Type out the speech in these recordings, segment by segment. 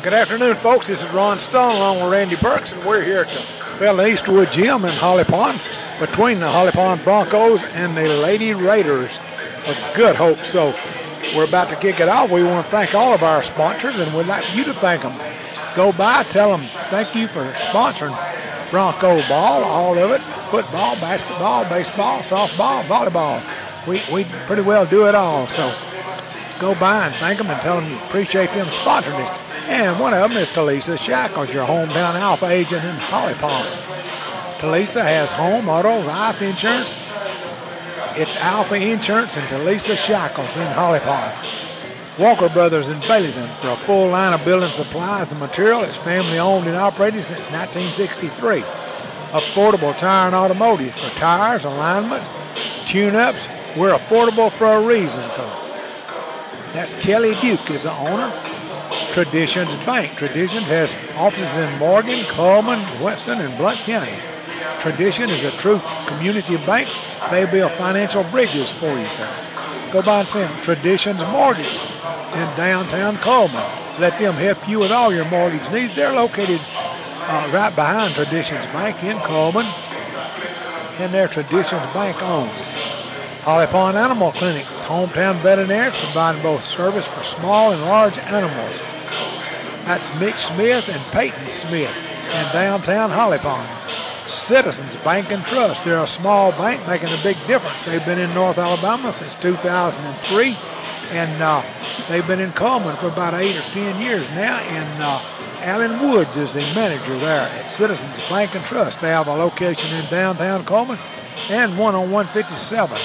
Good afternoon, folks. This is Ron Stone along with Randy Burks, and we're here at the Felton Eastwood Gym in Holly Pond between the Holly Pond Broncos and the Lady Raiders of Good Hope. So we're about to kick it off. We want to thank all of our sponsors, and we'd like you to thank them. Go by, tell them thank you for sponsoring Bronco ball, all of it, football, basketball, baseball, softball, volleyball. We, we pretty well do it all. So go by and thank them and tell them you appreciate them sponsoring it. And one of them is Talisa Shackles, your hometown Alfa agent in Holly Pond. Talisa has home, auto, life insurance. It's Alfa Insurance and Talisa Shackles in Holly Pond. Walker Brothers in Baileyton for a full line of building supplies and material. It's family owned and operated since 1963. Affordable Tire and Automotive for tires, alignment, tune-ups. We're affordable for a reason. So that's Kelly Duke is the owner. Traditions Bank. Traditions has offices in Morgan, Cullman, Winston, and Blount counties. Tradition is a true community bank. They build financial bridges for you, sir. Go by and see them. Traditions Mortgage in downtown Cullman. Let them help you with all your mortgage needs. They're located uh, right behind Traditions Bank in Cullman, and they're Traditions Bank owned. Holly Pond Animal Clinic, hometown veterinary, providing both service for small and large animals. That's Mick Smith and Peyton Smith in downtown Holly Pond. Citizens Bank and Trust. They're a small bank making a big difference. They've been in North Alabama since 2003, and uh, they've been in Cullman for about eight or ten years now. And uh, Alan Woods is the manager there at Citizens Bank and Trust. They have a location in downtown Cullman and one on 157.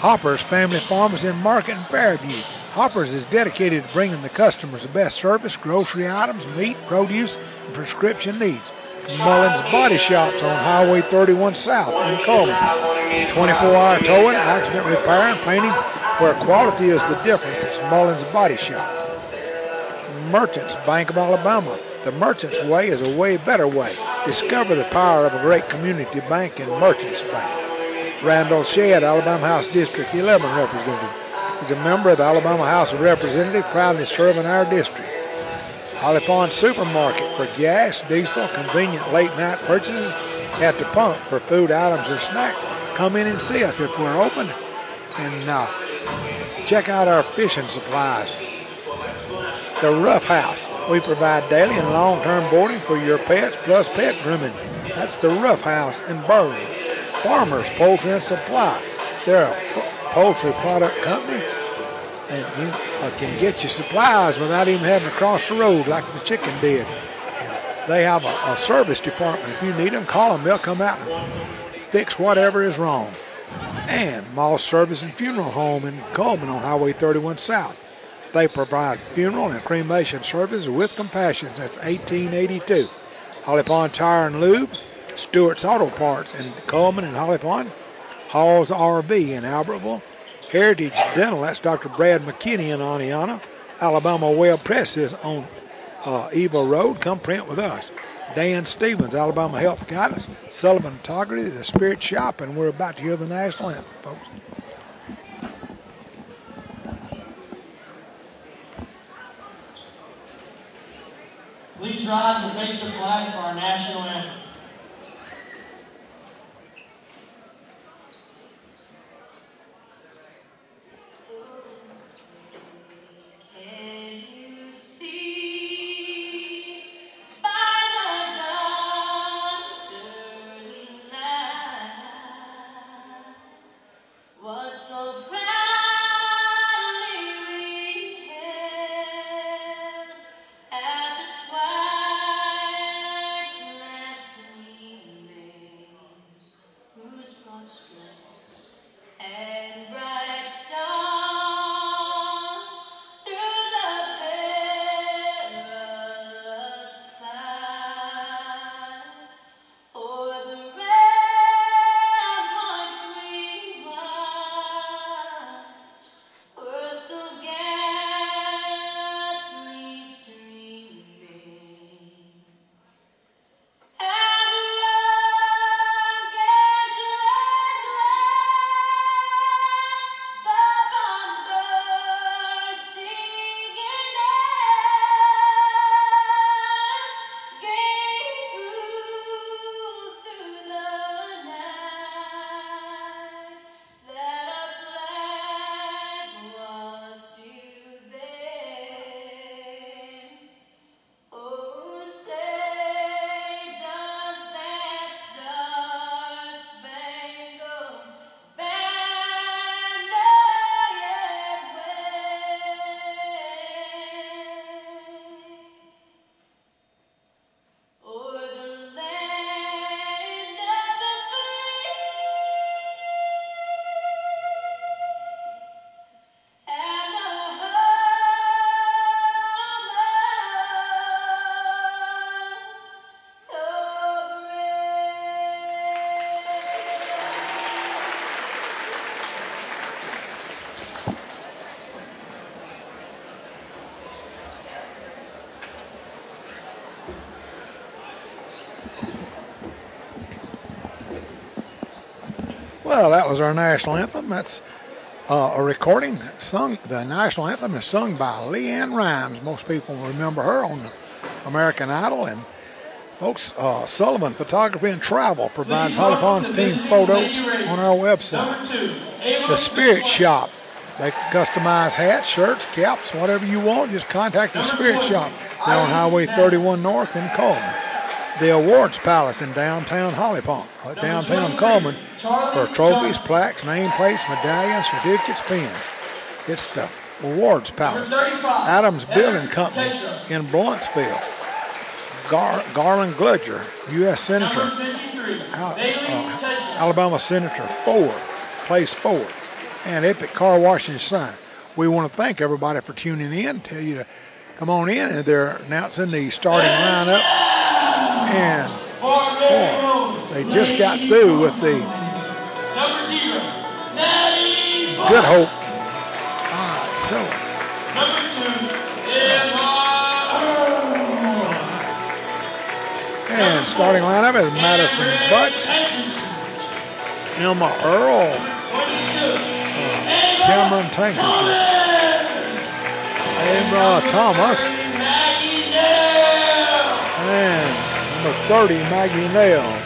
Hopper's Family Farmers in Market and Fairview. Hopper's is dedicated to bringing the customers the best service, grocery items, meat, produce, and prescription needs. Mullins Body Shops on Highway 31 South in Cullman. 24-hour towing, accident repair, and painting. Where quality is the difference, it's Mullins Body Shop. Merchants Bank of Alabama. The Merchants Way is a way better way. Discover the power of a great community bank in Merchants Bank. Randall Shedd, Alabama House District 11 representative. He's a member of the Alabama House of Representatives, proudly serving our district. Holly Pond Supermarket for gas, diesel, convenient late night purchases at the pump for food items or snacks. Come in and see us if we're open and uh, check out our fishing supplies. The Rough House. We provide daily and long-term boarding for your pets plus pet grooming. That's the Rough House in Burley. Farmers Poultry and Supply. They're a poultry product company and you can get your supplies without even having to cross the road like the chicken did. And they have a, a service department. If you need them, call them. They'll come out and fix whatever is wrong. And Moss Service and Funeral Home in Cullman on Highway 31 South. They provide funeral and cremation services with compassion since 1882. Holly Pond Tire and Lube, Stewart's Auto Parts in Cullman and Holly Pond, Hall's RV in Albertville, Heritage Dental, that's Dr. Brad McKinney in Oneonta. Alabama Web Press is on uh, Eva Road. Come print with us. Dan Stevens, Alabama Health Guidance. Sullivan Photography, The Spirit Shop, and we're about to hear the national anthem, folks. Please rise and face the flag for our national anthem. Last Well, that was our national anthem. That's uh, a recording sung. The national anthem is sung by LeAnn Rimes. Most people remember her on American Idol. And folks, uh, Sullivan Photography and Travel provides Holly Pond's team photos on our website. The Spirit Shop. They customize hats, shirts, caps, whatever you want. Just contact the Spirit Shop. They're on Highway 31 North in Cullman. The Awards Palace in downtown Holly Pond, uh, downtown Cullman for trophies, plaques, nameplates, medallions, certificates, pins. It's the Awards Palace. Adams Building Company in Blountsville. Gar- Garlan Gudger, U.S. Senator, Al- uh, Alabama Senator Ford, place four, and Epic Car Wash and Sign. We want to thank everybody for tuning in. Tell you to come on in, and they're announcing the starting lineup. And boy, they just got through with the Good Hope. All right, so and starting lineup is Madison Butts, Emma Earl, uh, Cameron Tankersley, Emma Thomas, Maggie Dale. and number 30 Maggie Nails.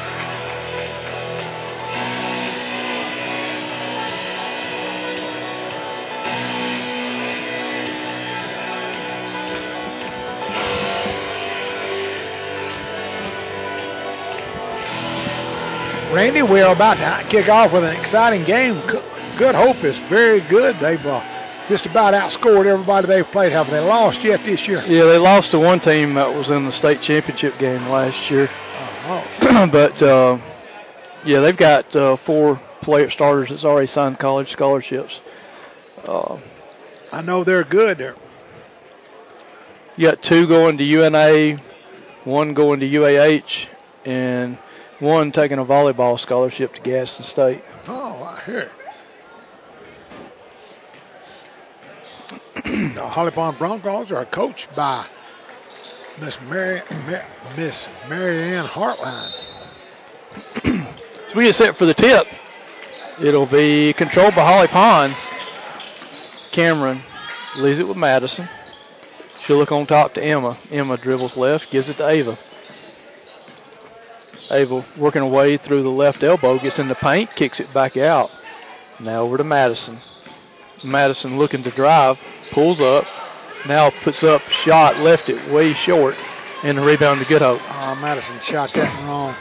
Randy, we're about to kick off with an exciting game. Good Hope is very good. They've uh, just about outscored everybody they've played. Have they lost yet this year? Yeah, they lost to one team that was in the state championship game last year, Oh, but uh, yeah, they've got uh, four player starters that's already signed college scholarships. I know they're good. They're, You got two going to UNA, one going to UAH, and one taking a volleyball scholarship to Gadsden State. oh, I hear it. the Holly Pond Broncos are coached by Miss Mary Miss Mary Ann Hartline. So we get set for the tip. It'll be controlled by Holly Pond. Cameron leaves it with Madison. She'll look on top to Emma. Emma dribbles left, gives it to Ava. Ava working her way through the left elbow, gets in the paint, kicks it back out. Now over to Madison. Madison looking to drive, pulls up, now puts up shot, left it way short, and the rebound to Good Hope. Oh, ah, Madison shot that wrong.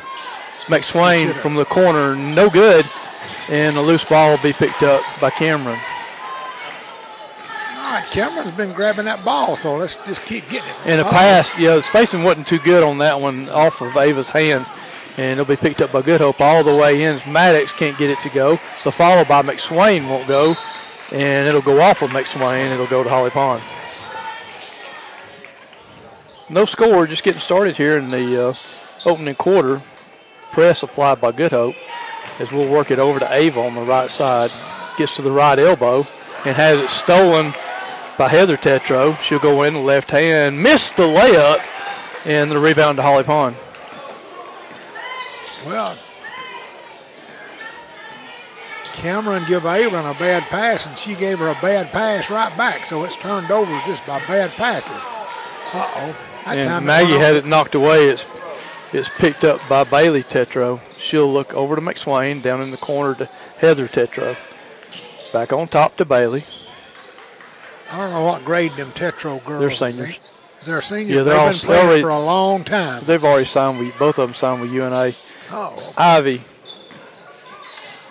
McSwain Should've. from the corner, no good. And a loose ball will be picked up by Cameron. All right, Cameron's been grabbing that ball, so let's just keep getting it. And a pass, yeah, the spacing wasn't too good on that one off of Ava's hand. And it'll be picked up by Good Hope all the way in. Maddox can't get it to go. The follow by McSwain won't go. And it'll go off of McSwain. It'll go to Holly Pond. No score, just getting started here in the uh, opening quarter. Press applied by Good Hope as we'll work it over to Ava on the right side. Gets to the right elbow and has it stolen by Heather Tetro. She'll go in the left hand, missed the layup, and the rebound to Holly Pond. Well, Cameron give Avon a bad pass, and she gave her a bad pass right back. So it's turned over just by bad passes. Uh oh. And Maggie had it knocked away. It's it's picked up by Bailey Tetro. She'll look over to McSwain, down in the corner to Heather Tetro. Back on top to Bailey. I don't know what grade them Tetro girls. They're seniors. They're seniors. Yeah, they're They've all- been playing already- for a long time. They've already signed with both of them signed with UNA. Oh, Ivy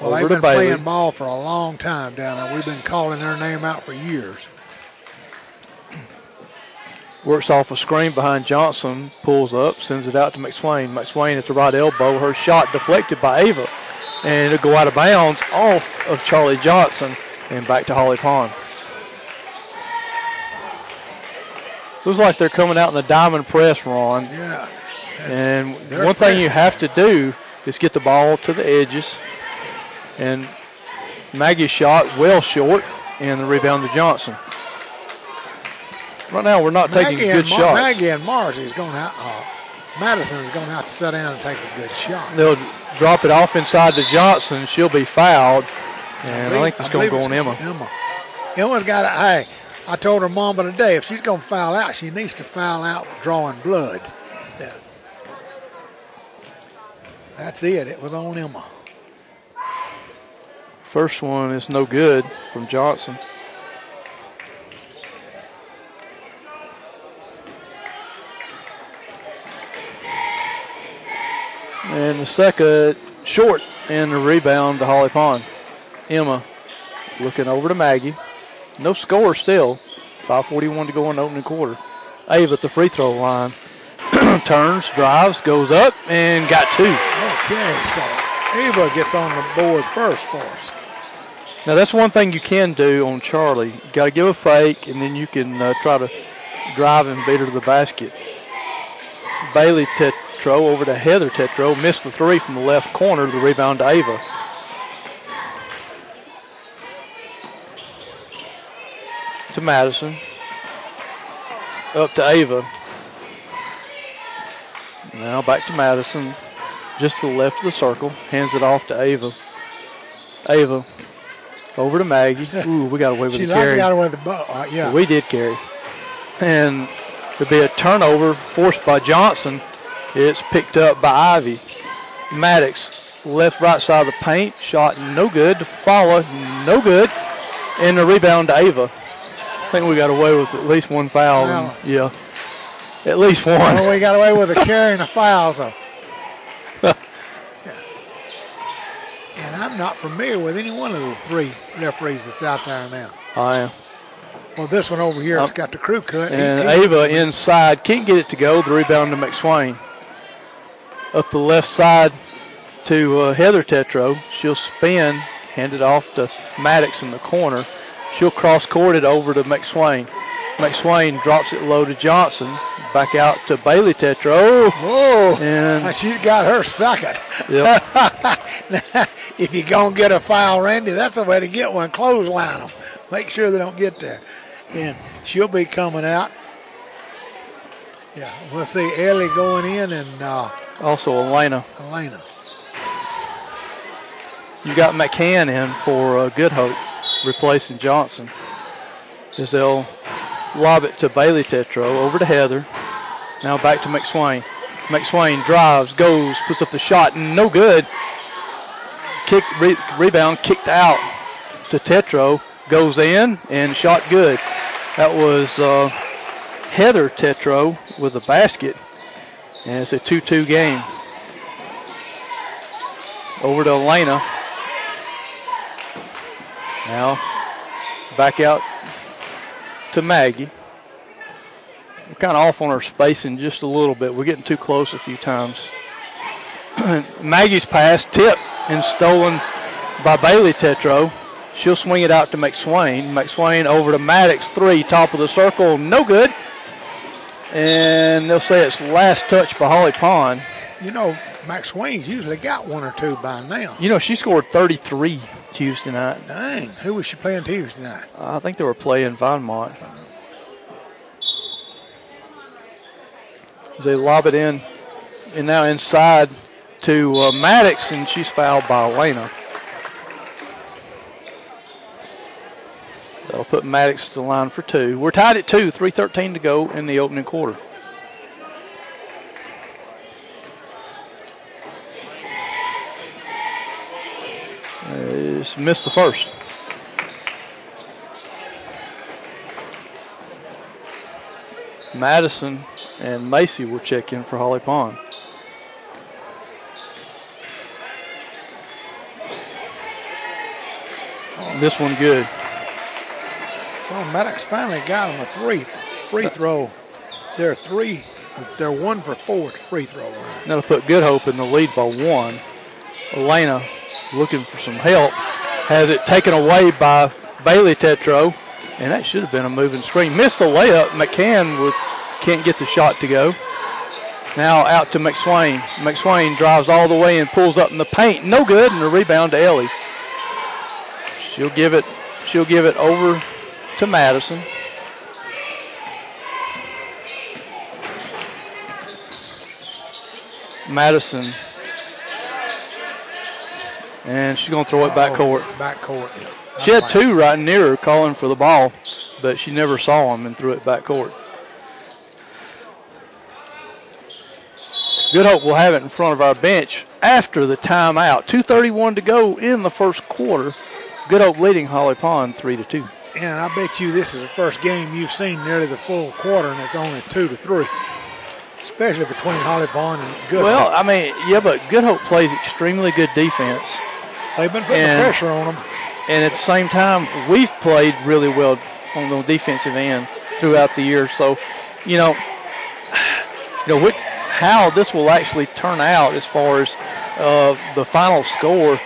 well, over they've been Bailey. playing ball for a long time down there. We've been calling their name out for years. Works off a screen behind Johnson, pulls up, sends it out to McSwain. McSwain at the right elbow. Her shot deflected by Ava. And it'll go out of bounds off of Charlie Johnson and back to Holly Pond. Looks like they're coming out in the diamond press, Ron. Yeah. And They're one thing you have to do is get the ball to the edges. And Maggie's shot well short, and the rebound to Johnson. Right now, we're not taking Maggie good Mar- shots. Maggie and Marcy's going out. Uh, Madison is going to have to sit down and take a good shot. They'll drop it off inside to Johnson. She'll be fouled. And I, think it's going to go on Emma. Emma. Emma's got to, hey, I told her mama today if she's going to foul out, she needs to foul out drawing blood. Yeah. That's it. It was on Emma. First one is no good from Johnson. And the second short and the rebound to Holly Pond. Emma looking over to Maggie. No score still. 5.41 to go in the opening quarter. Ava at the free throw line. Turns, drives, goes up, and got two. Okay, so Ava gets on the board first for us. Now that's one thing you can do on Charlie. You got to give a fake, and then you can uh, try to drive and beat her to the basket. Bailey Tetro over to Heather Tetro missed the three from the left corner. The rebound to Ava. To Madison. Up to Ava. Now back to Madison. Just to the left of the circle. Hands it off to Ava. Ava over to Maggie. Ooh, we got away with she the carry. got away with the ball. Uh, yeah. We did carry. And there'll be a turnover forced by Johnson. It's picked up by Ivy. Maddox, left right side of the paint, shot no good. Follow, no good. And the rebound to Ava. I think we got away with at least one foul. and- Foul. yeah. At least one. well, we got away with a carry and a foul, so. Yeah. And I'm not familiar with any one of the three referees that's out there now. I am. Well, this one over here has got the crew cut. He- And he- Ava inside can't get it to go. The rebound to McSwain. Up the left side to uh, Heather Tetro. She'll spin, hand it off to Maddox in the corner. She'll cross court it over to McSwain. McSwain drops it low to Johnson. Back out to Bailey Tetro. Whoa! And she's got her second. yep, if you're going to get a foul, Randy, that's the way to get one. Clothesline them. Make sure they don't get there. And she'll be coming out. Yeah, we'll see Ellie going in and uh, also Elena. Elena. You got McCann in for uh, Good Hope, replacing Johnson. They'll lob it to Bailey Tetro, over to Heather. Now back to McSwain. McSwain drives, goes, puts up the shot, and no good. Kick re- rebound kicked out to Tetro, goes in and shot good. That was uh, Heather Tetro with a basket, and it's a 2-2 game. Over to Elena. Now back out to Maggie. We're kind of off on our spacing just a little bit. We're getting too close a few times. Maggie's pass tipped and stolen by Bailey Tetro. She'll swing it out to McSwain. McSwain over to Maddox, three, top of the circle, no good. And they'll say it's last touch by Holly Pond. You know, McSwain's usually got one or two by now. You know, she scored 33 Tuesday night. Dang, who was she playing Tuesday night? I think they were playing Vinemont. They lob it in, and now inside to uh, Maddox, and she's fouled by Elena. That'll put Maddox to the line for two. We're tied at two, 3.13 to go in the opening quarter. Just missed the first. Madison and Macy will check in for Holly Pond. This one good. So Maddox finally got him a three free throw. They're three. They're one for four free throw line. That'll put Good Hope in the lead by one. Elena looking for some help. Has it taken away by Bailey Tetro. And that should have been a moving screen. Missed the layup. McCann with, can't get the shot to go. Now out to McSwain. McSwain drives all the way and pulls up in the paint. No good. And the rebound to Ellie. She'll give it. She'll give it over to Madison. Madison. And she's going to throw it back oh, court. Back court. She had two right near her calling for the ball, but she never saw him and threw it back court. Good Hope will have it in front of our bench after the timeout. 2:31 to go in the first quarter. Good Hope leading Holly Pond three to two. And I bet you this is the first game you've seen nearly the full quarter, and it's only two to three, especially between Holly Pond and Good. Hope. Well, Hope. I mean, yeah, but Good Hope plays extremely good defense, they've been putting and- the pressure on them. and at the same time, we've played really well on the defensive end throughout the year. So, you know, you know what, how this will actually turn out as far as uh, the final score.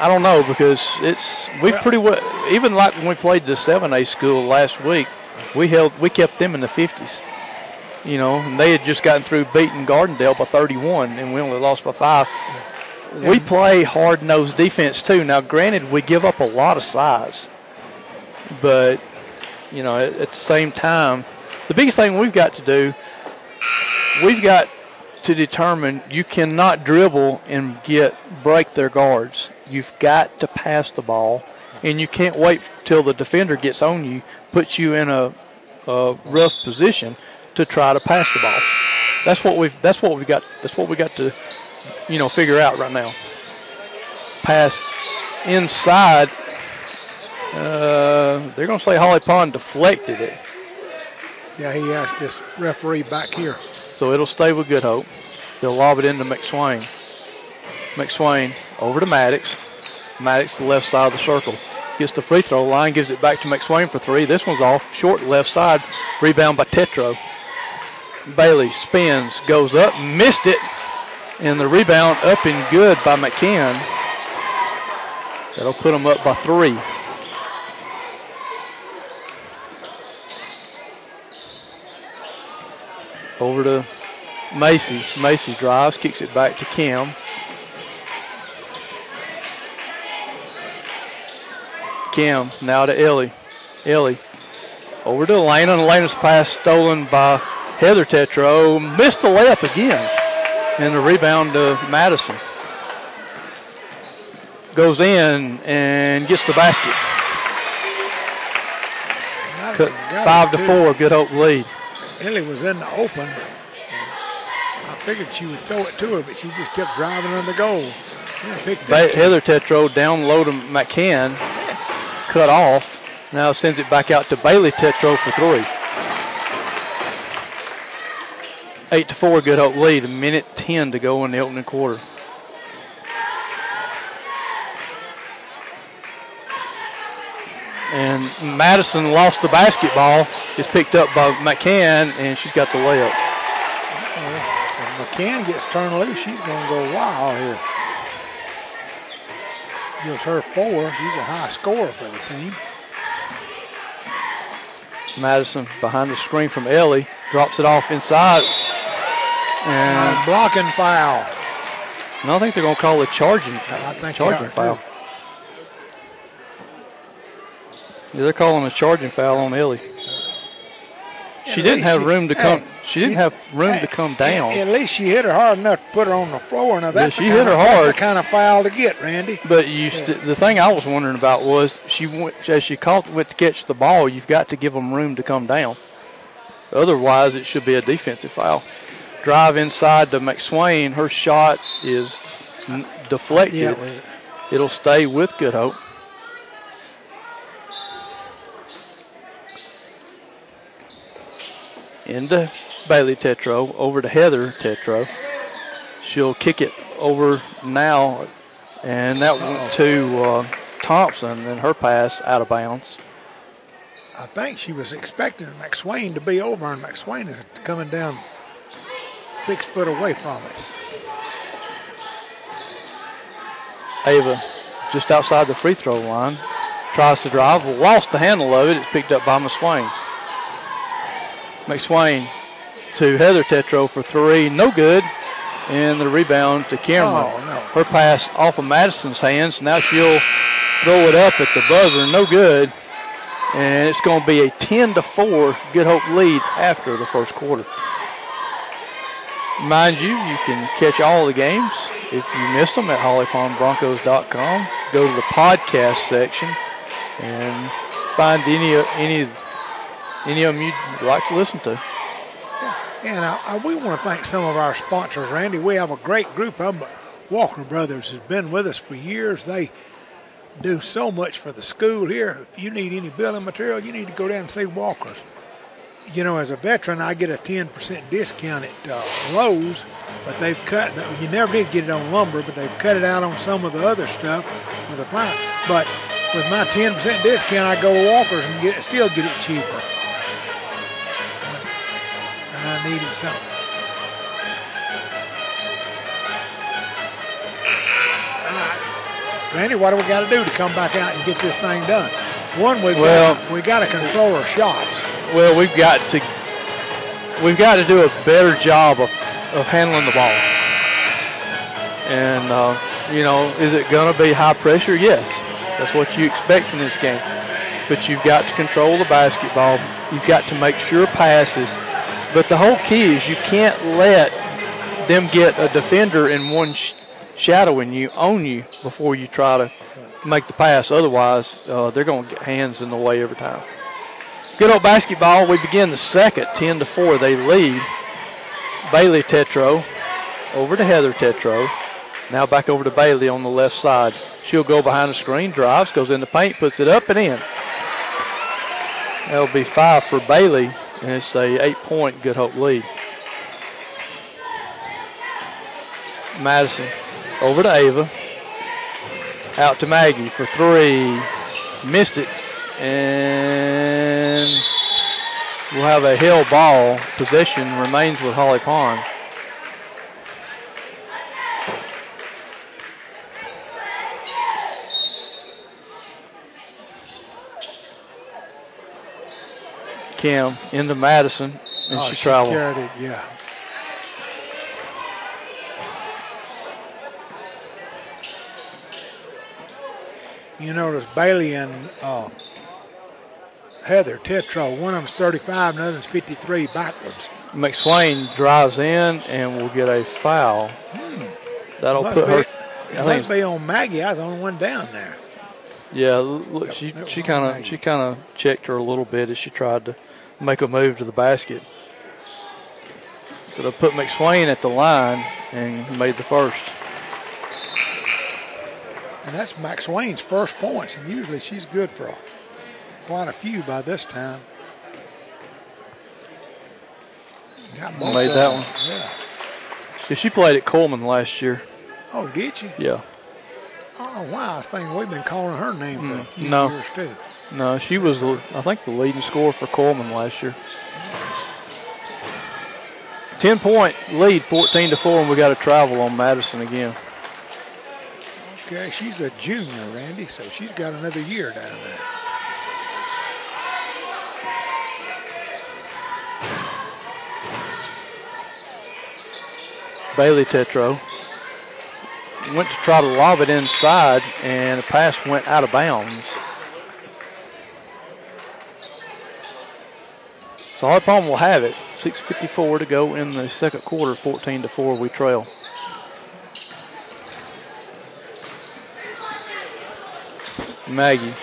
I don't know because it's we've pretty well even like when we played the seven A school last week, we held we kept them in the fifties. You know, and they had just gotten through beating Gardendale by 31, and we only lost by five. We play hard nosed defense too. Now, granted, we give up a lot of size, but you know, at, at the same time, the biggest thing we've got to do, we've got to determine you cannot dribble and get break their guards. You've got to pass the ball, and you can't wait till the defender gets on you, puts you in a, a rough position to try to pass the ball. That's what we've. That's what we got. That's what we got to, you know, figure out right now. Pass inside. Uh, they're going to say Holly Pond deflected it. Yeah, he asked this referee back here. So it'll stay with Good Hope. They'll lob it into McSwain. McSwain over to Maddox. Maddox to the left side of the circle. Gets the free throw line, gives it back to McSwain for three. This one's off. Short left side. Rebound by Tetro. Bailey spins, goes up, missed it. And the rebound up and good by McCann. That'll put them up by three. Over to Macy. Macy drives, kicks it back to Kim. Kim now to Ellie. Ellie over to Elena. And Elena's pass stolen by Heather Tetro. Missed the layup again. And the rebound to Madison. Goes in and gets the basket. Madison five to too. four. Good Hope lead. Ellie was in the open. I figured she would throw it to her, but she just kept driving on the goal. Yeah, Heather Tetro down low to McCann. Cut off. Now sends it back out to Bailey Tetro for three. Eight to four, Good Hope lead. A minute ten to go in the opening quarter. And Madison lost the basketball. It's picked up by McCann, and she's got the layup. If McCann gets turned loose, she's going to go wild here. Gives her four. She's a high scorer for the team. Madison behind the screen from Ellie drops it off inside, and blocking foul. And I think they're going to call a charging, I think charging foul. Yeah, they're calling a charging foul on Ellie. She didn't have she- room to come. she didn't have room to come down. At least she hit her hard enough to put her on the floor. Now that's she the hit kind her of, that's the kind of foul to get, Randy. But you, st- the thing I was wondering about was she went as she caught went to catch the ball. You've got to give them room to come down. Otherwise, it should be a defensive foul. Drive inside to McSwain. Her shot is n- deflected. Yeah, It'll stay with Good Hope. Into Bailey Tetro, over to Heather Tetro. She'll kick it over now, and that went to uh, Thompson, and her pass out of bounds. I think she was expecting McSwain to be over, and McSwain is coming down six foot away from it. Ava, just outside the free throw line, tries to drive, lost the handle of it. It's picked up by McSwain. McSwain to Heather Tetro for three, no good. And the rebound to Cameron. Oh, no. Her pass off of Madison's hands. Now she'll throw it up at the buzzer, no good. And it's going to be a 10 to 4 Good Hope lead after the first quarter. Mind you, you can catch all the games if you missed them at hollypondbroncos.com. Go to the podcast section and find any any any of them you'd like to listen to. Yeah, And I, I, we want to thank some of our sponsors, Randy. We have a great group of them, but Walker Brothers has been with us for years. They do so much for the school here. If you need any building material, you need to go down and see Walker's. You know, as a veteran, I get a 10% discount at uh, Lowe's, but they've cut, you never did get it on lumber, but they've cut it out on some of the other stuff with the plant. But with my 10% discount, I go to Walker's and get still get it cheaper and I needed something. Randy, what do we got to do to come back out and get this thing done? One, we've well, got, we got to control our shots. Well, we've got to we've got to do a better job of, of handling the ball. And uh, you know, is it going to be high pressure? Yes, that's what you expect in this game. But you've got to control the basketball. You've got to make sure passes but the whole key is you can't let them get a defender in one sh- shadowing you, on you, before you try to make the pass. Otherwise, uh, they're going to get hands in the way every time. Good old basketball. We begin the second, 10 to 4. They lead. Bailey Tetro over to Heather Tetro. Now back over to Bailey on the left side. She'll go behind the screen, drives, goes in the paint, puts it up and in. That'll be five for Bailey and it's a eight-point Good Hope lead. Madison over to Ava. Out to Maggie for three. Missed it. And we'll have a hill ball. Possession remains with Holly Pond. Kim into Madison, and oh, she, she traveled. carried it, yeah. You notice Bailey and uh, Heather Tetro, one of them's 35, another's 53 backwards. McSwain drives in and will get a foul. Hmm. That'll put be, her. It must be on Maggie. I was the only one down there. Yeah, look, she she kind of she kind of checked her a little bit as she tried to make a move to the basket. So they put McSwain at the line and made the first. And that's McSwain's first points, and usually she's good for quite a few by this time. made that one. Yeah. yeah. She played at Cullman last year. Oh, did you? Yeah. Oh, wow. I was thinking we've been calling her name for a mm, few no. years, too. No, she was, I think, the leading scorer for Cullman last year. 10 point lead, 14 to 4, and we got to travel on Madison again. Okay, she's a junior, Randy, so she's got another year down there. Bailey Tetro went to try to lob it inside, and the pass went out of bounds. So Pond will have it. 6.54 to go in the second quarter, 14 to 4, we trail. Maggie.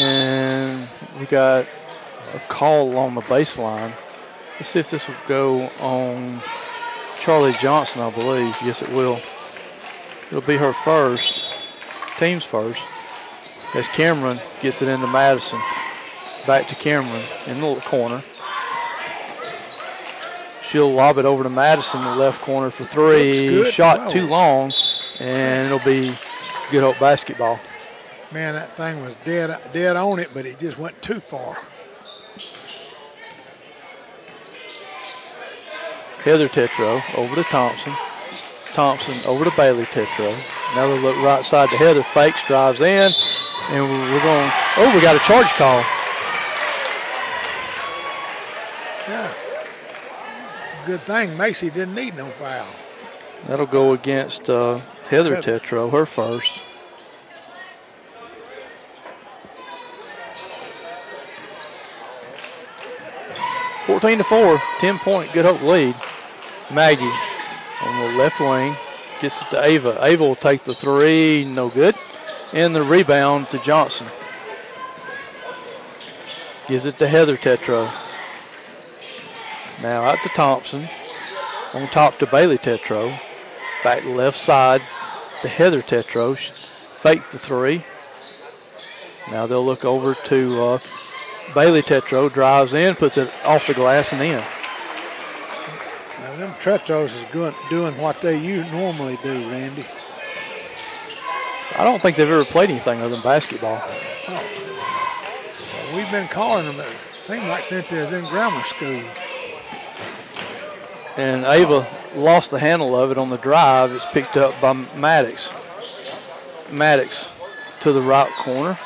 And we got a call on the baseline. Let's see if this will go on Charlie Johnson, I believe. Yes, it will. It'll be her first, team's first, as Cameron gets it into Madison. Back to Cameron in the corner. She'll lob it over to Madison in the left corner for three. Shot wow. too long, and it'll be good old basketball. Man, that thing was dead, dead on it, but it just went too far. Heather Tetro over to Thompson. Thompson over to Bailey Tetro. Now they look right side to Heather. Fakes, drives in, and we're going. Oh, we got a charge call. Yeah. It's a good thing Macy didn't need no foul. That'll go against uh, Heather, Heather Tetro, her first. Fourteen to four, 10 point Good Hope lead. Maggie on the left wing gets it to Ava. Ava will take the three, no good. And the rebound to Johnson. Gives it to Heather Tetro. Now out to Thompson. On top to Bailey Tetro. Back left side to Heather Tetro. Fake the three. Now they'll look over to uh, Bailey Tetro. Drives in, puts it off the glass and in. Now them Tetros is good, doing what they you normally do, Randy. I don't think they've ever played anything other than basketball. Oh. Well, we've been calling them. It seemed like since they was in grammar school. And Ava lost the handle of it on the drive. It's picked up by Maddox. Maddox to the right corner.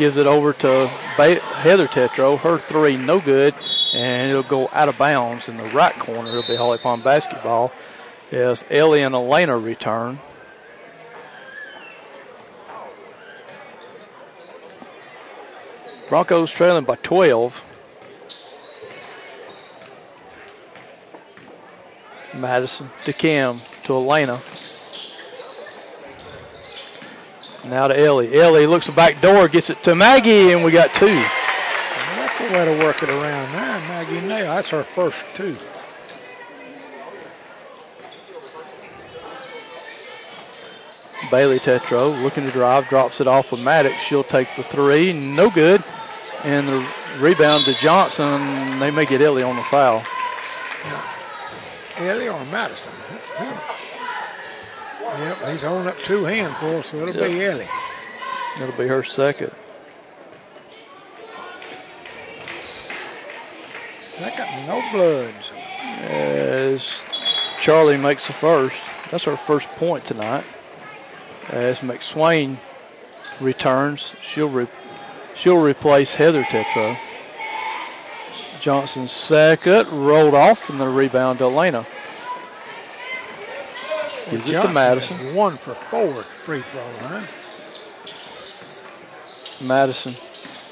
Gives it over to Heather Tetro. Her three, no good. And it'll go out of bounds in the right corner. It'll be Holly Pond basketball. As Ellie and Elena return. Broncos trailing by 12. Madison to Kim to Elena. Now to Ellie. Ellie looks the back door, gets it to Maggie, and we got two. That's the way to work it around there. Maggie Nail, that's her first two. Bailey Tetro looking to drive, drops it off with Maddox. She'll take the three, no good. And the rebound to Johnson. They may get Ellie on the foul. Ellie or Madison? Yep, he's holding up two handfuls, so it'll yep. be Ellie. It'll be her second. Second, no bloods. As Charlie makes the first. That's her first point tonight. As McSwain returns, she'll re- she'll replace Heather Tetro. Johnson's second, rolled off, and the rebound to Elena. Gives it to Madison. One for four free throw line. Madison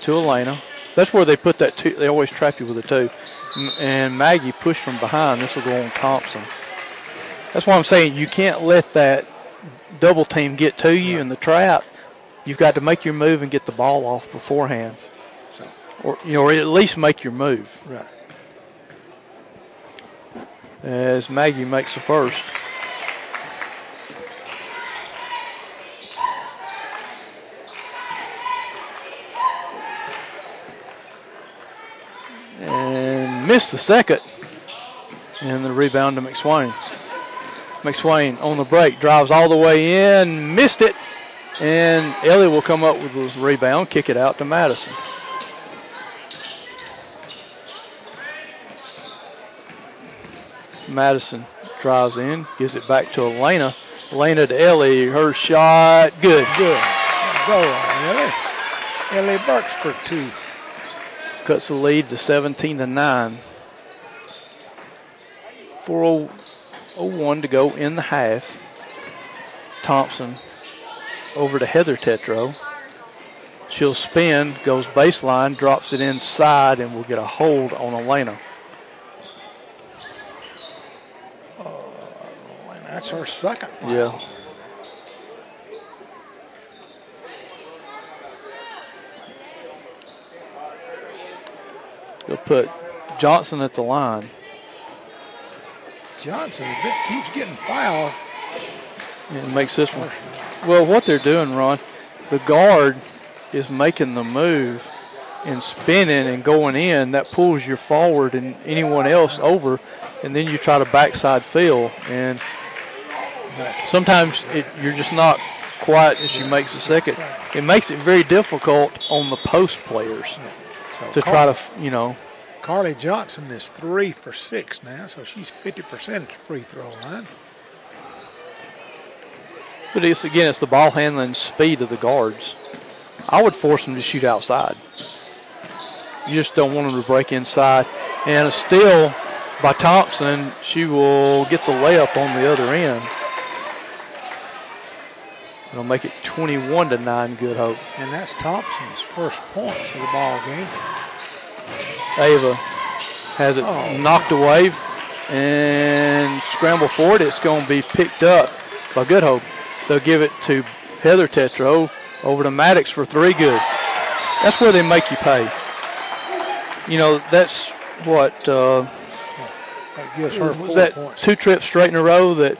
to Elena. That's where they put that two. They always trap you with a two. And Maggie pushed from behind. This will go on Thompson. That's why I'm saying you can't let that double team get to you right. in the trap. You've got to make your move and get the ball off beforehand or you know, or at least make your move. Right. As Maggie makes the first. And missed the second. And the rebound to McSwain. McSwain on the break drives all the way in, missed it, and Ellie will come up with the rebound, kick it out to Madison. Madison drives in, gives it back to Elena. Elena to Ellie, her shot, good. Good. Go on, Ellie. Ellie Burks for two. Cuts the lead to 17 to 9. 4.01 to go in the half. Thompson over to Heather Tetro. She'll spin, goes baseline, drops it inside, and will get a hold on Elena. Oh, that's her second. Foul. Yeah. Put Johnson at the line. Johnson keeps getting fouled. And makes this one. Well, what they're doing, Ron, the guard is making the move and spinning and going in. That pulls your forward and anyone else over, and then you try to backside fill. And sometimes it, you're just not quite as she makes the second. It makes it very difficult on the post players to try to, you know. Carly Johnson is three for six now, so she's 50% at the free throw line. But it's again, it's the ball handling speed of the guards. I would force them to shoot outside. You just don't want them to break inside. And a steal by Thompson, she will get the layup on the other end. It'll make it 21 to 9 Good Hope. And that's Thompson's first points of the ball game. Ava has it oh. knocked away and scramble for it. It's going to be picked up by Good Hope. They'll give it to Heather Tetro over to Maddox for three good. That's where they make you pay. You know, that's what uh, That gives her was that points. two trips straight in a row that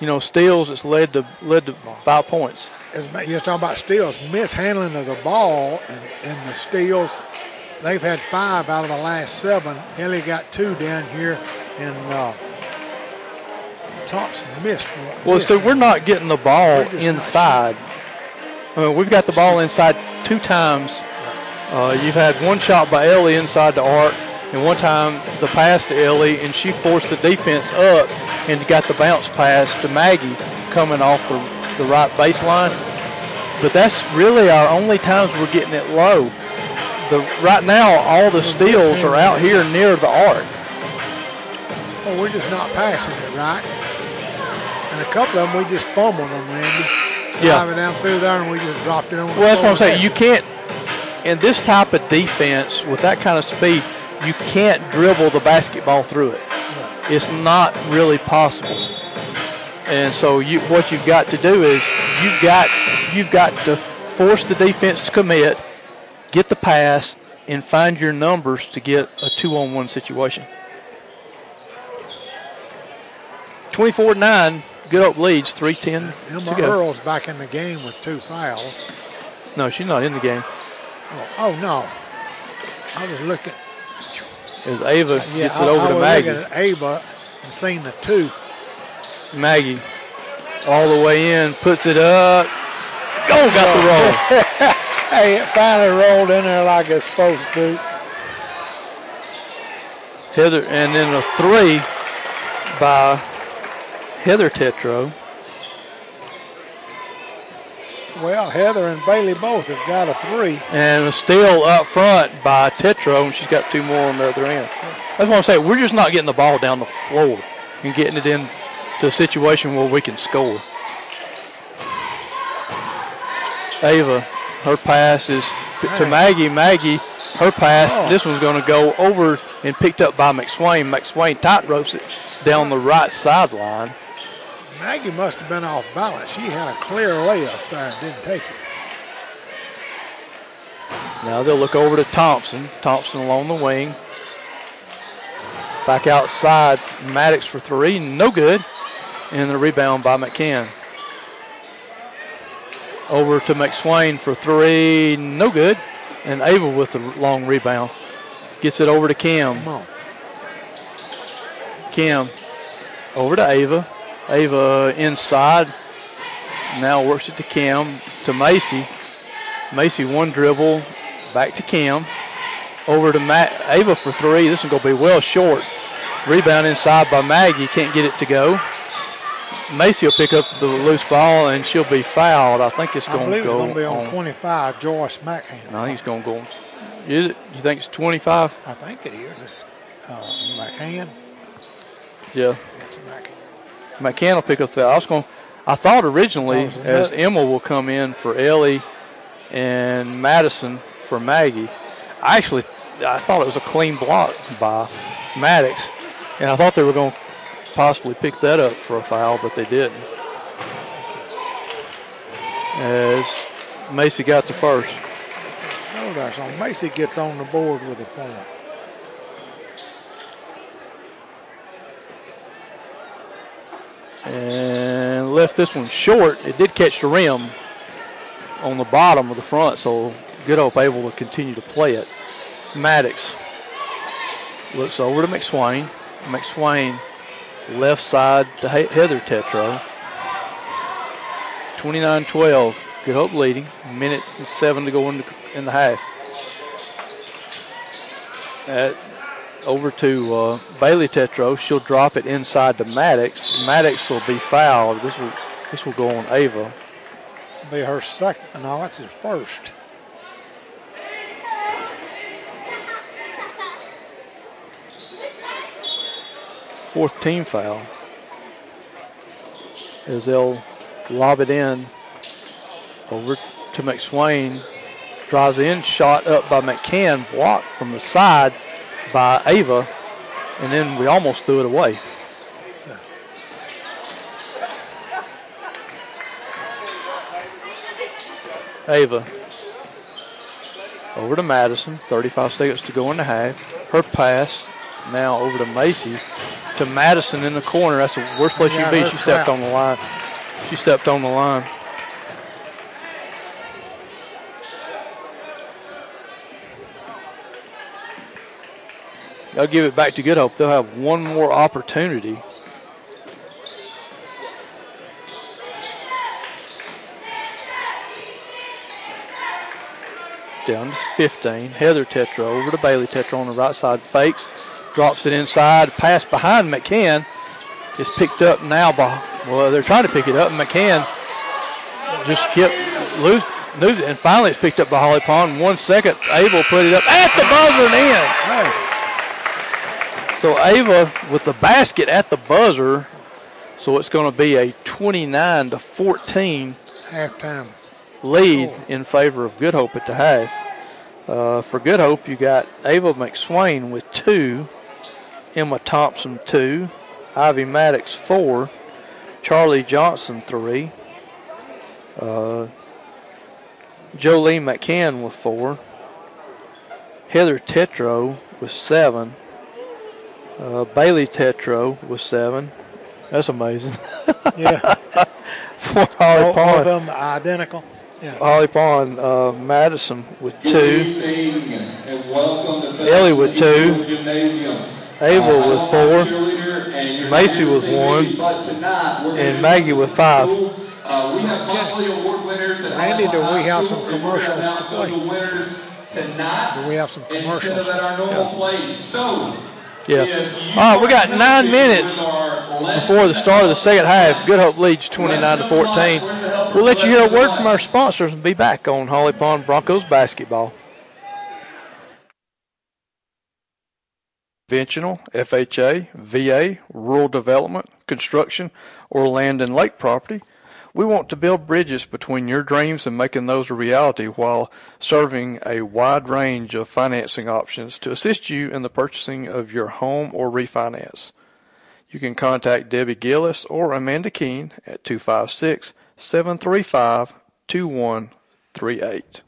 you know steals. It's led to led to five points. As You're talking about steals, mishandling of the ball and, and the steals. They've had five out of the last seven. Ellie got two down here, and uh, Thompson missed one. Well, missed so we're not getting the ball We're just not inside. I mean, we've got the ball inside two times. Uh, you've had one shot by Ellie inside the arc, and one time the pass to Ellie, and she forced the defense up and got the bounce pass to Maggie coming off the, the right baseline. But that's really our only times we're getting it low. The right now, all the steals are out here near the arc. Well, we're just not passing it right. And a couple of them, we just fumbled them, Randy. Yeah. Driving down through there, and we just dropped it on. the Well, that's what I'm saying. You can't, in this type of defense with that kind of speed, you can't dribble the basketball through it. It's not really possible. And so you, what you've got to do is you've got you've got to force the defense to commit, get the pass, and find your numbers to get a two-on-one situation. 24-9, Good Hope leads, 3:10 Emma. Earl's back in the game with two fouls. No, she's not in the game. Oh, oh no. I was looking. As Ava uh, Yeah, gets it I, over I to was Maggie. looking at Ava and seen the two. Maggie all the way in, puts it up. Oh, got the roll. Hey, it finally rolled in there like it's supposed to. Heather, and then a three by Heather Tetro. Well, Heather and Bailey both have got a three. And a steal up front by Tetro, and she's got two more on the other end. That's what I'm saying. We're just not getting the ball down the floor and getting it into a situation where we can score. Ava, her pass is to Maggie. Maggie, her pass. Oh. This one's going to go over and picked up by McSwain. McSwain tight ropes it down the right sideline. Maggie must have been off balance. She had a clear layup there and didn't take it. Now they'll look over to Thompson. Thompson along the wing. Back outside, Maddox for three, no good. And the rebound by McCann. Over to McSwain for three, no good. And Ava with the long rebound. Gets it over to Cam. Cam over to Ava. Ava inside. Now works it to Cam to Macy. Macy one dribble. Back to Cam. Over to Matt Ava for three. This is going to be well short. Rebound inside by Maggie. Can't get it to go. Macy will pick up the loose ball and she'll be fouled. I think it's going to go going to be on on. 25, Joyce McHan. I think it's going to go. Is it? You think it's 25? I think it is. It's uh, McHan. Yeah. It's McHan. McCann will pick up the. I was going. I thought originally, as Emma will come in for Ellie and Madison for Maggie. I actually, I thought it was a clean block by Maddox, and I thought they were going to possibly pick that up for a foul, but they didn't. As Macy got the first. Oh, there. So oh, Macy gets on the board with a point. and left this one short. It did catch the rim on the bottom of the front, so Good Hope able to continue to play it. Maddox looks over to McSwain. McSwain left side to Heather Tetro. 29-12. Good Hope leading. Minute and seven to go in the, in the half. At over to uh, Bailey Tetro. She'll drop it inside to Maddox. Maddox will be fouled. This will this will go on Ava. Be her second. No, that's her first. Fourth team foul. As they'll lob it in over to McSwain. Drives in, shot up by McCann, blocked from the side by Ava. and then we almost threw it away. Ava over to Madison. 35 seconds to go in the half. Her pass now over to Macy. To Madison in the corner. That's the worst place Yeah, she'd be. She stepped on the line. She stepped on the line. They'll give it back to Good Hope. They'll have one more opportunity. Down to 15. Heather Tetro over to Bailey Tetro on the right side. Fakes. Drops it inside. Pass behind McCann. Is picked up now by, well, they're trying to pick it up. and McCann just kept lose, lose. And finally it's picked up by Holly Pond. One second. Abel put it up at the buzzer and in. Hey, So Ava with the basket at the buzzer. So it's going to be a 29 to 14 halftime. lead in favor of Good Hope at the half. Uh, for Good Hope, you got Ava McSwain with two, Emma Thompson two, Ivy Maddox four, Charlie Johnson three, uh, Jolie McCann with four, Heather Tetro with seven, uh, Bailey Tetro with seven. That's amazing. Yeah, For Holly both, both Pond. of them identical. Yeah. Holly Pond, uh, Madison with Good two, evening and welcome to Ellie with Federal two. Gymnasium. Abel Uh, with four, and Macy not with here to see one, me, but tonight we're and Maggie do with five. cool, Uh, we have monthly award winners Randy, do we have some and we're gonna commercials to play? those winners tonight. Do we have some commercials? Instead of at our normal place. So. Yeah. if All right, we got nine minutes with our lesson before the start of the second half. Good Hope leads 29 to 14. We'll let you hear a word from our sponsors and be back on Holly Pond Broncos basketball. Conventional, FHA, VA, rural development, construction, or land and lake property. We want to build bridges between your dreams and making those a reality while serving a wide range of financing options to assist you in the purchasing of your home or refinance. You can contact Debbie Gillis or Amanda Keene at 256 735 2138.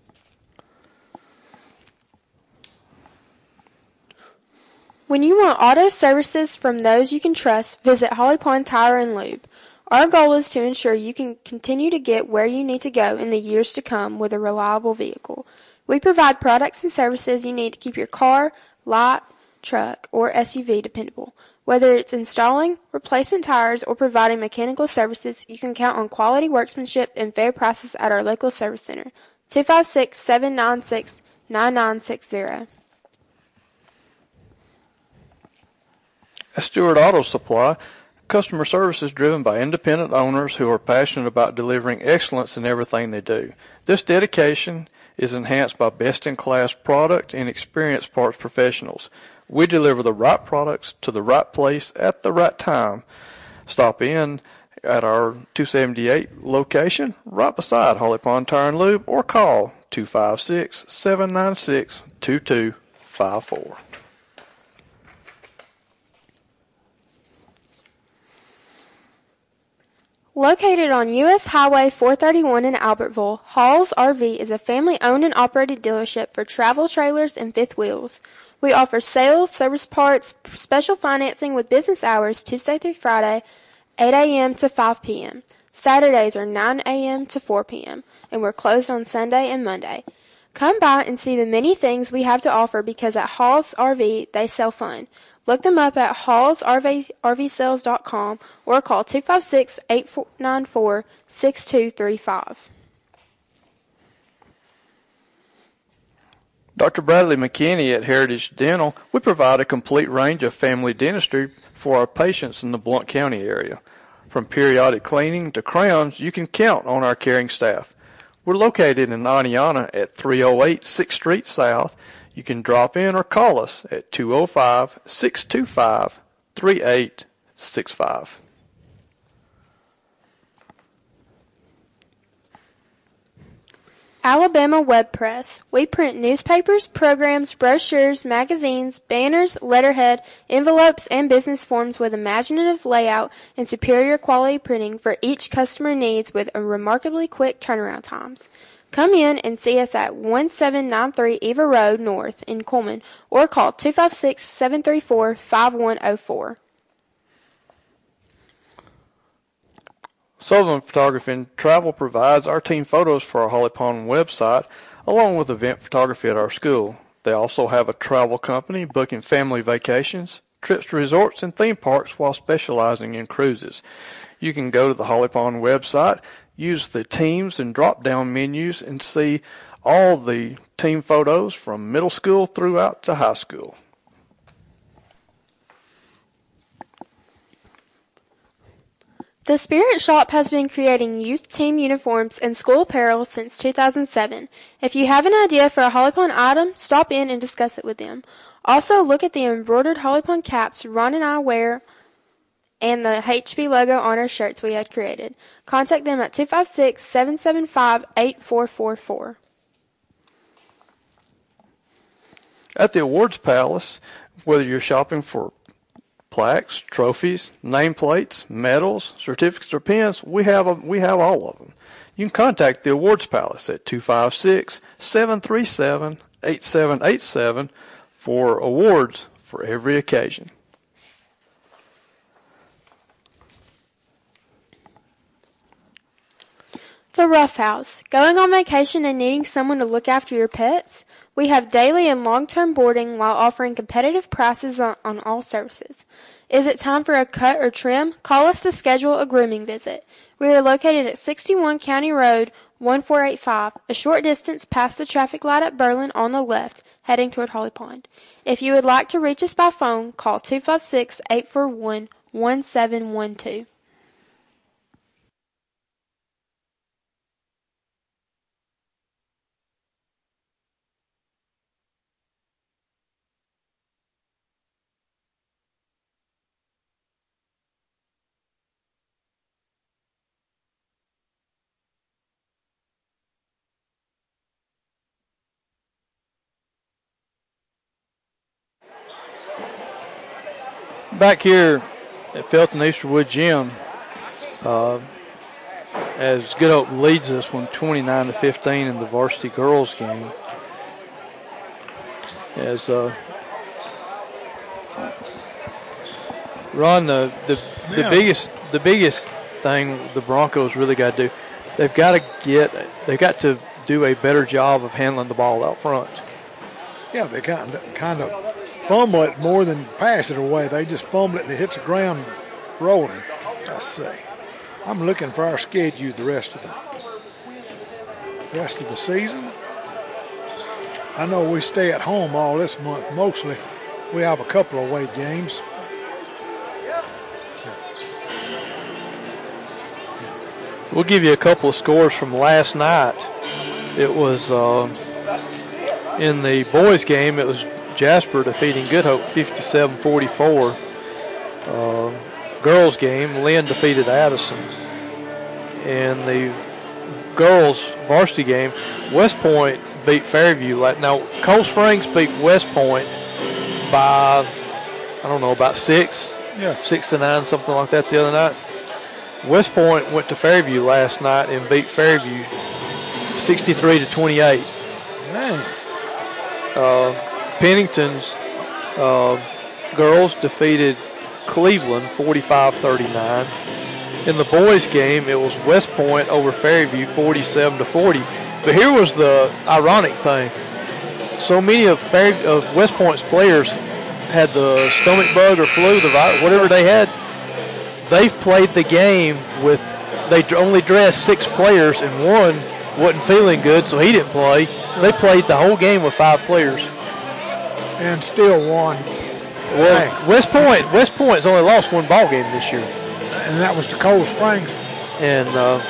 When you want auto services from those you can trust, visit Holly Pond Tire and Lube. Our goal is to ensure you can continue to get where you need to go in the years to come with a reliable vehicle. We provide products and services you need to keep your car, lot, truck, or SUV dependable. Whether it's installing, replacement tires, or providing mechanical services, you can count on quality workmanship and fair prices at our local service center. 256 796 9960. At Stewart Auto Supply, customer service is driven by independent owners who are passionate about delivering excellence in everything they do. This dedication is enhanced by best-in-class product and experienced parts professionals. We deliver the right products to the right place at the right time. Stop in at our 278 location right beside Holly Pond Tire and Lube or call 256 796 2254. Located on U.S. Highway 431 in Albertville, Halls RV is a family owned and operated dealership for travel trailers and fifth wheels. We offer sales, service parts, special financing with business hours Tuesday through Friday, 8 a.m. to 5 p.m. Saturdays are 9 a.m. to 4 p.m. and we're closed on Sunday and Monday. Come by and see the many things we have to offer because at Halls RV they sell fun. Look them up at hallsrvsales.com or call 256-894-6235. Dr. Bradley McKinney at Heritage Dental, we provide a complete range of family dentistry for our patients in the Blount County area. From periodic cleaning to crowns, you can count on our caring staff. We're located in Oneonta at 308 6th Street South. You can drop in or call us at 205 625 3865. Alabama Web Press. We print newspapers, programs, brochures, magazines, banners, letterhead, envelopes, and business forms with imaginative layout and superior quality printing for each customer needs with remarkably quick turnaround times. Come in and see us at 1793 Eva Road North in Cullman or call 256-734-5104. Southern Photography and Travel provides our team photos for our Holly Pond website along with event photography at our school. They also have a travel company booking family vacations, trips to resorts and theme parks while specializing in cruises. You can go to the Holly Pond website, use the teams and drop down menus and see all the team photos from middle school throughout to high school. The Spirit Shop has been creating youth team uniforms and school apparel since 2007. If you have an idea for a Holly Pond item, stop in and discuss it with them. Also, look at the embroidered Holly Pond caps Ron and I wear and the HB logo on our shirts we had created. Contact them at 256-775-8444. At the Awards Palace, whether you're shopping for plaques, trophies, nameplates, medals, certificates, or pins, we have a, we have all of them. You can contact the Awards Palace at 256-737-8787 for awards for every occasion. The Rough House. Going on vacation and needing someone to look after your pets? We have daily and long-term boarding while offering competitive prices on, on, all services. Is it time for a cut or trim? Call us to schedule a grooming visit. We are located at 61 County Road 1485, a short distance past the traffic light at Berlin on the left, heading toward Holly Pond. If you would like to reach us by phone, call 256-841-1712. Back here at Felton Easterwood Gym, uh, as Good Hope leads us one 29 to 15 in the varsity girls game. As uh, Ron, the the, the Yeah. biggest the biggest thing the Broncos really got to do, they've got to get they've got to do a better job of handling the ball out front. Yeah, they kind of, kind of fumble it more than pass it away. They just fumble it and it hits the ground rolling. Let's see. I'm looking for our schedule the rest of the rest of the season. I know we stay at home all this month mostly. We have a couple of away games. We'll give you a couple of scores from last night. It was uh, in the boys' game. It was Jasper defeating Good Hope 57-44. Uh, girls' game, Lynn defeated Addison. In the girls' varsity game, West Point beat Fairview. Like now, Cold Springs beat West Point by I don't know about six, Yeah. six to nine, something like that the other night. West Point went to Fairview last night and beat Fairview 63 to 28. Dang. Uh, Pennington's uh, girls defeated Cleveland 45-39. In the boys' game, it was West Point over Fairview 47 to 40. But here was the ironic thing: so many of Fair, of West Point's players had the stomach bug or flu, the vi- whatever they had. They've played the game with they only dressed six players and one wasn't feeling good, so he didn't play. They played the whole game with five players. And still won. Well. West Point, West Point's only lost one ball game this year, And that was to Cold Springs. and uh,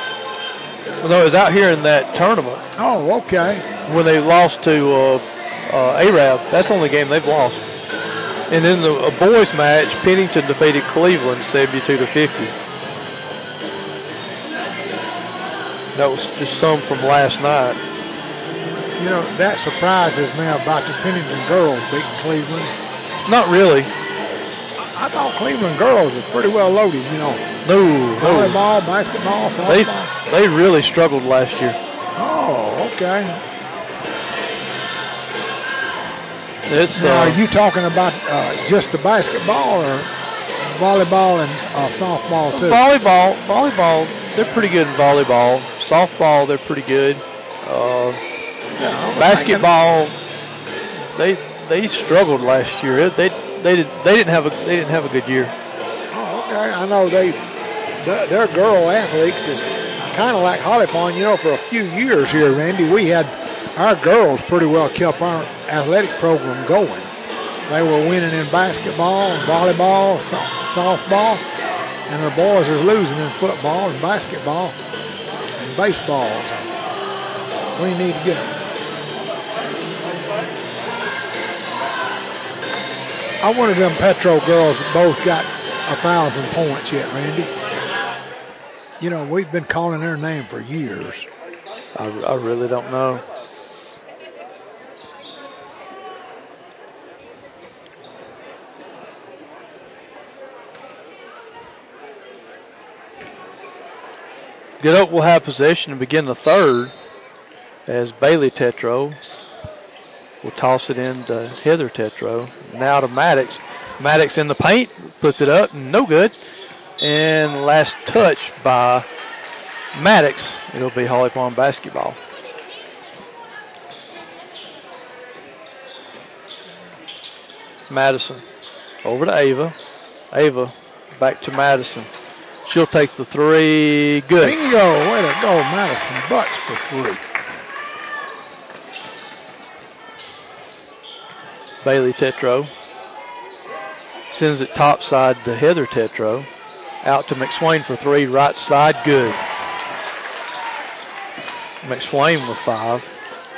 well, no, it was out here in that tournament Oh, okay. when they lost to uh, uh, Arab. That's the only game they've lost. And then the a boys match, Pennington defeated Cleveland 72 to 50. That was just some from last night. You know, that surprises me about the Pennington girls beating Cleveland. Not really. I thought Cleveland girls is pretty well loaded, you know. No, no. Volleyball, basketball, They softball. they really struggled last year. Oh, okay. It's Now, uh, are you talking about uh, just the basketball or volleyball and uh, softball too? volleyball. Volleyball, they're pretty good in volleyball. Softball, they're pretty good. Uh, Yeah, I was basketball, they they struggled last year. They they did they didn't have a they didn't have a good year. Oh, okay. I know they, the, their girl athletes is kind of like Holly Pond. You know, for a few years here, Randy, we had our girls pretty well kept our athletic program going. They were winning in basketball, volleyball, so, softball, and our boys is losing in football and basketball and baseball. So we need to get them. I wonder them Tetro girls both got a thousand points yet, Randy. You know, we've been calling their name for years. I, I really don't know. Good Hope will have possession and begin the third as Bailey Tetro will toss it in into Heather Tetro. Now to Maddox. Maddox in the paint, puts it up, no good. And last touch by Maddox. It'll be Holly Pond basketball. Madison over to Ava. Ava back to Madison. She'll take the three. Good. Bingo! Way to go, Madison Butts for three. Bailey Tetro sends it topside to Heather Tetro. Out to McSwain for three, right side, good. McSwain with five.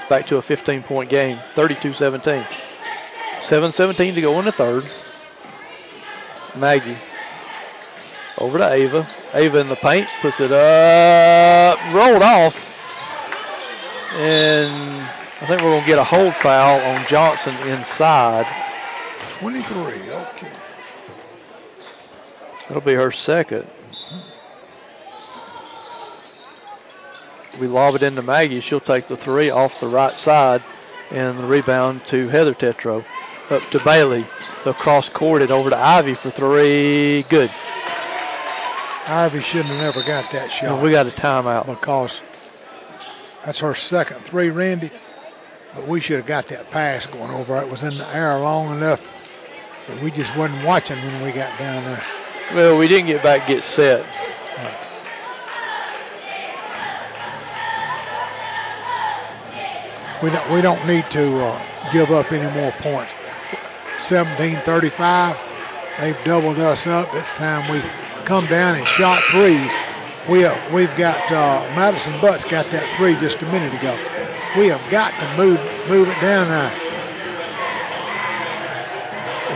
Back to a 15 point game, 32 17. 7 17 to go in the third. Maggie over to Ava. Ava in the paint, puts it up, rolled off. And I think we're going to get a hold foul on Johnson inside. 23, okay. That'll be her second. We lob it into Maggie. She'll take the three off the right side and the rebound to Heather Tetro. Up to Bailey. They'll cross court it over to Ivy for three. Good. Ivy shouldn't have never got that shot. And we got a timeout. because that's her second three, Randy. But we should have got that pass going over. It was in the air long enough that we just wasn't watching when we got down there. Well, we didn't get back, get set. We don't, we don't need to uh, give up any more points. 17-35, they've doubled us up. It's time we come down and shot threes. We uh, we've got uh, Madison Butts got that three just a minute ago. We have got to move move it down there.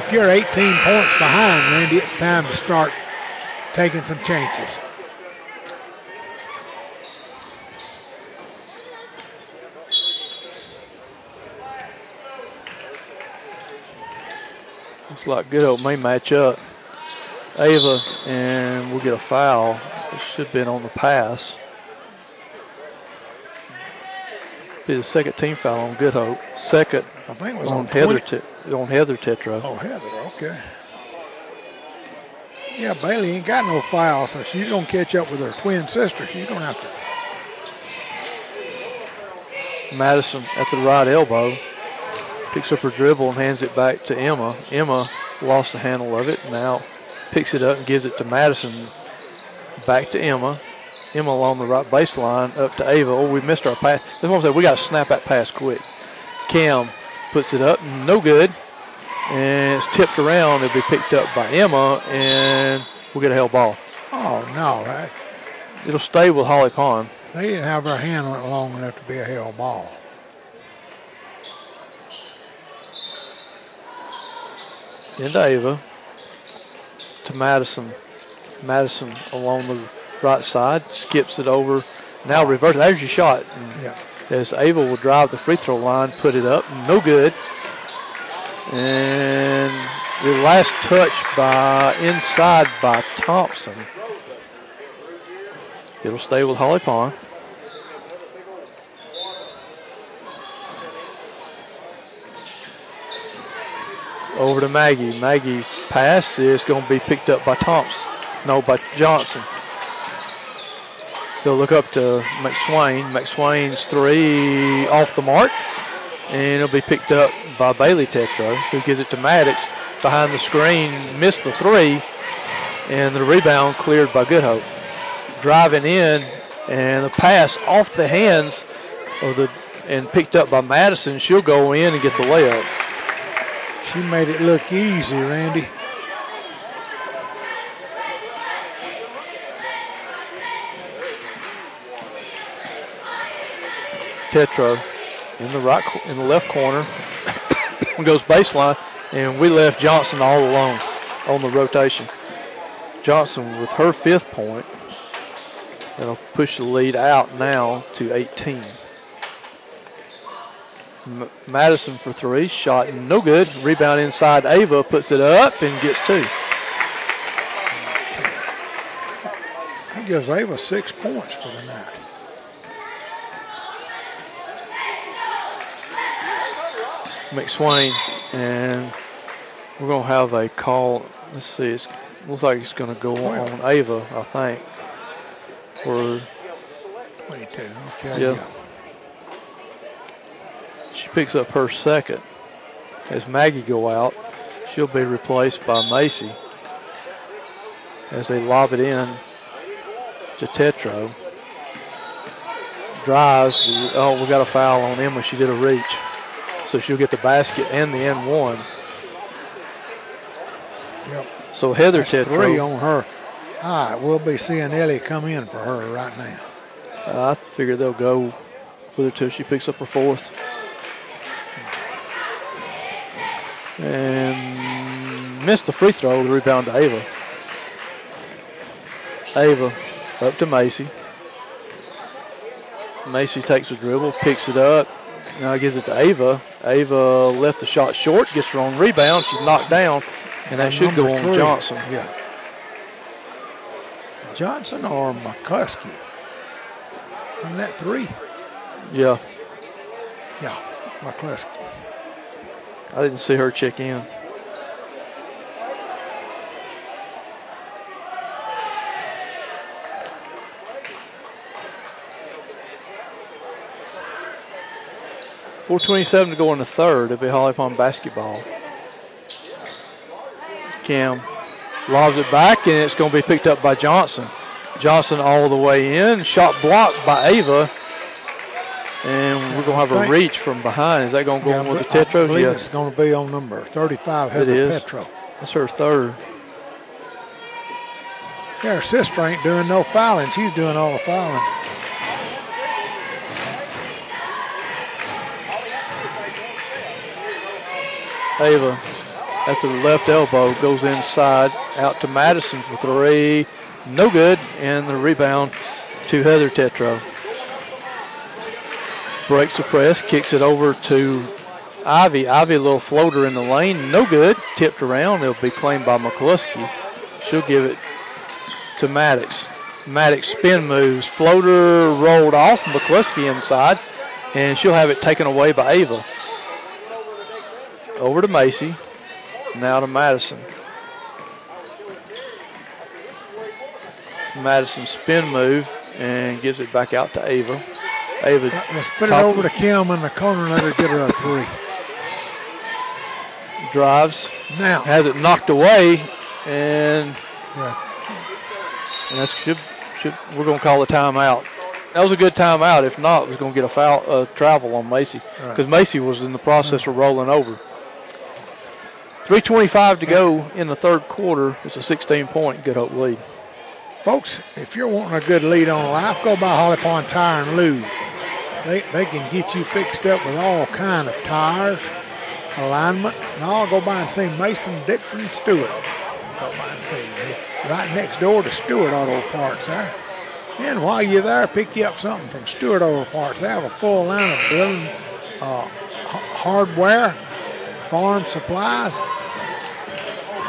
If you're 18 points behind, Randy, it's time to start taking some chances. Looks like good old may match up. Ava, and we'll get a foul. It should have been on the pass. Be the second team foul on Good Hope. Second I think it was on on Heather Te- on Heather Tetro. Oh, Heather, okay. Yeah, Bailey ain't got no file, so she's gonna catch up with her twin sister. She's gonna have to. Madison at the right elbow picks up her dribble and hands it back to Emma. Emma lost the handle of it. Now picks it up and gives it to Madison. Back to Emma. Emma along the right baseline up to Ava. Oh, we missed our pass. This one I'm. We got to snap that pass quick. Cam puts it up. No good. And it's tipped around. It'll be picked up by Emma, and we'll get a held ball. Oh no, that, It'll stay with Holly Pond. they didn't have her hand long enough to be a held ball. into Ava to Madison. Madison along the right side skips it over. Now reverse. There's your shot. And Yeah. as Ava will drive the free throw line, put it up, no good. And the last touch by inside by Thompson. It'll stay with Holly Pond. Over to Maggie. Maggie's pass is going to be picked up by Thompson. No, by Johnson. They'll look up to McSwain. McSwain's three off the mark. And it'll be picked up by Bailey Tetro, who gives it to Maddox behind the screen. Missed the three. And the rebound cleared by Good Hope. Driving in, and the pass off the hands of the and picked up by Madison. She'll go in and get the layup. She made it look easy, Randy. Tetro in the right in the left corner goes baseline, and we left Johnson all alone on the rotation. Johnson with her fifth point. That'll push the lead out now to 18. M- Madison for three, shot no good. Rebound inside. Ava puts it up and gets two. That gives Ava six points for the night. McSwain, and we're gonna have a call. Let's see, it looks like it's gonna go on Ava, I think. For 22. Okay. Yeah. she picks up her second. As Maggie go out, she'll be replaced by Macy. As they lob it in to Tetro. Drives. Oh, we got a foul on Emma. She did a reach. So she'll get the basket and the N one. Yep. So Heather That's Tetro. three on her. All right, we'll be seeing Ellie come in for her right now. Uh, I figure they'll go with her till she picks up her fourth. And missed the free throw. The rebound to Ava. Ava up to Macy. Macy takes a dribble, picks it up. Now gives it to Ava. Ava left the shot short, gets her own rebound. She's knocked down, and that should go on three. Johnson. Yeah. Johnson or McCluskey? On that three? Yeah, Yeah, McCluskey. I didn't see her check in. Four twenty-seven to go in the third. It'll be Holly Pond basketball. Cam lobs it back, and it's going to be picked up by Johnson. Johnson all the way in. Shot blocked by Ava. And we're going to have a reach from behind. Is that going to go Yeah, on with the I believe Yes. it's going to be on number 35, Heather is. Tetro. That's her third. Yeah, her sister ain't doing no fouling. She's doing all the fouling. Ava at the left elbow goes inside out to Madison for three. No good. And the rebound to Heather Tetro. Breaks the press, kicks it over to Ivy. Ivy, a little floater in the lane. No good. Tipped around. It'll be claimed by McCluskey. She'll give it to Maddox. Maddox spin moves. Floater rolled off. McCluskey inside. And she'll have it taken away by Ava. Over to Macy. Now to Madison. Madison spin move and gives it back out to Ava. Ava Let's put it over to Kim in the corner and let her get her a three. drives, Now, has it knocked away, and, yeah, and that's should should we're gonna call a timeout. That was a good timeout. If not, it was gonna get a foul uh, travel on Macy Right. because Macy was in the process of rolling over. 3:25 to go in the third quarter. It's a 16 point Good Hope lead. folks, if you're wanting a good lead on life, go by Holly Pond Tire and Lube. They, they can get you fixed up with all kind of tires, alignment, and all. Go by and see Mason Dixon Stewart. Go by and see. Right next door to Stewart Auto Parts there. And while you're there, pick you up something from Stewart Auto Parts. They have a full line of building uh, hardware, farm supplies.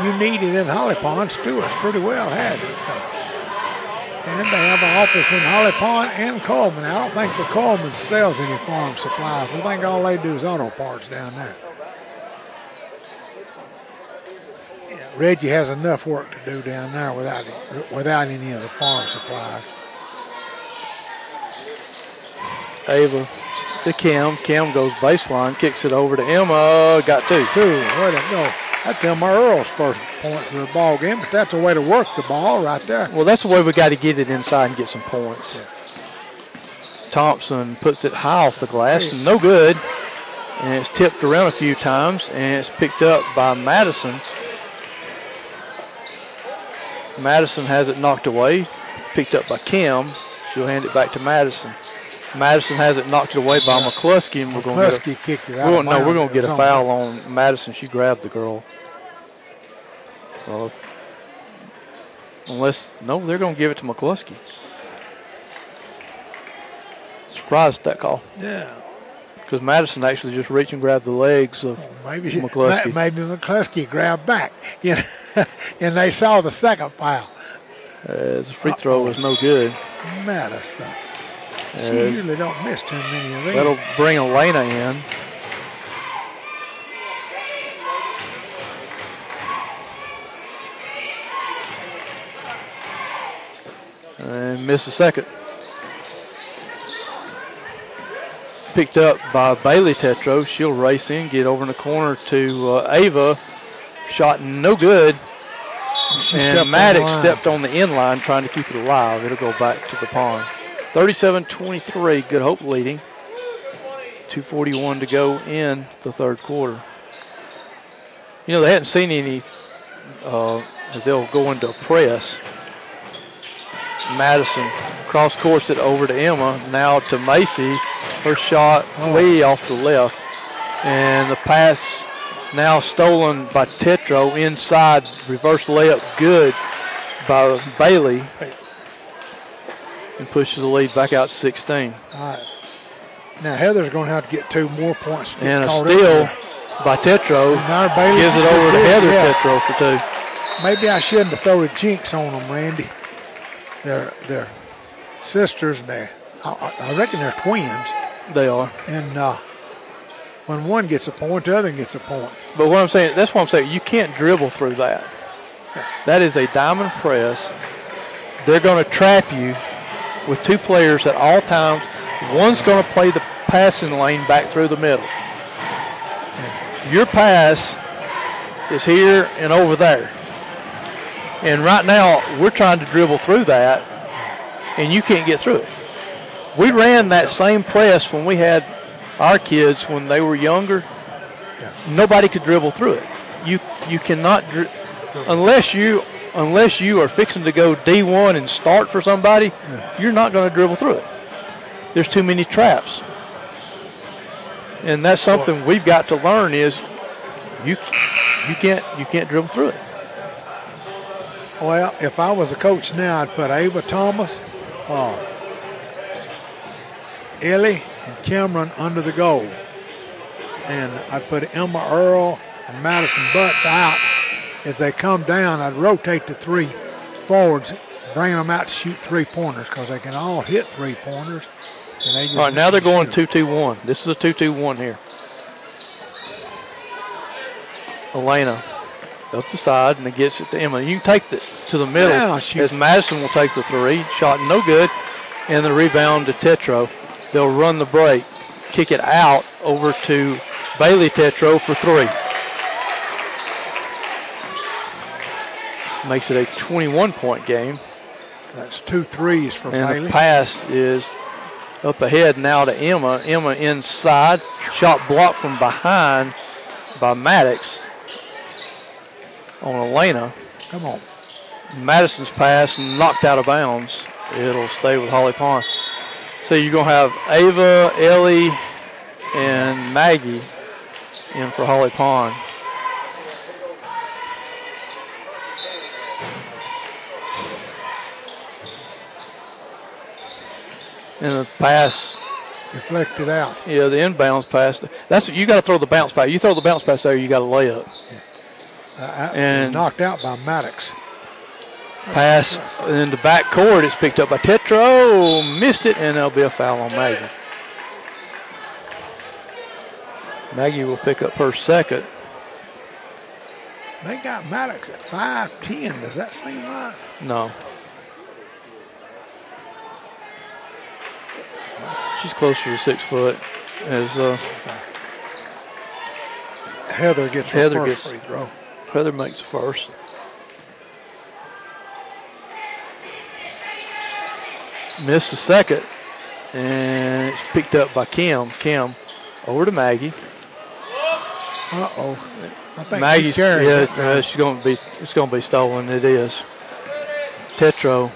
You need it in Holly Pond. Stewart's pretty well has it. So. And they have an office in Holly Pond and Cullman. I don't think the Cullman sells any farm supplies. I think all they do is auto parts down there. Yeah, Reggie has enough work to do down there without without any of the farm supplies. Ava to Kim. Kim goes baseline, kicks it over to Emma. Got two. Two. Where'd it go? That's Emma Earl's first points of the ball game, but that's a way to work the ball right there. Well, that's the way we got to get it inside and get some points. Thompson puts it high off the glass, no good. And it's tipped around a few times, and it's picked up by Madison. Madison has it knocked away, picked up by Kim. She'll hand it back to Madison. Madison has it knocked away by McCluskey, and we're going to kicked it we're out. of no, we're going to get a on foul on Madison. She grabbed the girl. Well, unless no, they're going to give it to McCluskey. Surprised at that call Yeah. because Madison actually just reached and grabbed the legs of Maybe McCluskey. Maybe McCluskey grabbed back. You know, and they saw the second foul. as the free throw was no good. Madison. She usually don't miss too many of these. that'll bring Elena in. And miss a second. Picked up by Bailey Tetro. She'll race in, get over in the corner to uh, Ava. Shot no good. She stepped on and Maddox the stepped on the end line trying to keep it alive. It'll go back to the pond. 37-23, Good Hope leading. 241 to go in the third quarter. You know, they hadn't seen any uh, as they'll go into a press. Madison cross course it over to Emma. Now to Macy. Her shot way off the left. And the pass now stolen by Tetro inside. Reverse layup good by Bailey. And pushes the lead back out to 16. All right. Now Heather's going to have to get two more points. to And a steal by Tetro And now Bailey gives it over to Heather yeah. Tetro for two. Maybe I shouldn't have thrown a jinx on them, Randy. They're they're sisters, and they I, I reckon they're twins. They are. And uh, when one gets a point, the other gets a point. But what I'm saying, that's what I'm saying. You can't dribble through that. That is a diamond press. They're going to trap you with two players at all times. One's going to play the passing lane back through the middle. Your pass is here and over there. And right now, we're trying to dribble through that, and you can't get through it. We ran that same press when we had our kids when they were younger. Nobody could dribble through it. You you cannot dri- unless you unless you are fixing to go D1 and start for somebody. You're not going to dribble through it. There's too many traps, and that's something we've got to learn. Is you you can't you can't dribble through it. Well, if I was a coach now, I'd put Ava Thomas, uh, Ellie, and Cameron under the goal. And I'd put Emma Earl and Madison Butts out. As they come down, I'd rotate the three forwards, bring them out to shoot three pointers because they can all hit three pointers. And they just All right, now they're going shoot 'em. 2 2 1. This is a 2 2 1 here. Elena up the side and it gets it to Emma. You can take it to the middle Now as Madison will take the three. Shot no good. And the rebound to Tetro. They'll run the break, kick it out over to Bailey Tetro for three. Makes it a 21 point game. That's two threes from And Bailey. the pass is up ahead now to Emma. Emma inside. Shot blocked from behind by Maddox on Elena. Come on. Madison's pass knocked out of bounds. It'll stay with Holly Pond. So you're going to have Ava, Ellie, and Maggie in for Holly Pond. And the pass, Deflected out. yeah, the inbounds pass. That's you got to throw the bounce pass. You throw the bounce pass there, you got to lay up. Uh, And- knocked out by Maddox. Pass and in the back court. It's picked up by Tetro. Missed it, and there'll be a foul on Maggie. Maggie will pick up her second. They got Maddox at 5'10. Does that seem right? No. She's closer to six foot. As uh, Heather gets her Heather first gets- free throw. Heather makes first. Missed the second, and it's picked up by Kim. Kim over to Maggie. Uh oh. I think Maggie's she carried yeah, uh, she's to be it's going to be stolen. It is. Tetro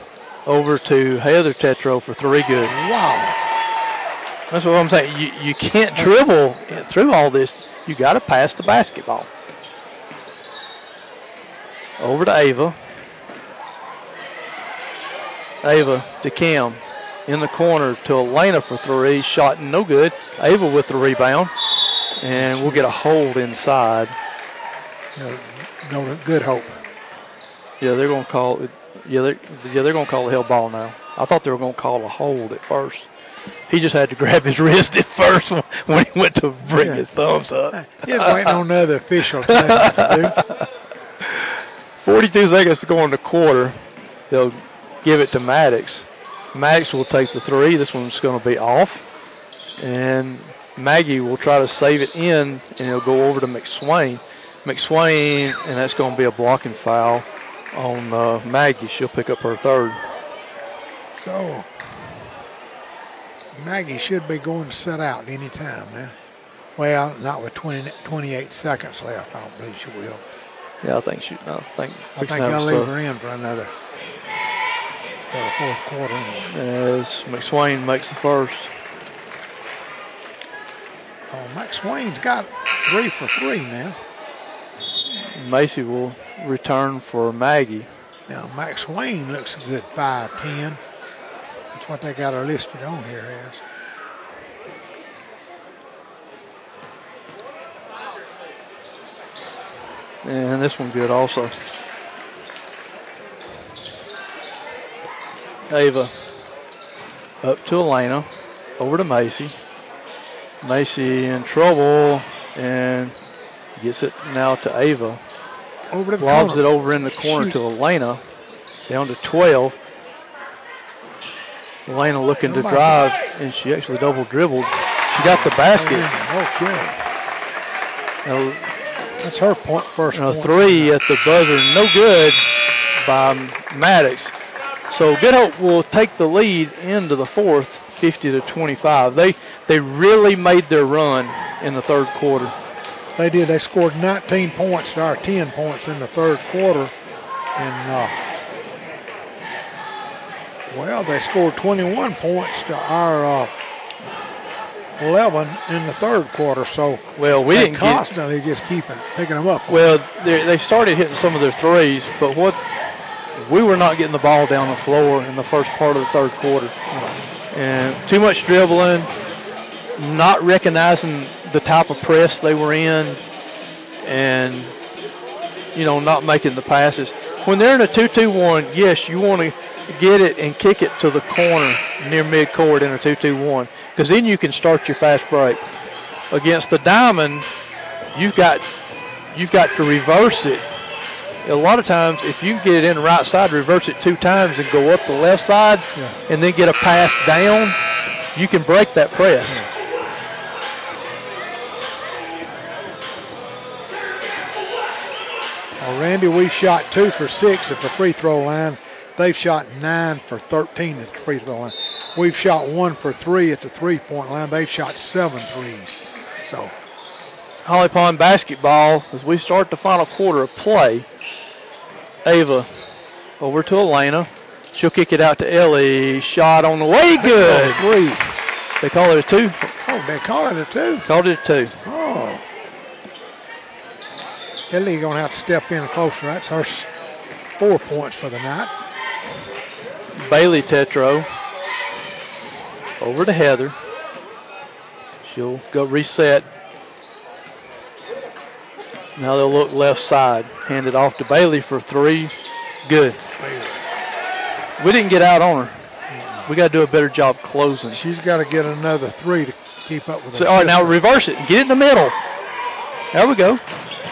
over to Heather Tetro for three good. Wow. That's what I'm saying. You you can't dribble through all this. You got to pass the basketball. Over to Ava. Ava to Cam. In the corner to Elena for three. Shot no good. Ava with the rebound. And we'll get a hold inside. No, no good hope. Yeah, they're going to call it. Yeah, they're, yeah, they're going to call the held ball now. I thought they were going to call a hold at first. He just had to grab his wrist at first when, he went to bring Yeah. his thumbs up. He's waiting on another other official to tell him what to do. 42 seconds to go in the quarter. They'll give it to Maddox. Maddox will take the three. This one's going to be off. And Maggie will try to save it in, and it'll go over to McSwain. McSwain, and that's going to be a blocking foul on uh, Maggie. She'll pick up her third. So Maggie should be going to set out any time now. Well, not with 20, 28 seconds left. I don't believe she will. Yeah, I think she. I think. I think I'll leave her in for another for the fourth quarter anyway. As McSwain makes the first. Oh, McSwain's got three for three now. Macy will return for Maggie. Now Max looks a good five ten. That's what they got her listed on here as. And this one good also. Ava up to Elena, over to Macy. Macy in trouble and gets it now to Ava. Over to Lobs corner. it over in the corner Shoot. to Elena, down to 12. Elena looking to drive, and she actually double dribbled. She got the basket. Okay. That's her point first. A point. three at the buzzer, no good by Maddox. So Good Hope will take the lead into the fourth, 50 to 25. They they really made their run in the third quarter. They did. They scored 19 points to our 10 points in the third quarter. And, uh, well, they scored 21 points to our uh, 11 in the third quarter. So Well, we didn't get constantly just keeping picking them up. well. They they started hitting some of their threes, but what we were not getting the ball down the floor in the first part of the third quarter, and too much dribbling, not recognizing the type of press they were in, and you know, not making the passes. When they're in a 2-2-1, yes, you want to get it and kick it to the corner near midcourt in a 2-2-1 because then you can start your fast break. Against the diamond, you've got you've got to reverse it. A lot of times, if you get it in the right side, reverse it two times and go up the left side, Yeah. and then get a pass down, you can break that press. Well, Randy, we shot two for six at the free throw line. They've shot nine for 13 at the free throw line. We've shot one for three at the three point line. They've shot seven threes. So Holly Pond basketball as we start the final quarter of play. Ava over to Elena. She'll kick it out to Ellie. Shot on the way, good. three. They call it a two. Oh, they call it a two. Called it a two. Oh. Ellie gonna have to step in closer. That's her four points for the night. Bailey Tetro Over to Heather. She'll go reset. Now they'll look left side. Hand it off to Bailey for three. Good. We didn't get out on her. We got to do a better job closing. She's got to get another three to keep up with So, all right, now reverse it. Get it in the middle. There we go.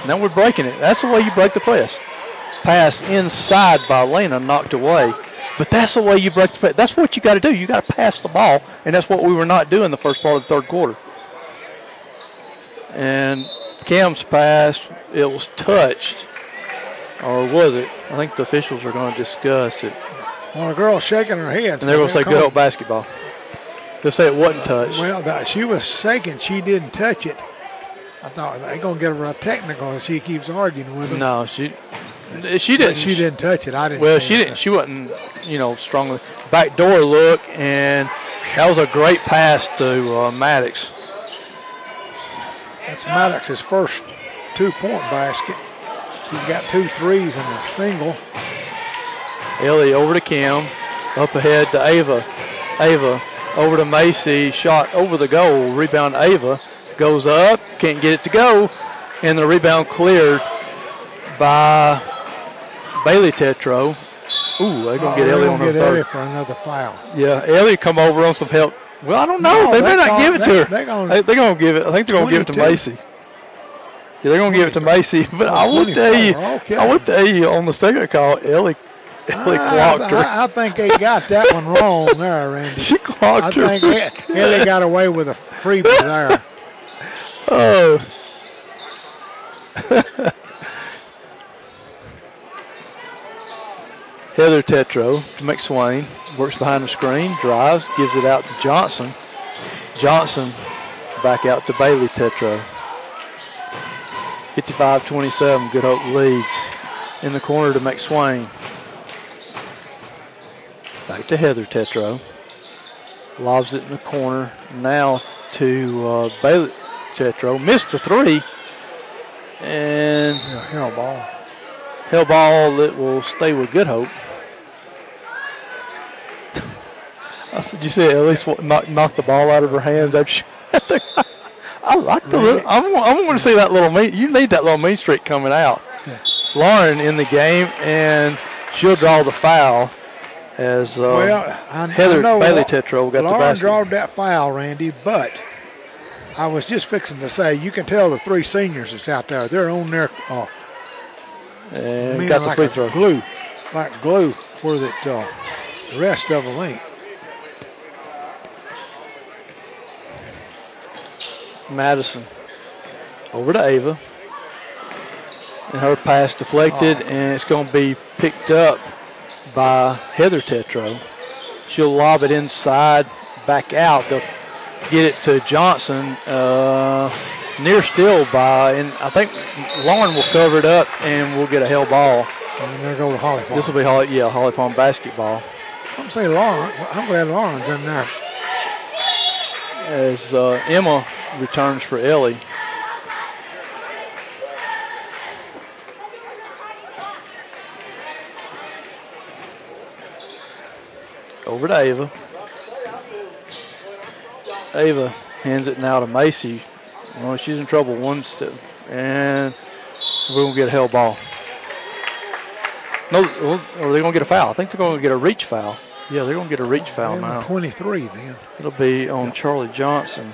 Now we're breaking it. That's the way you break the press. Pass inside by Lena, knocked away. But that's the way you break the. That's what you got to do. You got to pass the ball, and that's what we were not doing the first part of the third quarter. And Cam's pass, it was touched, or was it? I think the officials are going to discuss it, Well, the girl shaking her head. and they're going to say good old basketball. They'll say it wasn't touched. Well, that, she was shaking. She didn't touch it. I thought they're going to get her a technical, and she keeps arguing with them. No, she she didn't. But she didn't touch it. I didn't. Well, she didn't. She wasn't, you know, strongly back door look, and that was a great pass to uh, Maddox. That's Maddox's first two-point basket. She's got two threes and a single. Ellie over to Kim, up ahead to Ava. Ava over to Macy, shot over the goal. Rebound Ava goes up, can't get it to go, and the rebound cleared by Bailey Tetro. Ooh, they're gonna Oh, get they're Ellie gonna on her get Ellie for another foul. Yeah, Ellie come over on some help. Well, I don't know. No, they may not give it to her. they gonna- They- they're going to give it. I think they're going to give it to Macy. Yeah, they're going to give it to Macy. But I will tell you, okay. I will tell you on the second call, Ellie, Ellie clocked her. I, I think they got that one wrong there, Randy. she I clocked her. think Ellie got away with a freebie there. Oh. Heather Tetro to McSwain. Works behind the screen, drives, gives it out to Johnson. Johnson back out to Bailey Tetro. 55-27, Good Hope leads. In the corner to McSwain. Back to Heather Tetro. Lobs it in the corner. Now to uh, Bailey Tetro. Missed the three. And Yeah, held ball. held ball that will stay with Good Hope. I said, you say at least knock, knock the ball out of her hands after she. I like the little. I'm, I'm going to see that little mean. You need that little mean streak coming out. Lauren in the game, and she'll draw the foul as uh, well, I, Heather I know Bailey Tetro got the Lauren basket. drawed that foul, Randy, but I was just fixing to say you can tell the three seniors that's out there. They're on their uh, and got the like free throw. glue, like glue, where that uh, the rest of them ain't. Madison over to Ava. And her pass deflected, Oh. and it's going to be picked up by Heather Tetro. She'll lob it inside, back out. They'll get it to Johnson, uh, near still by, and I think Lauren will cover it up, and we'll get a held ball. And there go to Holly. This will be Holly, yeah, Holly Pond basketball. I'm saying Lauren. I'm glad Lauren's in there. As uh, Emma returns for Ellie. Over to Ava. Ava hands it now to Macy. Well, she's in trouble one step. And we're going to get a held ball. No, are they going to get a foul? I think they're going to get a reach foul. Yeah, they're going to get a reach foul And now. 23 then. It'll be on Charlie Johnson.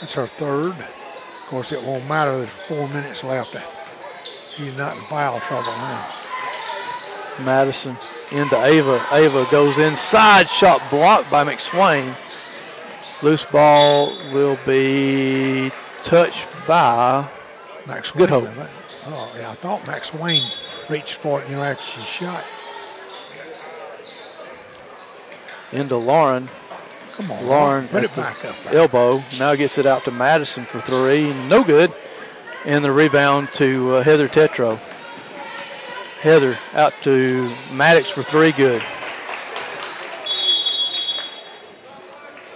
That's her third. Of course, it won't matter. There's four minutes left. He's not in foul trouble now. Madison into Ava. Ava goes inside, shot blocked by McSwain. Loose ball will be touched by Max Good Wayne, hope. I. Oh, yeah. I thought McSwain reached for it, you know, after she shot. Into Lauren. Come on, Lauren Put it back up. there. elbow. Now gets it out to Madison for three. No good. And the rebound to uh, Heather Tetro. Heather out to Maddox for three. Good.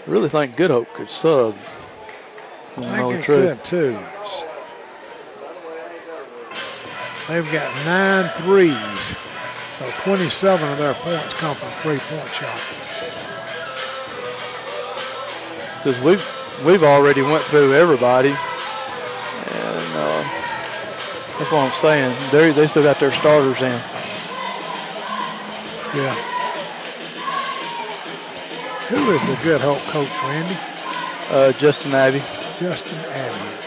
I really think Good Hope could sub. I think truth. could, too. They've got nine threes. So 27 of their points come from three-point shot. Because we've we've already went through everybody, and uh, that's what I'm saying. They they still got their starters in. Yeah. Who is the Good Hope coach, Randy? Uh, Justin Abbey. Justin Abbey.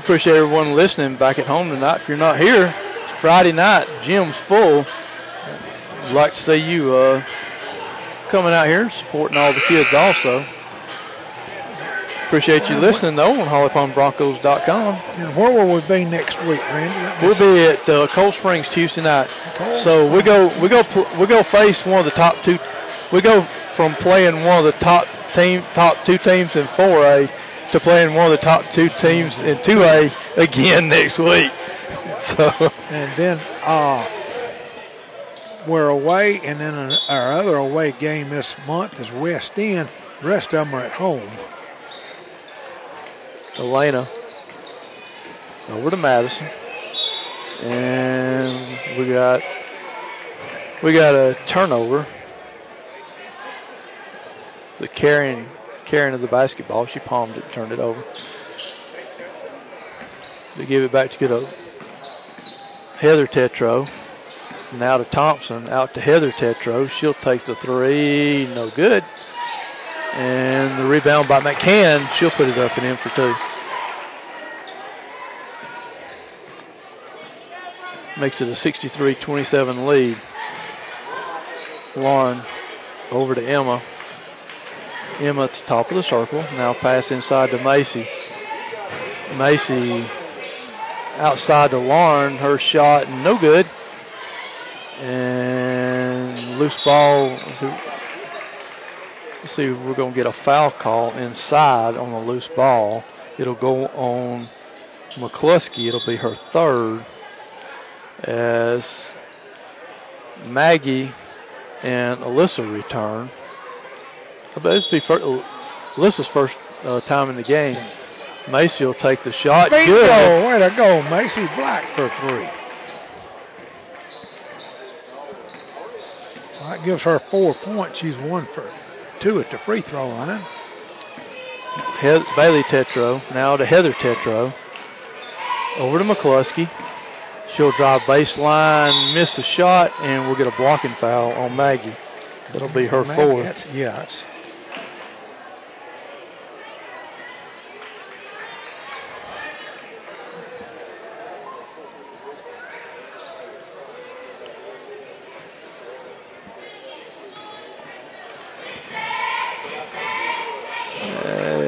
Appreciate everyone listening back at home tonight. If you're not here, it's Friday night. Gym's full. I'd like to see you uh, coming out here, supporting all the kids also. Appreciate you listening though on HollyPondBroncos.com. And where will we be next week, Randy? We'll see. be at uh, Cold Springs Tuesday night. Cold So we go we go we go face one of the top two. We go from playing one of the top team top two teams in 4A to playing one of the top two teams in 2A again next week. So And then uh, we're away, and then an- our other away game this month is West End. The rest of them are at home. Elena over to Madison, and we got we got a turnover. The carrying carrying of the basketball, she palmed it, turned it over. They give it back to get a Heather Tetro. Now to Thompson, out to Heather Tetro. She'll take the three, no good. And the rebound by McCann, she'll put it up and in for two. Makes it a 63-27 lead. Lauren over to Emma. Emma at the top of the circle. Now pass inside to Macy. Macy outside to Lauren. Her shot no good. And loose ball. Let's see, we're going to get a foul call inside on the loose ball. It'll go on McCluskey. It'll be her third as Maggie and Alyssa return. Bet it'll be first, Alyssa's first uh, time in the game. Macy will take the shot. Bingo! Good. Way to go, Macy Black for three. Well, that gives her four points. She's one for two at the free throw line. Bailey Tetro now to Heather Tetro. Over to McCluskey. She'll drive baseline, miss the shot, and we'll get a blocking foul on Maggie. That'll be her Maggie, fourth. that's- yeah, it's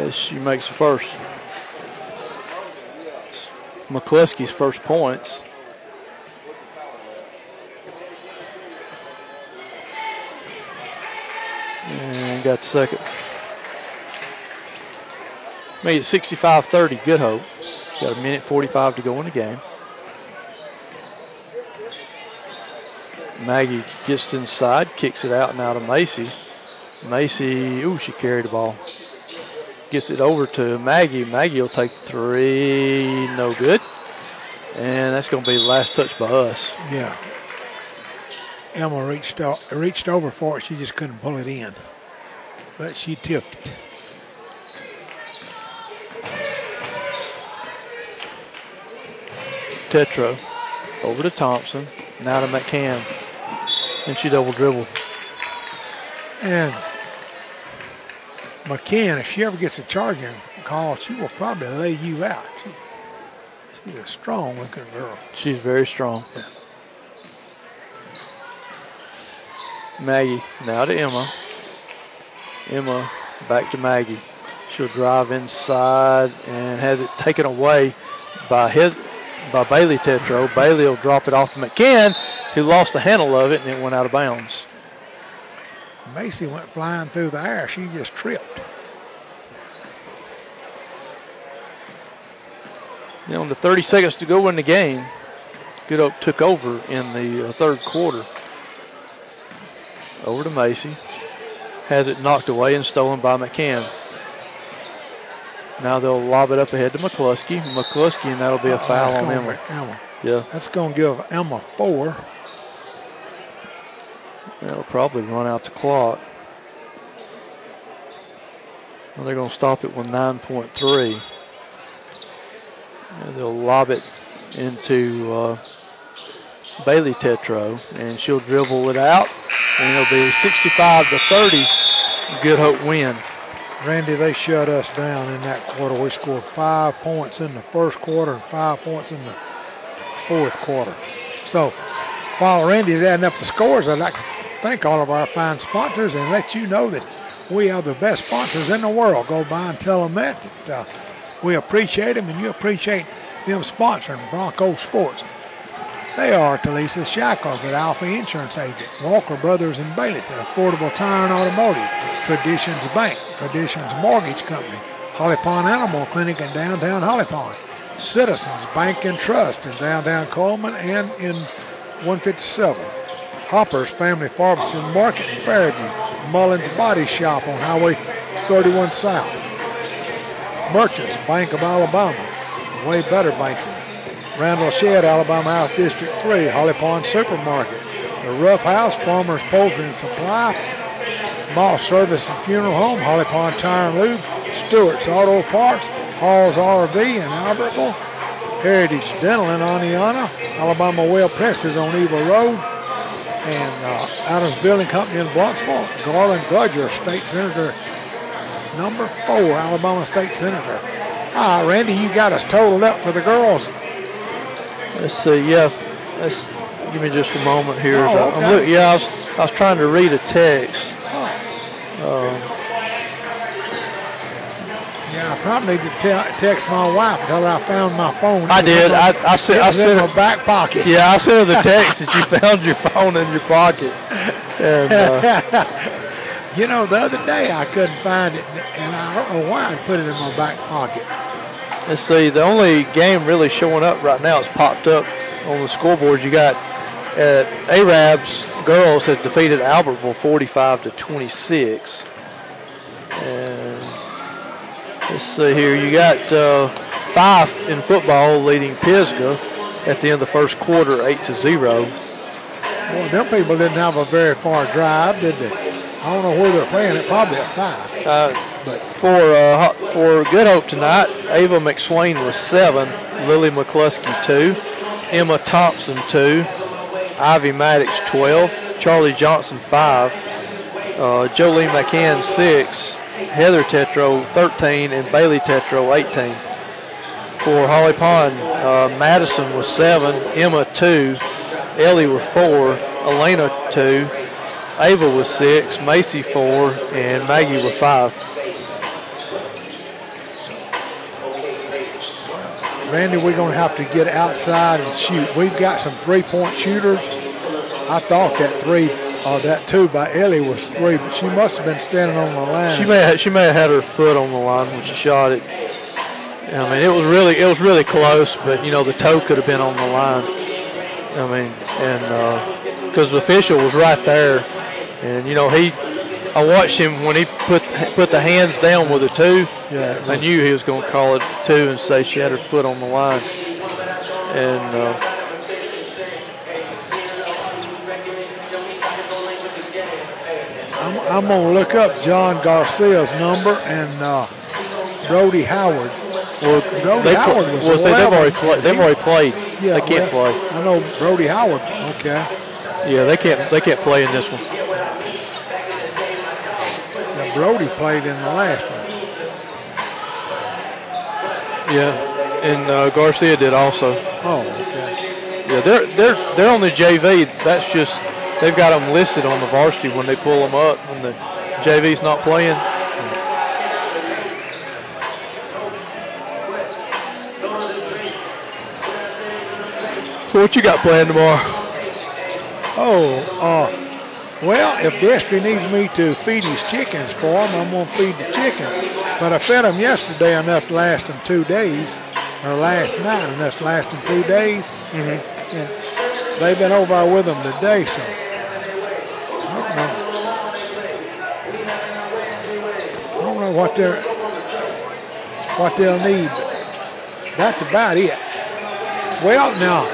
Uh, she makes the first. McCluskey's first points. And got second. Made it 65-30, Good Hope. Got a minute 45 to go in the game. Maggie gets inside, kicks it out now to Macy. Macy, ooh, she carried the ball. Gets it over to Maggie. Maggie will take three, no good. And that's going to be the last touch by us. yeah. Emma reached o- reached over for it. She just couldn't pull it in, but she tipped it. Tetro over to Thompson. Now to McCann. And she double dribbled. And McCann, if she ever gets a charging call, she will probably lay you out. She, she's a strong looking girl. She's very strong. Maggie now to Emma. Emma back to Maggie. She'll drive inside and has it taken away by head by Bailey Tetro. Bailey will drop it off to McCann, who lost the handle of it and it went out of bounds. Macy went flying through the air. She just tripped. You know, the 30 seconds to go in the game, Good took over in the uh, third quarter. Over to Macy. Has it knocked away and stolen by McCann. Now they'll lob it up ahead to McCluskey. McCluskey, and that'll be a foul That's on Emma. Emma. Yeah, That's going to give Emma four. That'll probably run out the clock. Well, they're going to stop it with 9.3. And they'll lob it into uh, Bailey Tetro, and she'll dribble it out, and it'll be 65 to 30. Good Hope win. Randy, they shut us down in that quarter. We scored five points in the first quarter and five points in the fourth quarter. So while Randy's adding up the scores, I'd like to thank all of our fine sponsors and let you know that we are the best sponsors in the world. Go by and tell them that. that uh, we appreciate them and you appreciate them sponsoring Bronco Sports. They are Talisa Shackles at Alfa Insurance Agent, Walker Brothers in Baileyton, Affordable Tire and Automotive, Traditions Bank, Traditions Mortgage Company, Holly Pond Animal Clinic in downtown Holly Pond, Citizens Bank and Trust in downtown Cullman and in 157, Hopper's Family Pharmacy and Market in Fairview, Mullins Body Shop on Highway 31 South, Merchants Bank of Alabama, Way Better Banking, Randall Shedd, Alabama House District 3, Holly Pond Supermarket, The Rough House, Farmers Poultry and Supply, Moss Service and Funeral Home, Holly Pond Tire and Lube, Stewart's Auto Parts, Hall's RV in Albertville, Heritage Dental in Oneonta, Alabama Well Presses on Eva Road, and uh, Adams Building Company in Blountsville, Garlan Gudger, State Senator number four, Alabama State Senator. All right, Randy, you got us totaled up for the girls. Let's see. Yeah, let's give me just a moment here. Oh, okay. look- yeah, I was, I was trying to read a text. Yeah, I probably need to tell, text my wife her I found my phone. I did. in I, I sent. I in sent my her. back pocket. Yeah, I sent her the text that you found your phone in your pocket. And uh, You know, the other day I couldn't find it, and I don't know why I put it in my back pocket. let's see. The only game really showing up right now is popped up on the scoreboard. You got uh, Arabs girls have defeated Albertville 45 to 26. And let's see here. You got uh, Fyffe in football leading Pisgah at the end of the first quarter, eight to zero. Well, them people didn't have a very far drive, did they? I don't know where they're playing it. Probably at five. Uh, But for uh, for Good Hope tonight, Ava McSwain was seven, Lily McCluskey two, Emma Thompson two, Ivy Maddox twelve, Charlie Johnson five, uh, Jolie McCann six, Heather Tetro thirteen, and Bailey Tetro eighteen. For Holly Pond, uh, Madison was seven, Emma two, Ellie was four, Elena two, Ava was six, Macy four, and Maggie was five. Randy, we're going to have to get outside and shoot. We've got some three-point shooters. I thought that three, uh, that two by Ellie was three, but she must have been standing on the line. She may have, she may have had her foot on the line when she shot it. I mean, it was really it was really close, but you know the toe could have been on the line. I mean, and because the official was right there, and you know he, I watched him when he put put the hands down with a two. Yeah, I knew he was going to call it two and say she had her foot on the line, and. Uh, I'm, going to look up John Garcia's number and uh, Brody Howard. well, Brody they, Howard was well, they've already played. They've already played. Yeah, they can't well, play. I know Brody Howard. Okay. Yeah, they can't. They can't play in this one. Yeah, Brody played in the last one. Yeah, and uh, Garcia did also. Oh, okay. Yeah, they're they're they're on the JV. That's just they've got them listed on the varsity when they pull them up when the JV's not playing. So what you got planned tomorrow? Oh, uh, well, if Destry needs me to feed his chickens for him, I'm going to feed the chickens. But I fed them yesterday enough to last them two days, or last night enough to last them two days. Mm-hmm. And they've been over with them today, so what they're what they'll need. That's about it. Well, now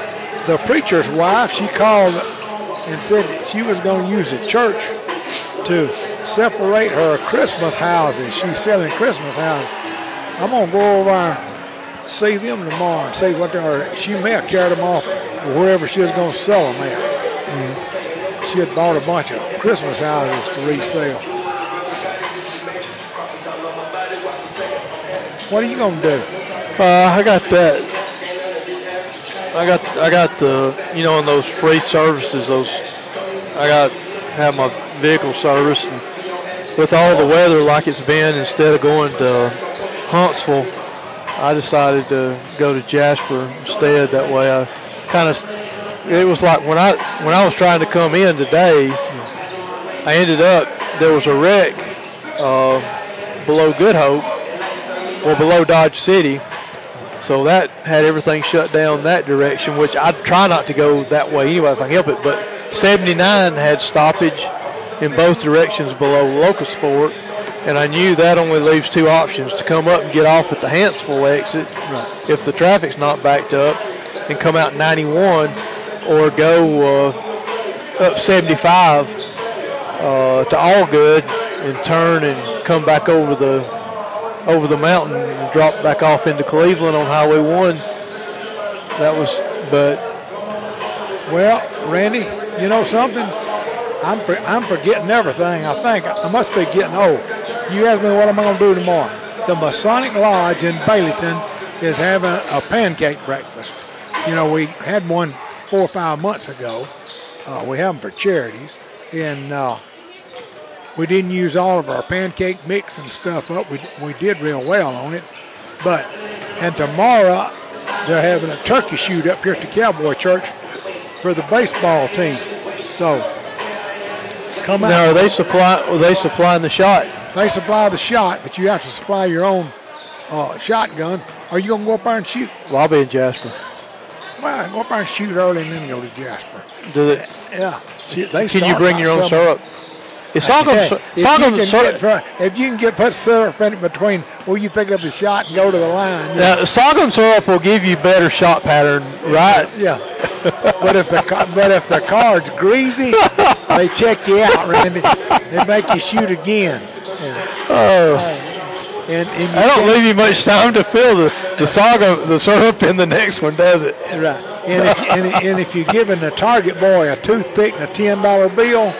the preacher's wife, she called and said that she was going to use the church to separate her Christmas houses. She's selling Christmas houses. I'm going to go over and see them tomorrow and see what they are. She may have carried them off wherever she was going to sell them at. Mm-hmm. She had bought a bunch of Christmas houses to resell. What are you to do? Uh, I got that. I got I got the you know in those free services those I got have my vehicle serviced and with all the weather like it's been instead of going to Huntsville I decided to go to Jasper instead that way I kind of it was like when I when I was trying to come in today I ended up there was a wreck uh, below Good Hope or below Dodge City so that had everything shut down that direction, which I try not to go that way anyway if I can help it. But 79 had stoppage in both directions below Locust Fork, and I knew that only leaves two options: to come up and get off at the Hanceville exit if the traffic's not backed up, and come out 91, or go uh, up 75 uh, to Allgood and turn and come back over the over the mountain and drop back off into Cleveland on Highway 1. That was, but Well, Randy, you know something? I'm for, I'm forgetting everything. I think I must be getting old. You ask me what I'm going to do tomorrow? The Masonic Lodge in Baileyton is having a pancake breakfast. You know, we had one four or five months ago. Uh, we have them for charities, and uh, we didn't use all of our pancake mix and stuff up. We we did real well on it, but and tomorrow they're having a turkey shoot up here at the Cowboy Church for the baseball team. So come out. now are they supply? Are they supplying the shot? They supply the shot, but you have to supply your own uh, shotgun. Are you gonna go up there and shoot? Well, I'll be in Jasper. Well, go up there and shoot early, and then go to Jasper. Do they, Yeah. See, they can you bring your own syrup? Is sorghum, Hey, sy- if, you sorghum can get, fr- if you can get put syrup in it between where you pick up the shot and go to the line, yeah. now, sorghum syrup will give you better shot pattern, right? yeah. but if the but if the card's greasy, they check you out, Randy. They make you shoot again. Oh, uh, And, and I don't leave you much time to fill the, the sorghum, the syrup in the next one, does it? Right. And if, and, and if you're giving the target boy a toothpick and a ten dollar bill,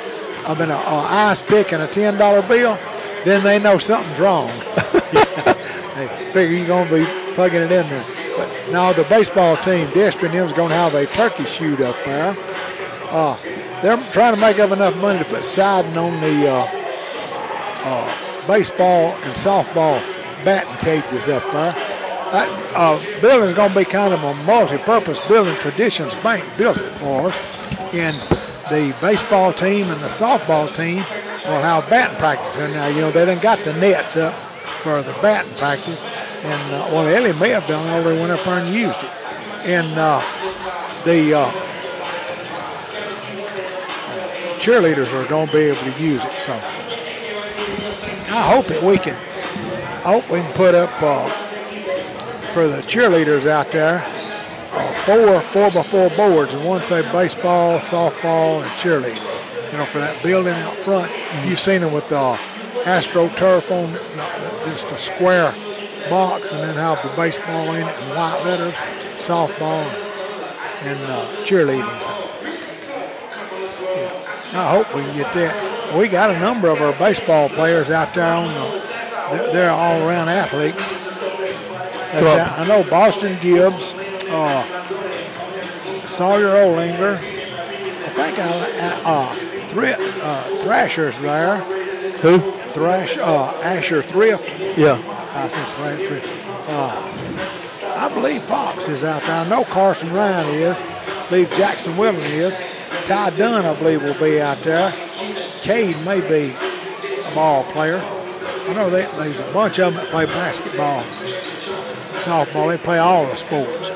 I mean a, a ice pick and a ten dollar bill, then they know something's wrong. they figure you're gonna be plugging it in there. But now the baseball team, Destry and them's gonna have a turkey shoot up there. Uh, they're trying to make up enough money to put siding on the uh, uh, baseball and softball batting cages up there. That uh, building's going to be kind of a multi-purpose building. Traditions Bank built it for us, and the baseball team and the softball team will have batting practice in there. You know, they done got the nets up for the batting practice, and uh, well, Ellie may have done already went up there and used it, and uh, the uh, cheerleaders are going to be able to use it. So I hope that we can. I hope we can put up uh, for the cheerleaders out there four four by four boards, and one say baseball, softball, and cheerleading. You know, for that building out front. You've seen them with uh, AstroTurf on the, the, just a square box, and then have the baseball in it in white letters, softball, and uh, cheerleading. So, yeah, I hope we can get that. We got a number of our baseball players out there on the. They're, they're all around athletes. That's Well- I know Boston Gibbs, uh, Sawyer Olinger. I think I, uh, Thri- uh, Thrasher's there. Who? Thrash, uh, Asher Thrift. Yeah. I said Thrash Thrift. Uh, I believe Fox is out there. I know Carson Ryan is. I believe Jackson Willen is. Ty Dunn, I believe, will be out there. Cade may be a ball player. I know that there's a bunch of them that play basketball, softball. They play all the sports.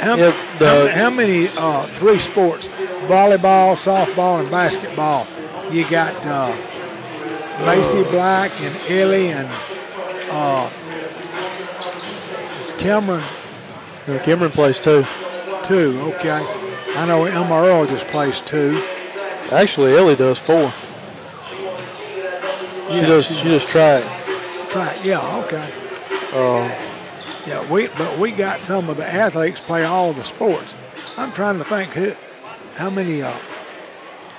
How, the- how, how many uh, three sports? Volleyball, softball, and basketball. You got uh, Macy Black and Ellie and uh, is Cameron And Cameron plays two. Two, okay. I know Emma Earl just plays two. Actually, Ellie does four. She Yeah, does. she- She does track. Track, yeah, okay. Uh, Yeah, we but we got some of the athletes play all the sports. I'm trying to think who, how many uh,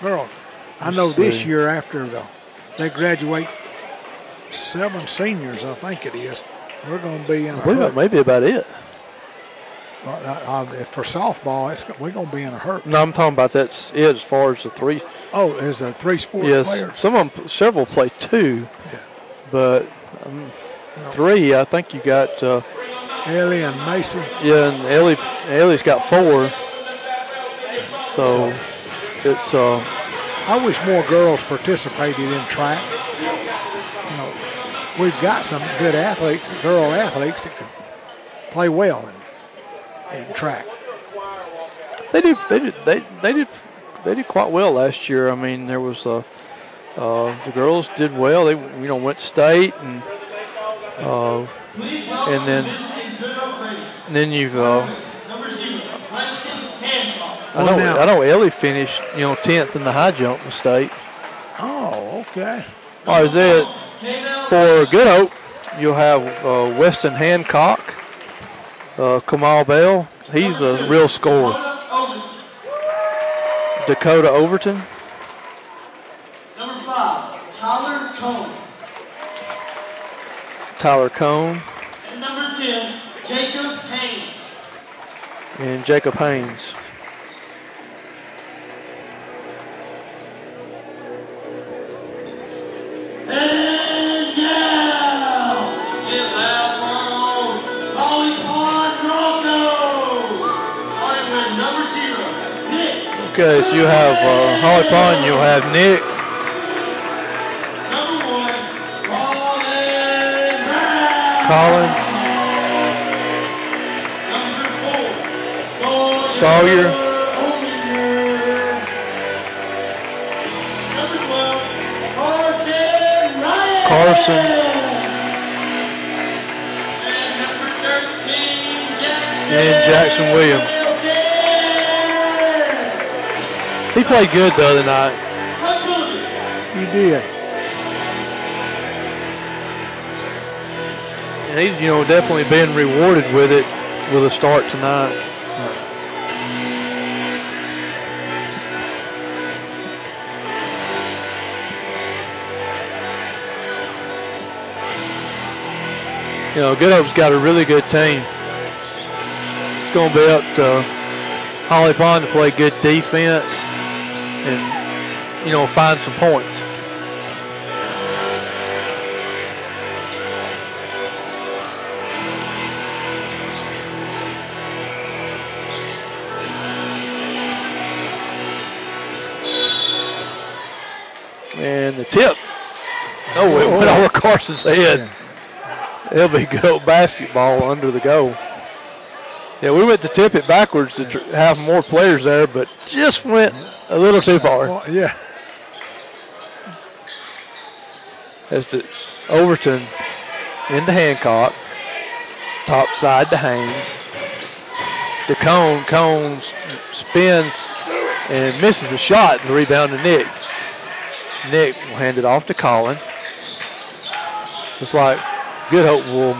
girls. I know this year after the they graduate, seven seniors, I think it is. We're going to be in a I believe that hurt. may be about it. Uh, uh, for softball, it's, we're going to be in a hurt. No, I'm talking about that's it as far as the three. Oh, there's a three sports Yes, players. some of them, several play two, Yeah. but um, three. I think you got. Uh, Ellie and Mason. yeah, and Ellie. Ellie's got four. So it's. Uh, I wish more girls participated in track. You know, we've got some good athletes, girl athletes that can play well in, in track. They did. They did. They they did. They did quite well last year. I mean, there was uh, uh, the girls did well. They you know went state and uh, and then then you've. Uh, Number zero, Weston Hancock. I know. now- I know. Ellie finished you know tenth in the high jump in state. Oh, okay. All right, is it for Good Hope? You'll have uh, Weston Hancock, uh, Kamal Bell. He's a real scorer. Dakota Overton. Number five, Tyler Cone. Tyler Cone, And number 10, Jacob Payne. and Jacob Haynes. And now, for Holly Pond Broncos. Starting with number zero, Nick. Okay, so you have uh, Holly Pond, you'll have Nick, Number one, Colin Brown. Colin, Sawyer, Ominger. Number 12, Carson And Jackson. Williams. He played good the other night. You did. And he's, you know, definitely been rewarded with it with a start tonight. You know, Good Hope's got a really good team. It's going to be up to Holly Pond to play good defense and, you know, find some points. And the tip. Oh, it went over oh. Carson's head. It'll be good old basketball under the goal. Yeah, we went to tip it backwards to tr- have more players there, but just went a little too far. Well, yeah. As to Overton into Hancock, top side to Haynes. To Cone, Cones spins and misses a shot, and the rebound to Nick. Nick will hand it off to Colin. Looks like Good Hope will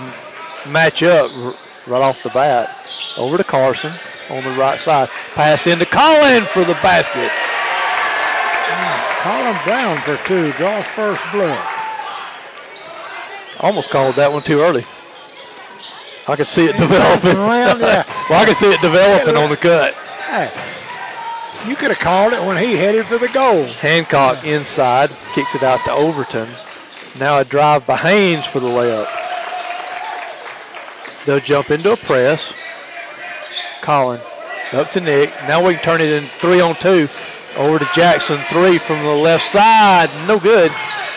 match up right off the bat. Over to Carson on the right side. Pass into Colin for the basket. Colin Brown for two. Draws first blood. Almost called that one too early. I could see it developing. around, yeah. well, I could see it developing on the cut. Hey, you could have called it when he headed for the goal. Hancock inside, kicks it out to Overton. Now a drive by Haynes for the layup. They'll jump into a press. Colin up to Nick. Now we can turn it in three on two. Over to Jackson, three from the left side. No good.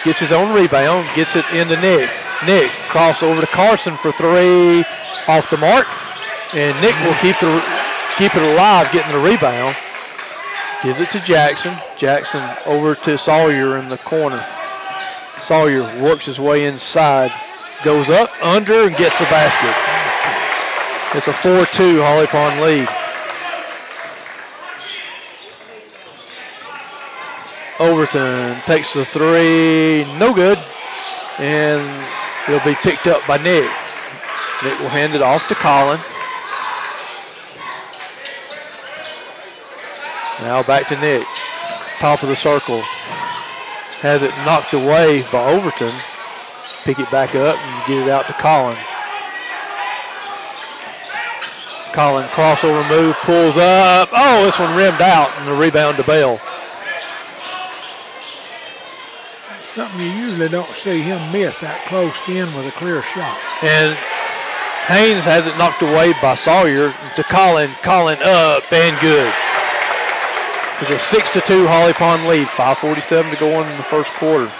Gets his own rebound, gets it into Nick. Nick cross over to Carson for three off the mark. And Nick will keep the keep it alive, getting the rebound. Gives it to Jackson. Jackson over to Sawyer in the corner. Sawyer works his way inside, goes up, under, and gets the basket. It's a 4-2 Holly Pond lead. Overton takes the three, no good, and it'll be picked up by Nick. Nick will hand it off to Colin. Now back to Nick, top of the circle. Has it knocked away by Overton. Pick it back up and get it out to Colin. Colin crossover move, pulls up. Oh, this one rimmed out and the rebound to Bell. Something you usually don't see him miss that close in with a clear shot. And Haynes has it knocked away by Sawyer to Colin. Colin up and good. It's a 6 to 2 Holly Pond lead. 5.47 to go on in the first quarter.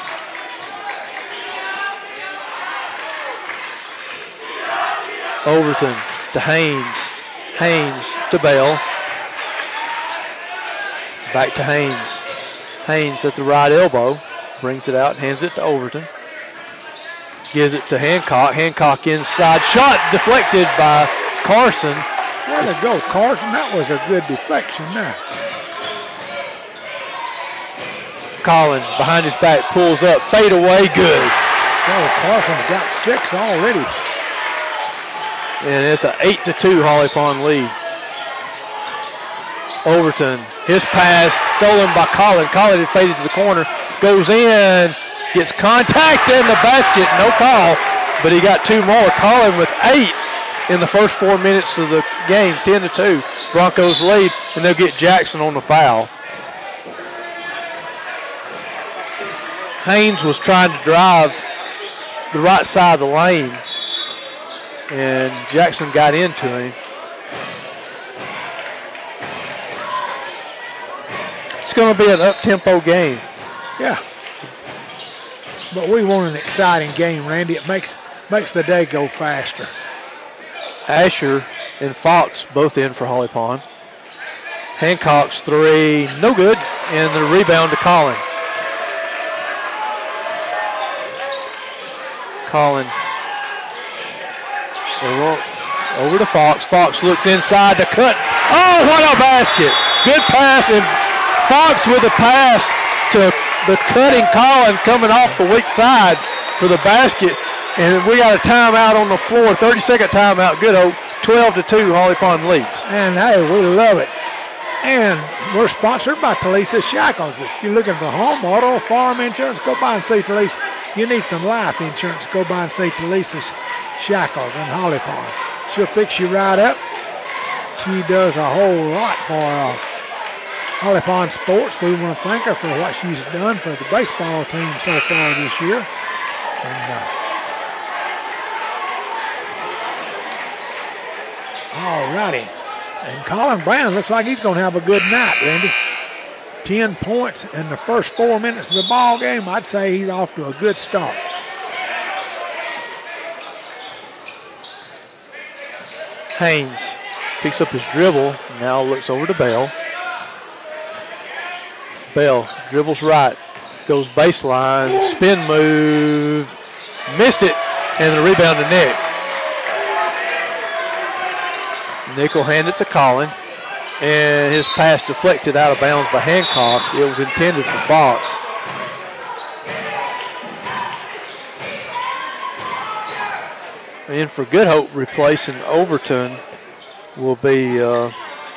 Overton to Haynes. Haynes to Bell. Back to Haynes. Haynes at the right elbow. Brings it out, hands it to Overton. Gives it to Hancock. Hancock inside. Shot deflected by Carson. Way to go, Carson. That was a good deflection there. Collins behind his back pulls up. Fade away. Good. Oh, Carson's got six already. And it's an 8 to 2 Holly Pond lead. Overton, his pass stolen by Colin. Colin had faded to the corner, goes in, gets contact in the basket, no call, but he got two more. Colin with eight in the first four minutes of the game, 10 to 2. Broncos lead, and they'll get Jackson on the foul. Haynes was trying to drive the right side of the lane, and Jackson got into him. It's going to be an up-tempo game. Yeah. But we want an exciting game, Randy. It makes makes the day go faster. Asher and Fox both in for Holly Pond. Hancock's three, no good, and the rebound to Colin. Colin over, to Fox. Fox looks inside to cut. Oh, what a basket! Good pass, and Fox with a pass to the cutting Colin coming off the weak side for the basket. And we got a timeout on the floor, 30 second timeout. Good hope. 12 to 2, Holly Pond leads. And hey, we love it. And we're sponsored by Talisa Shackles. If you're looking for home, auto, farm insurance, go by and see Talisa. You need some life insurance, go by and see Talisa Shackles in Holly Pond. She'll fix you right up. She does a whole lot for uh, Holly Pond Sports. We want to thank her for what she's done for the baseball team so far this year. And uh, all righty. And Colin Brown looks like he's going to have a good night, Randy. 10 points in the first four minutes of the ball game. I'd say he's off to a good start. Haynes picks up his dribble, now looks over to Bell. Bell dribbles right, goes baseline, spin move, missed it, and the rebound to Nick. Nick will hand it to Colin, and his pass deflected out of bounds by Hancock. It was intended for Fox. In for Good Hope, replacing Overton will be uh,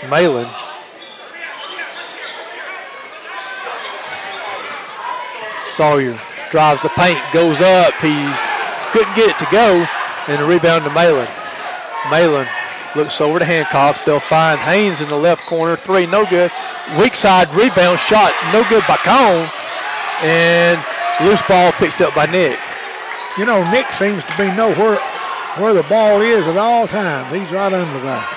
Malin. Sawyer drives the paint, goes up. He couldn't get it to go, and a rebound to Malin. Malin looks over to Hancock. They'll find Haynes in the left corner. Three, no good. Weak side rebound shot, no good by Cone. And loose ball picked up by Nick. You know, Nick seems to be nowhere where the ball is at all times. He's right under there.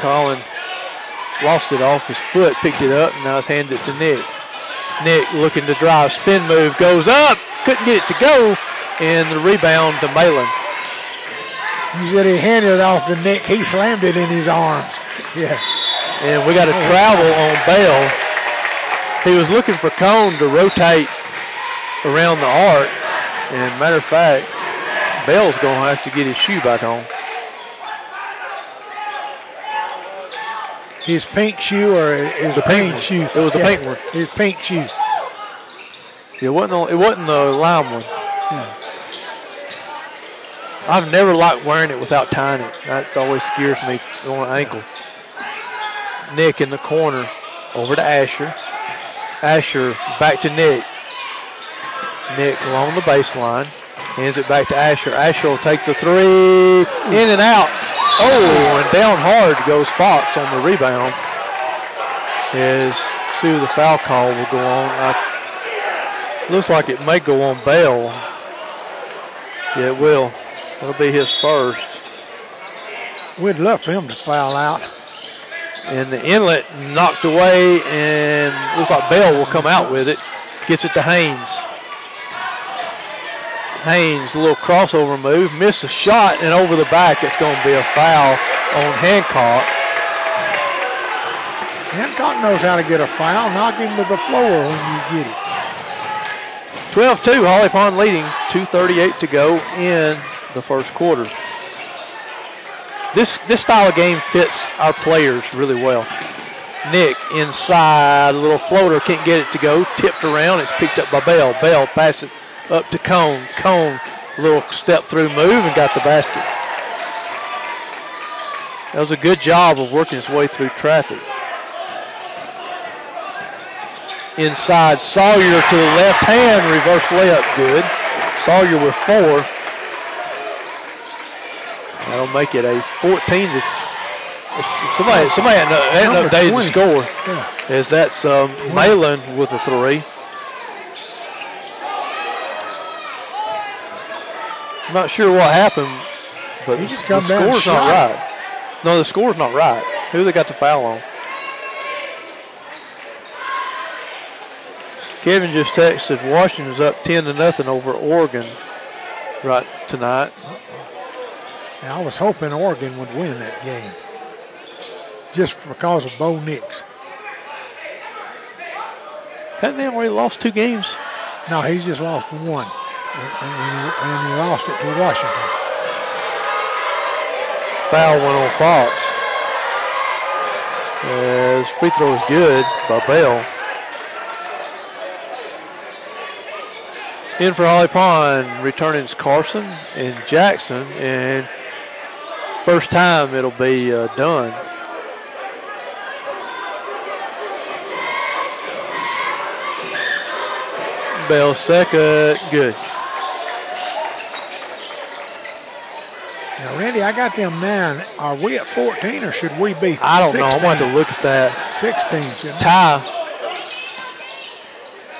Colin lost it off his foot, picked it up, and now he's handed it to Nick. Nick looking to drive, spin move, goes up, couldn't get it to go, and the rebound to Malin. You said he handed it off to Nick. He slammed it in his arms. Yeah. And we got a travel on Bell. He was looking for Cone to rotate around the arc. And matter of fact, Bell's going to have to get his shoe back on. His pink shoe or his The pink one. shoe? It was the Yeah, pink one. His pink shoe. It wasn't. on- It wasn't the lime one. I've never liked wearing it without tying it. That's always scares me on an ankle. Nick in the corner, over to Asher. Asher back to Nick. Nick along the baseline, hands it back to Asher. Asher will take the three, in and out. Oh, and down hard goes Fox on the rebound. As see the foul call will go on. I Looks like it may go on Bell. Yeah, it will. It'll be his first. We'd love for him to foul out. And the inlet knocked away, and looks like Bell will come out with it. Gets it to Haynes. Haynes, a little crossover move, missed a shot, and over the back, it's going to be a foul on Hancock. Hancock knows how to get a foul. Knock him to the floor when you get it. 12-2, Holly Pond leading, 2.38 to go in the first quarter. This this style of game fits our players really well. Nick inside, a little floater, can't get it to go, tipped around, it's picked up by Bell. Bell passes it up to Cone. Cone, little step through move and got the basket. That was a good job of working his way through traffic. Inside, Sawyer to the left hand, reverse layup good. Sawyer with four. That'll make it a 14 to. Somebody, somebody hadn't, hadn't Number updated 20. the score. Yeah. As that's um, Malin with a three. I'm not sure what happened, but He just the come down and score's not right. No, the score's not right. Who they got the foul on? Kevin just texted Washington's up 10 to nothing over Oregon right tonight. Now, I was hoping Oregon would win that game just because of Bo Nix. Hadn't they already lost two games? No, he's just lost one, and, he, lost it to Washington. Foul went on Fox. As free throw is good by Bell. In for Holly Pond, returning is Carson and Jackson, and first time it'll be uh, Dunn. Bell second, good. Now, Randy, I got them nine. Are we at 14 or should we be? I don't know. I'm 16? going to look at that. 16. shouldn't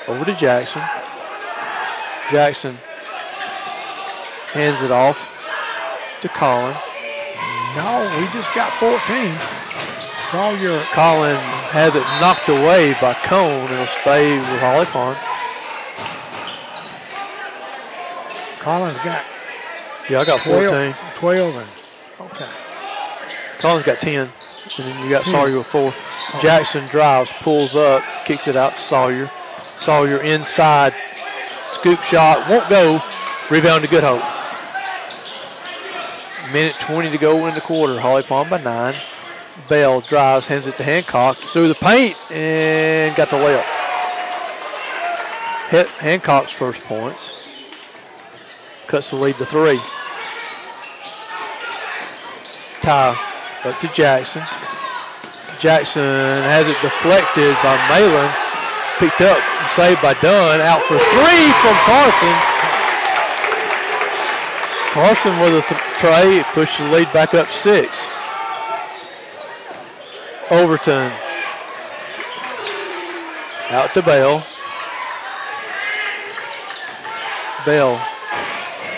we? Over to Jackson. Jackson hands it off to Colin. No, we just got 14. Sawyer, Colin has it knocked away by Cone. It'll stay with Holly Pond. Collins got Yeah, I got 14. 12. 12 and, okay. Colin's got 10. And then you got 10. Sawyer with 4. Jackson drives, pulls up, kicks it out to Sawyer. Sawyer inside. Scoop shot. Won't go. Rebound to Good Hope. Minute 20 to go in the quarter. Holly Pond by 9. Bell drives, hands it to Hancock. Through the paint and got the layup. Hit Hancock's first points. Cuts the lead to three. Ty up to Jackson. Jackson has it deflected by Malin. Picked up and saved by Dunn. Out for three from Carson. Carson with a th- tray. It pushed the lead back up six. Overton. Out to Bell. Bell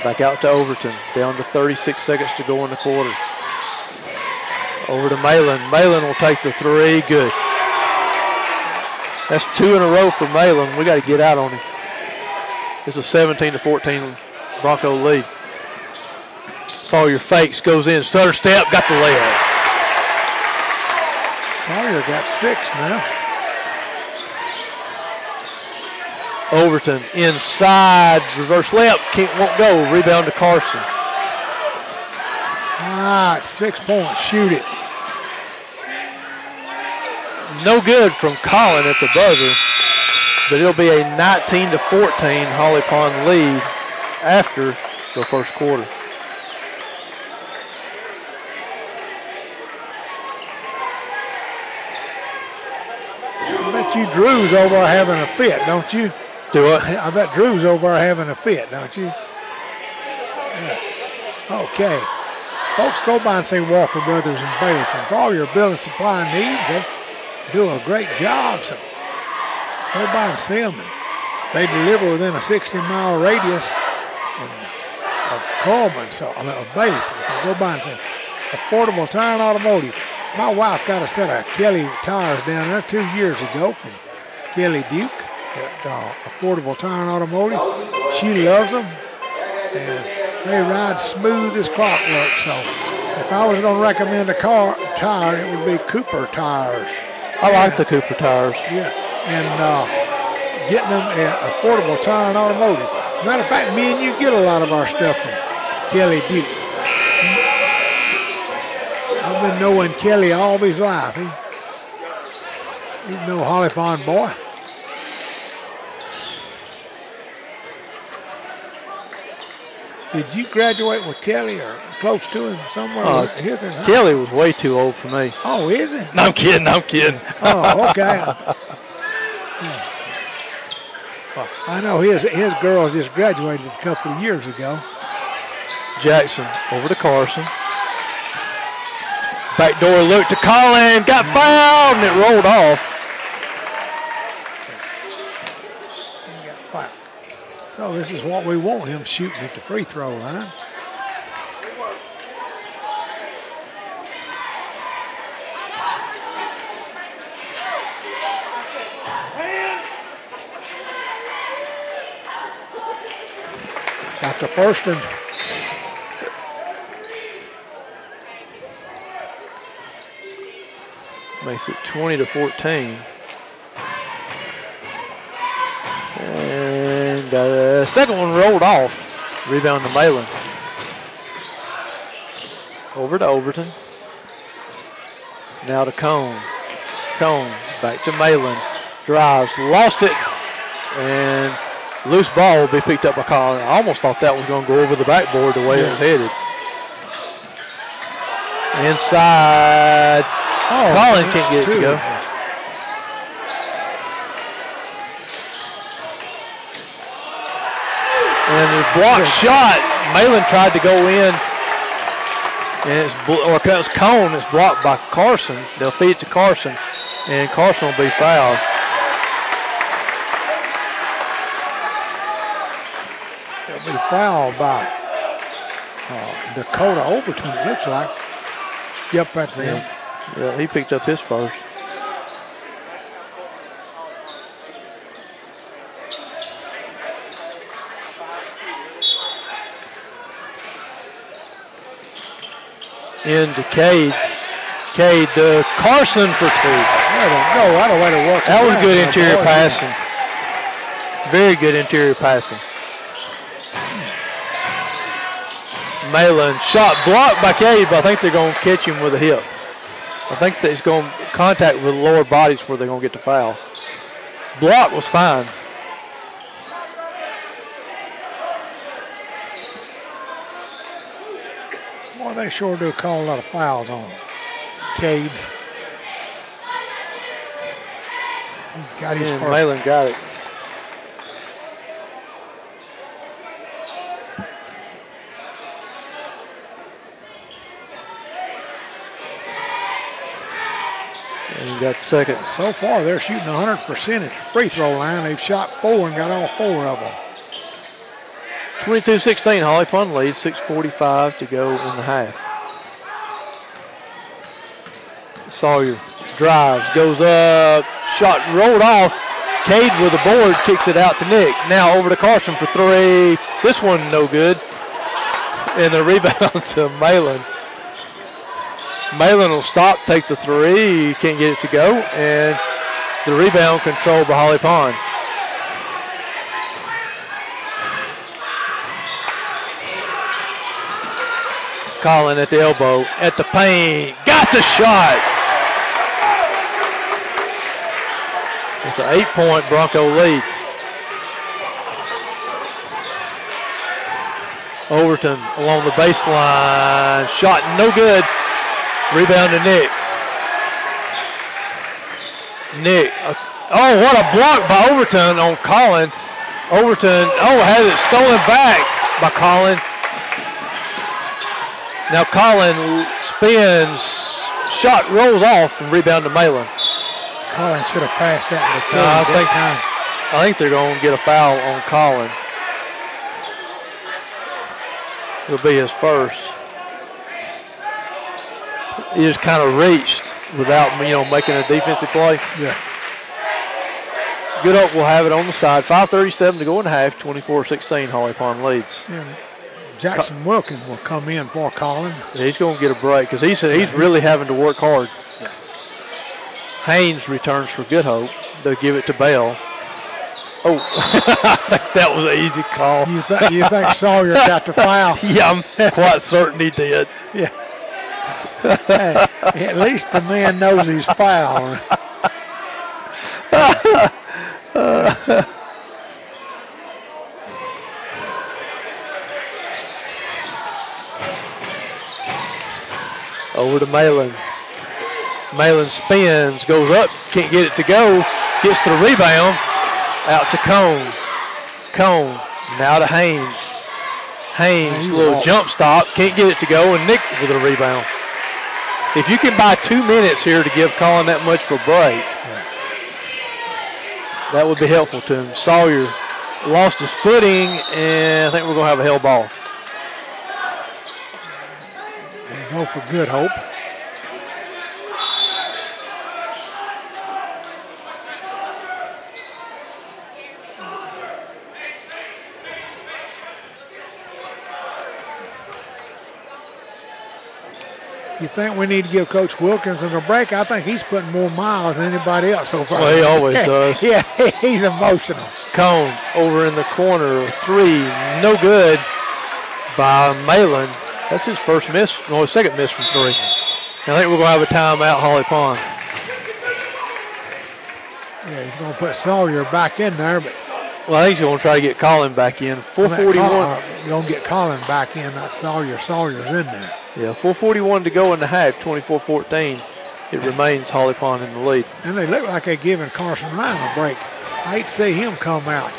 back out to Overton. Down to 36 seconds to go in the quarter. Over to Malin. Malin will take the three. Good. That's two in a row for Malin. We got to get out on him. It's a 17 to 14 Bronco lead. Sawyer fakes, goes in, stutter step, got the layup. Sawyer got six now. Overton inside, reverse layup, can't, won't go. Rebound to Carson. Ah, six points. Shoot it. No good from Colin at the buzzer, but it'll be a 19 to 14 Holly Pond lead after the first quarter. I bet you Drew's over having a fit, don't you? Do what? I bet Drew's over having a fit, don't you? Yeah. Okay. Folks, go by and see Walker Brothers and Baileyton. For all your building supply needs, they do a great job. So go by and see them. And they deliver within a 60 mile radius and, of Cullman, so I mean of Baileyton. So go by and see Affordable Tire and Automotive. My wife got a set of Kelly tires down there two years ago from Kelly Duke at uh, Affordable Tire and Automotive. She loves them, and they ride smooth as clockwork. So if I was going to recommend a car tire, it would be Cooper tires. I like the Cooper tires. Yeah, and uh, getting them at Affordable Tire and Automotive. Matter of fact, me and you get a lot of our stuff from Kelly Duke. I've been knowing Kelly all his life. He, he's no Holly Pond boy. Did you graduate with Kelly or close to him somewhere? Uh, His or? Kelly was way too old for me. Oh, is it? No, I'm kidding. I'm kidding. Oh, okay. Well, I know his his girls just graduated a couple of years ago. Jackson over to Carson. Backdoor look to Colin. Got fouled and it rolled off. He got fouled. So this is what we want him shooting at the free throw line. Got the first one. Makes it 20 to 14. And the second one rolled off. Rebound to Malin. Over to Overton. Now to Cone. Cone back to Malin. Drives, lost it, and loose ball will be picked up by Colin. I almost thought that was going to go over the backboard the way it was headed. Inside. Oh, that's can't get it to two. go. And the block shot, Malin tried to go in. And it's or it's Cone. It's blocked by Carson. They'll feed it to Carson, and Carson will be fouled. He'll be fouled by uh, Dakota Overton, it looks like. Yep, that's him. Yeah, he picked up his first. Into Cade. Cade to Carson for two. Go. That a way to work. That was good interior passing. Very good interior passing. Malin shot blocked by Cade, but I think they're going to catch him with a hip. I think that he's going to contact with the lower bodies where they're going to get the foul. Block was fine. They sure do call a lot of fouls on Cade. He got his And first. Malin got it. And he got second. So far, they're shooting 100% at the free throw line. They've shot four and got all four of them. 22-16, Holly Pond leads, 6.45 to go in the half. Sawyer drives, goes up, shot rolled off. Cade with the board kicks it out to Nick. Now over to Carson for three. This one no good. And the rebound to Malin. Malin will stop, take the three. Can't get it to go. And the rebound controlled by Holly Pond. Colin at the elbow, at the paint, got the shot. It's an eight-point Bronco lead. Overton along the baseline, shot no good. Rebound to Nick. Nick, oh, what a block by Overton on Colin. Overton, oh, has it stolen back by Colin. Now Colin spins, shot rolls off, and rebound to Malin. Colin should have passed that to No, I think- time. I think they're going to get a foul on Colin. It'll be his first. He just kind of reached without, you know, making a defensive play. Yeah. Good Hope will have it on the side. 5.37 to go in half. 24-16, Holly Pond leads. And Jackson Wilkins will come in for Colin. He's going to get a break because he's, he's really having to work hard. Haynes returns for Good Hope. They'll give it to Bell. Oh, I think that was an easy call. You, th- you think Sawyer got the foul? Yeah, I'm quite certain he did. Yeah. Hey, at least the man knows he's fouled. Over to Malin. Malin spins, goes up, can't get it to go, gets the rebound, out to Cone. Cone, now to Haynes. Haynes, little jump stop, can't get it to go, and Nick with a rebound. If you can buy two minutes here to give Colin that much for a break, that would be helpful to him. Sawyer lost his footing, and I think we're going to have a held ball. And go for Good Hope. You think we need to give Coach Wilkins a break? I think he's putting more miles than anybody else so far. Well, he always does. yeah, he's emotional. Cone over in the corner, three, no good by Malin. That's his first miss, no, his second miss from three. I think we're going to have a timeout, Holly Pond. Yeah, he's going to put Sawyer back in there, but Well, I think he's going to try to get Colin back in. 441. uh, you're going to get Colin back in, not Sawyer. Sawyer's in there. Yeah, 441 to go in the half, 24-14. It remains Holly Pond in the lead. And they look like they're giving Carson Ryan a break. I hate to see him come out.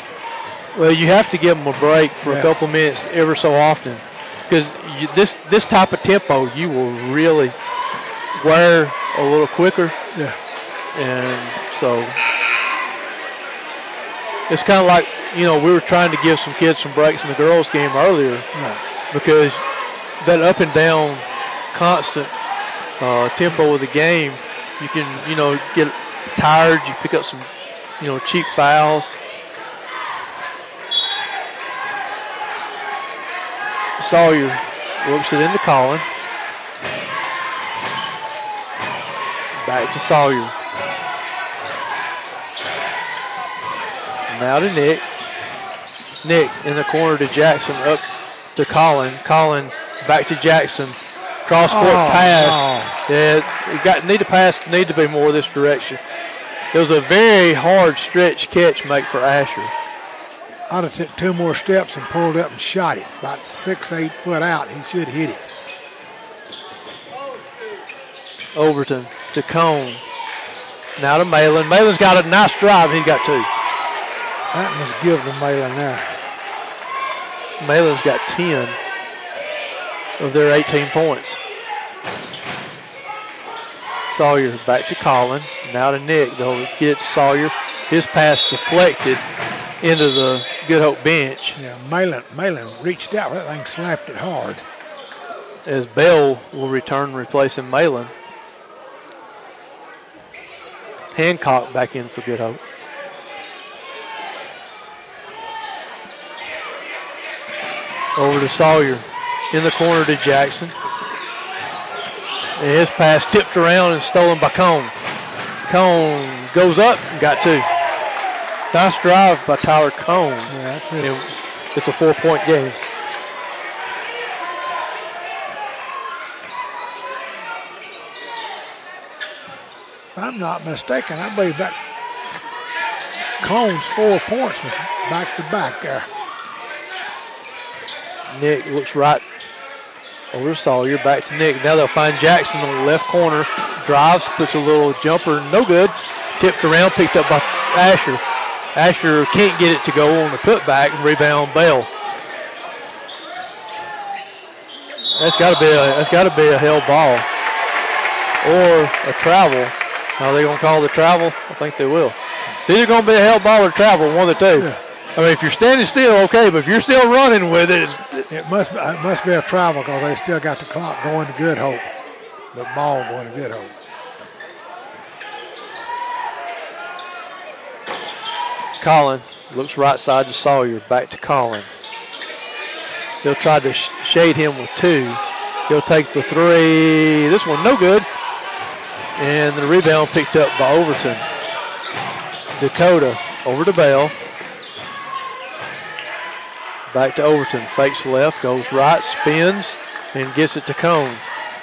Well, you have to give them a break for Yeah. a couple minutes ever so often, because this this type of tempo you will really wear a little quicker, Yeah. and so it's kind of like you know we were trying to give some kids some breaks in the girls' game earlier Right. because that up and down constant uh, tempo of the game, you can you know get tired, you pick up some you know cheap fouls. Sawyer works it into Colin. Back to Sawyer. Now to Nick. Nick in the corner to Jackson, up to Colin. Colin back to Jackson. Cross court Oh, pass. Yeah, you got need to pass need to be more this direction. It was a very hard stretch catch make for Asher. I'd have took two more steps and pulled up and shot it. About six, eight foot out. He should hit it. Overton to Cone. Now to Malin. Malin's got a nice drive. He's got two. That must give the Malin there. Malin's got 10 of their 18 points. Sawyer back to Colin. Now to Nick. They'll get to Sawyer. His pass deflected into the Good Hope bench Yeah, Malin, Malin reached out. That thing slapped it hard. as Bell will return replacing Malin. Hancock back in for Good Hope. Over to Sawyer. In the corner to Jackson. And his pass tipped around and stolen by Cone. Cone goes up and got two. Nice drive by Tyler Cone. Yeah, that's his. It's a four-point game. If I'm not mistaken, I believe that Cone's four points was back to back there. Nick looks right over Sawyer, back to Nick. Now they'll find Jackson on the left corner. Drives, puts a little jumper, no good. Tipped around, picked up by Asher. Asher can't get it to go on the putback and rebound Bell. That's got to be a that's got to be a held ball or a travel. Are they going to call the travel? I think they will. It's either going to be a held ball or travel, one of the two. Yeah. I mean, if you're standing still, okay, but if you're still running with it, It must it must be a travel because they still got the clock going to Good Hope. The ball going to Good Hope. Colin looks right side to Sawyer, back to Colin. He'll try to sh- shade him with two. He'll take the three. This one no good. And the rebound picked up by Overton. Dakota over to Bell. Back to Overton. Fakes left, goes right, spins, and gets it to Cone.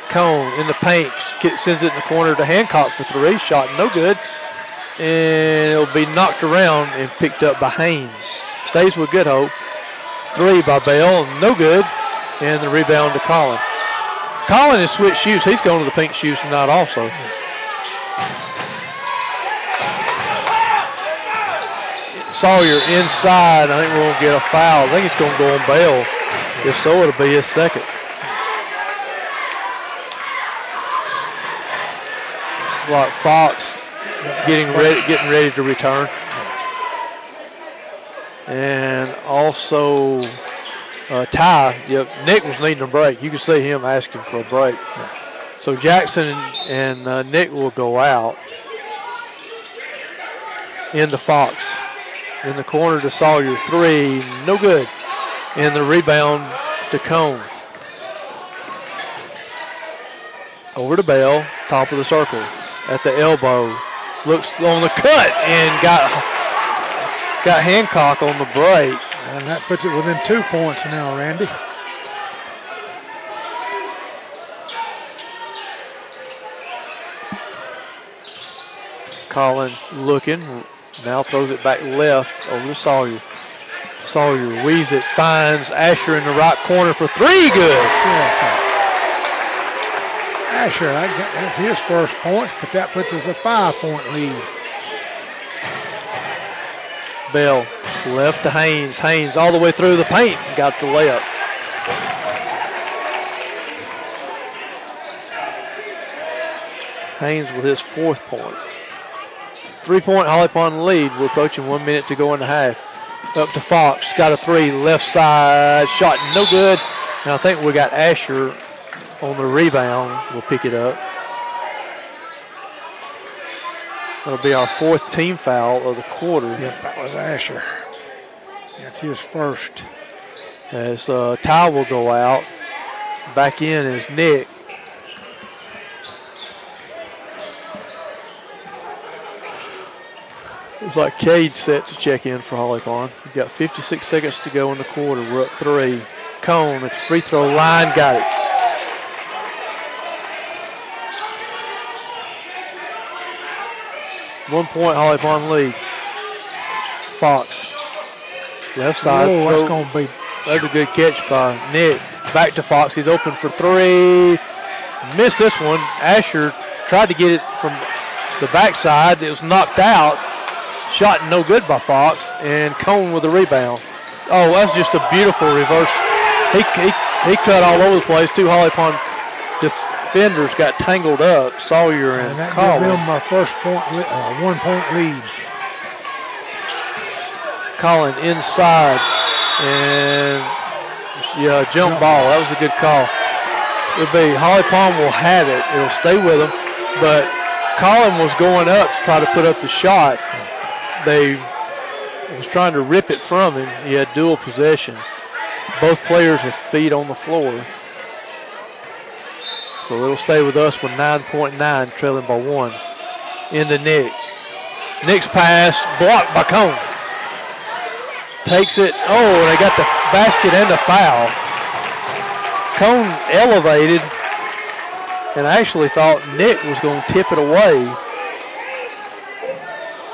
Cone in the paint, sends it in the corner to Hancock for three. Shot no good. And it'll be knocked around and picked up by Haynes. Stays with Good Hope. Three by Bell, no good. And the rebound to Colin. Colin has switched shoes. He's going to the pink shoes tonight also. Sawyer inside. I think we're going to get a foul. I think it's going to go on Bell. If so, it'll be his second. Like Fox getting ready, getting ready to return. And also uh, Ty, yep, Nick was needing a break. You can see him asking for a break. So Jackson and, uh, Nick will go out. in the Fox. In the corner to Sawyer. Three, no good. And the rebound to Cone. Over to Bell, top of the circle. At the elbow. Looks on the cut and got got Hancock on the break. And that puts it within two points now, Randy. Colin looking. Now throws it back left over to Sawyer. Sawyer weaves it, finds Asher in the right corner for three. Good. Yes. Asher, that's his first points, but that puts us a five-point lead. Bell left to Haynes. Haynes all the way through the paint. Got the layup. Haynes with his fourth point. Three point Holly Pond lead. We're approaching one minute to go in the half. Up to Fox. Got a three. Left side. Shot no good. And I think we got Asher on the rebound. We'll pick it up. That'll be our fourth team foul of the quarter. Yep, that was Asher. That's his first. As uh, Ty will go out. Back in is Nick. Looks like Cage set to check in for Holly Pond. We've got 56 seconds to go in the quarter. We're up three. Cone at the free throw line. Got it. One point Holly Pond lead. Fox. Left side. oh, that's going to be that's a good catch by Nick. Back to Fox. He's open for three. Missed this one. Asher tried to get it from the backside. It was knocked out. Shot no good by Fox. And Cone with the rebound. Oh, that's just a beautiful reverse. He, he, he cut all over the place. Two Holly Pond defenders got tangled up. Sawyer and, And that Colin. gives them our first point, uh, one point lead. Colin inside and yeah, jump ball. That was a good call. It'll be Holly Pond will have it. It'll stay with them, but Colin was going up to try to put up the shot. They was trying to rip it from him. He had dual possession. Both players with feet on the floor. So it'll stay with us with 9.9 trailing by one. Into Nick. Nick's pass blocked by Cone takes it. Oh, they got the basket and the foul. Cone elevated and I actually thought Nick was going to tip it away.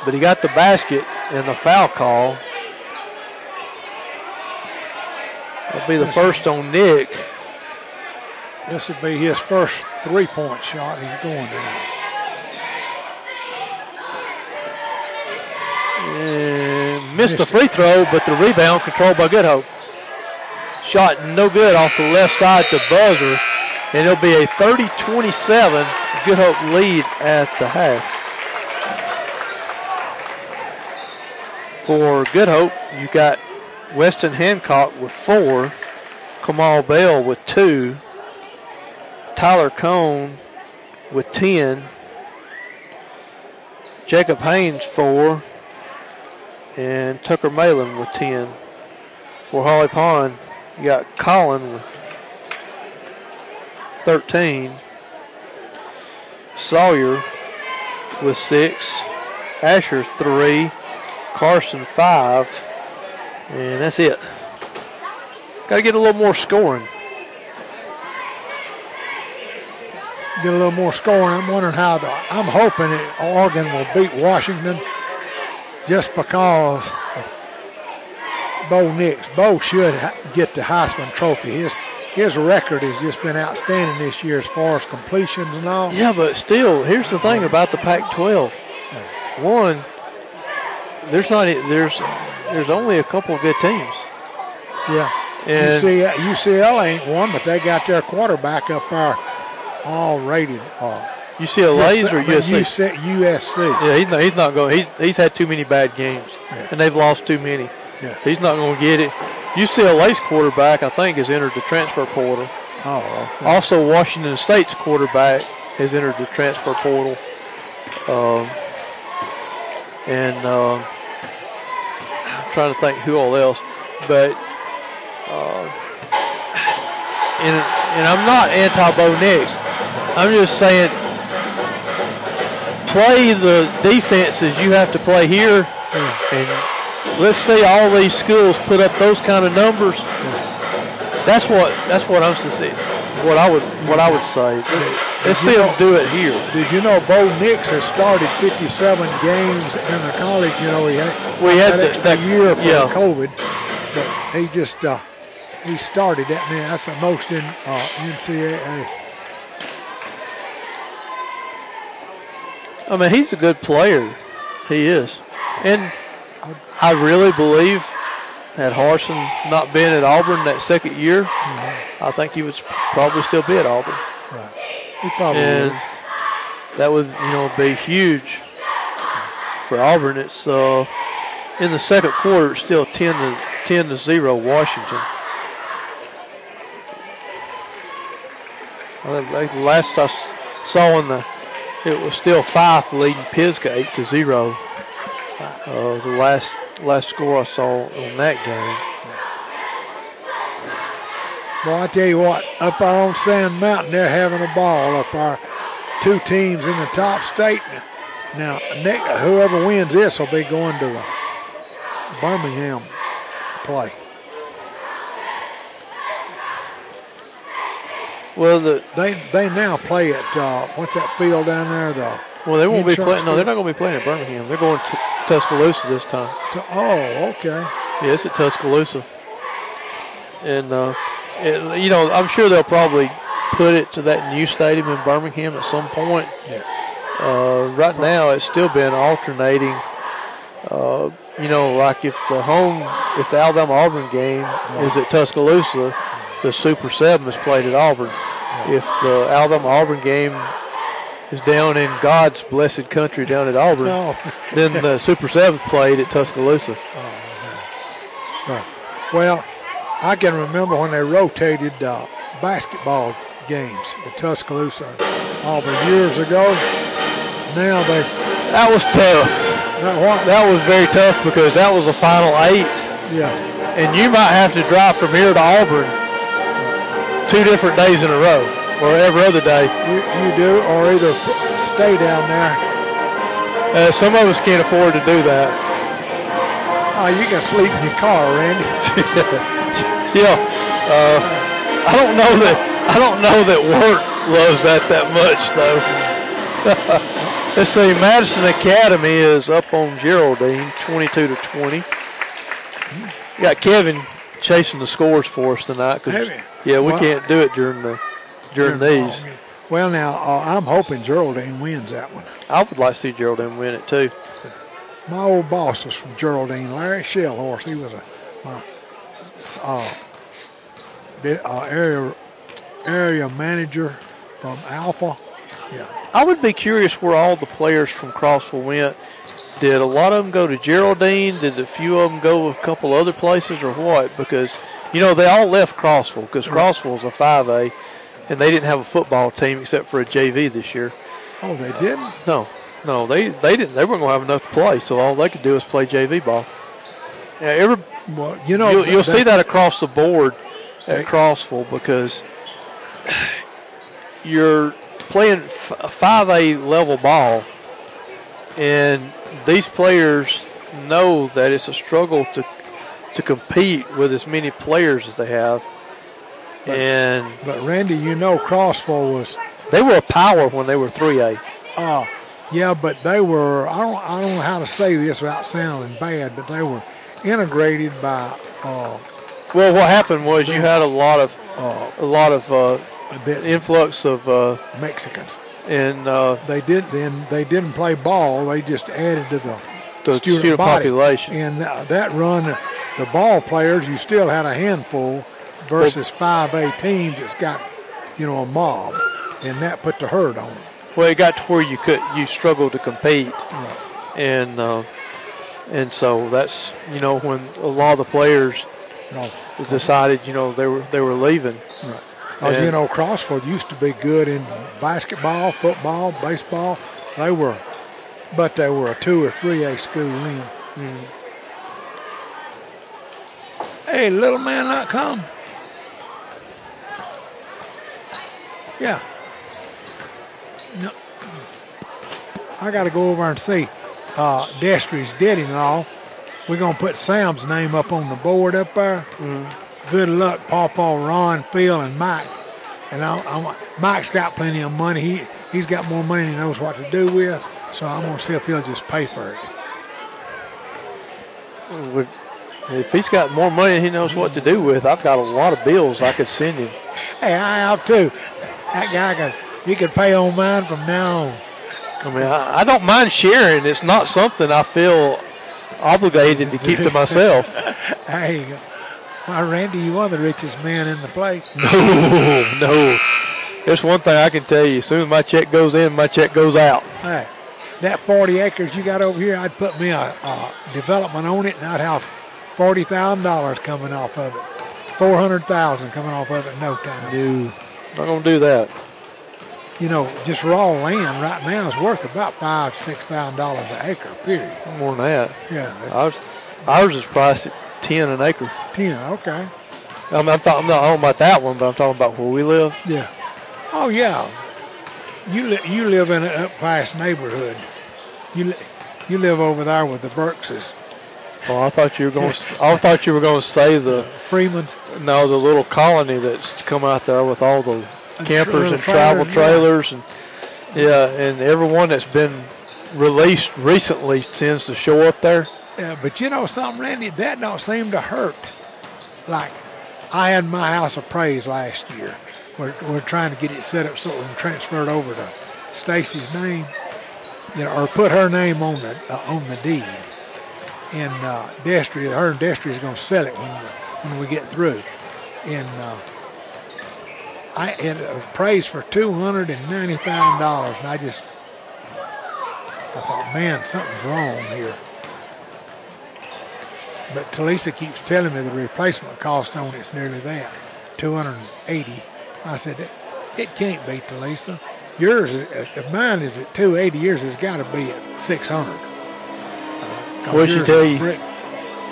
but he got the basket and the foul call. That'll be the first on Nick. This would be his first three-point shot he's going tonight. And missed the free throw, but the rebound controlled by Good Hope. Shot no good off the left side to buzzer, and it'll be a 30-27 Good Hope lead at the half. For Good Hope, you got Weston Hancock with four, Kamal Bell with two, Tyler Cone with 10, Jacob Haynes four, and Tucker Malin with 10. For Holly Pond, you got Colin with 13, Sawyer with six, Asher three, Carson five, and that's it. Got to get a little more scoring. Get a little more scoring. I'm wondering how the. I'm hoping that Oregon will beat Washington just because of Bo Nix. Bo should get the Heisman Trophy. His his record has just been outstanding this year as far as completions and all. Yeah, but still, here's the thing about the Pac-12. One, there's not there's there's only a couple of good teams. Yeah. And UCL, UCL ain't one, but they got their quarterback up there all rated. Uh, UCLA's or I mean, USC? USC. Yeah, he's not, he's not going. He's he's had too many bad games, Yeah. and they've lost too many. Yeah. He's not going to get it. UCLA's quarterback, I think, has entered the transfer portal. Oh, okay. Also, Washington State's quarterback has entered the transfer portal. Um, and um, I'm trying to think who all else, but uh, and and I'm not anti-Bo Nix. I'm just saying play the defenses you have to play here, and let's see all these schools put up those kind of numbers. That's what that's what I'm saying. What I would what I would say. Let's, let's see them do it here. Did you know Bo Nix has started 57 games in the college? You know, he had, We had that that- year for yeah. COVID, but he just uh, he started that. Man, that's the most in uh, NCAA. I mean, he's a good player. He is, and I really believe had Harsin not been at Auburn that second year, I think he would probably still be at Auburn. Right. He probably and would. that would you know be huge for Auburn. It's uh, in the second quarter, it's still ten to ten to zero Washington. I think the last I saw in the, it was still Fyffe leading Pisgah eight to zero. Uh, the last last score I saw on that game. Well, I tell you what, up there on Sand Mountain, they're having a ball up our Two teams in the top state. Now, whoever wins this will be going to the Birmingham play. Well, the They they now play at uh, what's that field down there? The well they won't be playing. No, they're not going to be playing at Birmingham. They're going to Tuscaloosa this time. to- oh, okay. Yeah, it's at Tuscaloosa. And, uh, it, you know, I'm sure they'll probably put it to that new stadium in Birmingham at some point. Yeah. Uh, right now, it's still been alternating. Uh, you know, like if the home, if the Alabama Auburn game is at Tuscaloosa, the Super Seven is played at Auburn. If the Alabama Auburn game is down in God's blessed country down at Auburn, No. then the Super Seven played at Tuscaloosa. Right. Well, I can remember when they rotated uh, basketball games at Tuscaloosa, Auburn years ago. Now they That was tough. that what? That was very tough because that was the final eight, Yeah. and you might have to drive from here to Auburn two different days in a row, or every other day. You, you do, or either stay down there. Uh, some of us can't afford to do that. Oh, you can sleep in your car, Randy. Yeah, uh, I don't know that I don't know that work loves that that much though. Let's see, Madison Academy is up on Geraldine, 22 to 20. Got Kevin chasing the scores for us tonight. 'cause- you? Yeah, we Well- can't do it during the during these. Well, now uh, I'm hoping Geraldine wins that one. I would like to see Geraldine win it too. My old boss was from Geraldine, Larry Shellhorse. He was a my uh, uh, area area manager from Alfa. Yeah, I would be curious where all the players from Crossville went. Did a lot of them go to Geraldine? Did a few of them go a couple other places or what? Because, you know, they all left Crossville because Crossville is a 5A and they didn't have a football team except for a JV this year. Oh, they didn't. No, no, they, they didn't. They weren't going to have enough to play, so all they could do was play JV ball. Yeah, every, Well, you know, you'll, you'll see that across the board They- at Crossville because you're playing f- a 5A level ball, and these players know that it's a struggle to to compete with as many players as they have. And But Randy, you know, Crossville was. they were a power when they were 3A. Uh, yeah, but they were. I don't. I don't know how to say this without sounding bad, but they were integrated by uh, Well, what happened was you had a lot of uh, a lot of uh, influx of uh, Mexicans. and uh, They did then. They didn't play ball. They just added to the the student, student, population. And uh, that run, the ball players, you still had a handful versus five A teams that's got, you know, a mob, and that put the hurt on them. Well, it got to where you could you struggled to compete, Right. and uh, and so that's you know when a lot of the players No, decided you know they were they were leaving. right. You know, Crossville used to be good in basketball, football, baseball. They were, but they were a two or three A school then. Hey, little man, not come. Yeah. No. I got to go over and see uh, Destry's daddy-in-law. We're gonna put Sam's name up on the board up there. Good luck, Pawpaw, Ron, Phil, and Mike. And I, I'm, Mike's got plenty of money. He he's got more money than he knows what to do with. So I'm gonna see if he'll just pay for it. If he's got more money than he knows what to do with, I've got a lot of bills I could send him. Hey, I have too. That guy could he could pay on mine from now on. I mean, I, I don't mind sharing. It's not something I feel obligated to keep to myself. There you go. Why, Randy, you are the richest man in the place. No, no. There's one thing I can tell you. As soon as my check goes in, my check goes out. Hey, that 40 acres you got over here, I'd put me a, a development on it, and I'd have forty thousand dollars coming off of it, four hundred thousand coming off of it in no time. No, not gonna do that. You know, just raw land right now is worth about five, six thousand dollars an acre. Period. More than that. Yeah, Ours, ours is priced at ten an acre. ten. Okay. I mean, I'm, talking, I'm not talking about that one, but I'm talking about where we live. Yeah. Oh yeah. You li- you live in an upclass neighborhood. You you live over there with the Burkses, Oh, I thought you were going. to I thought you were going to say the Freemans. no, the little colony that's come out there with all the campers and travel trailers, trailers and yeah, and everyone that's been released recently tends to show up there. Yeah, but you know something, Randy, that don't seem to hurt. Like I had my house appraised last year. We're, we're trying to get it set up so we can transfer it over to Stacy's name, you know, or put her name on the uh, on the deed. And uh, Destry, her and Destry is going to sell it when when we get through. And uh, I had it appraised for two hundred and ninety thousand dollars, and I just I thought, man, something's wrong here. But Talisa keeps telling me the replacement cost on it's nearly that, 280. I said, it can't be Talisa. Yours, if mine is at 280, yours has got to be at 600. Uh, What'd she tell you?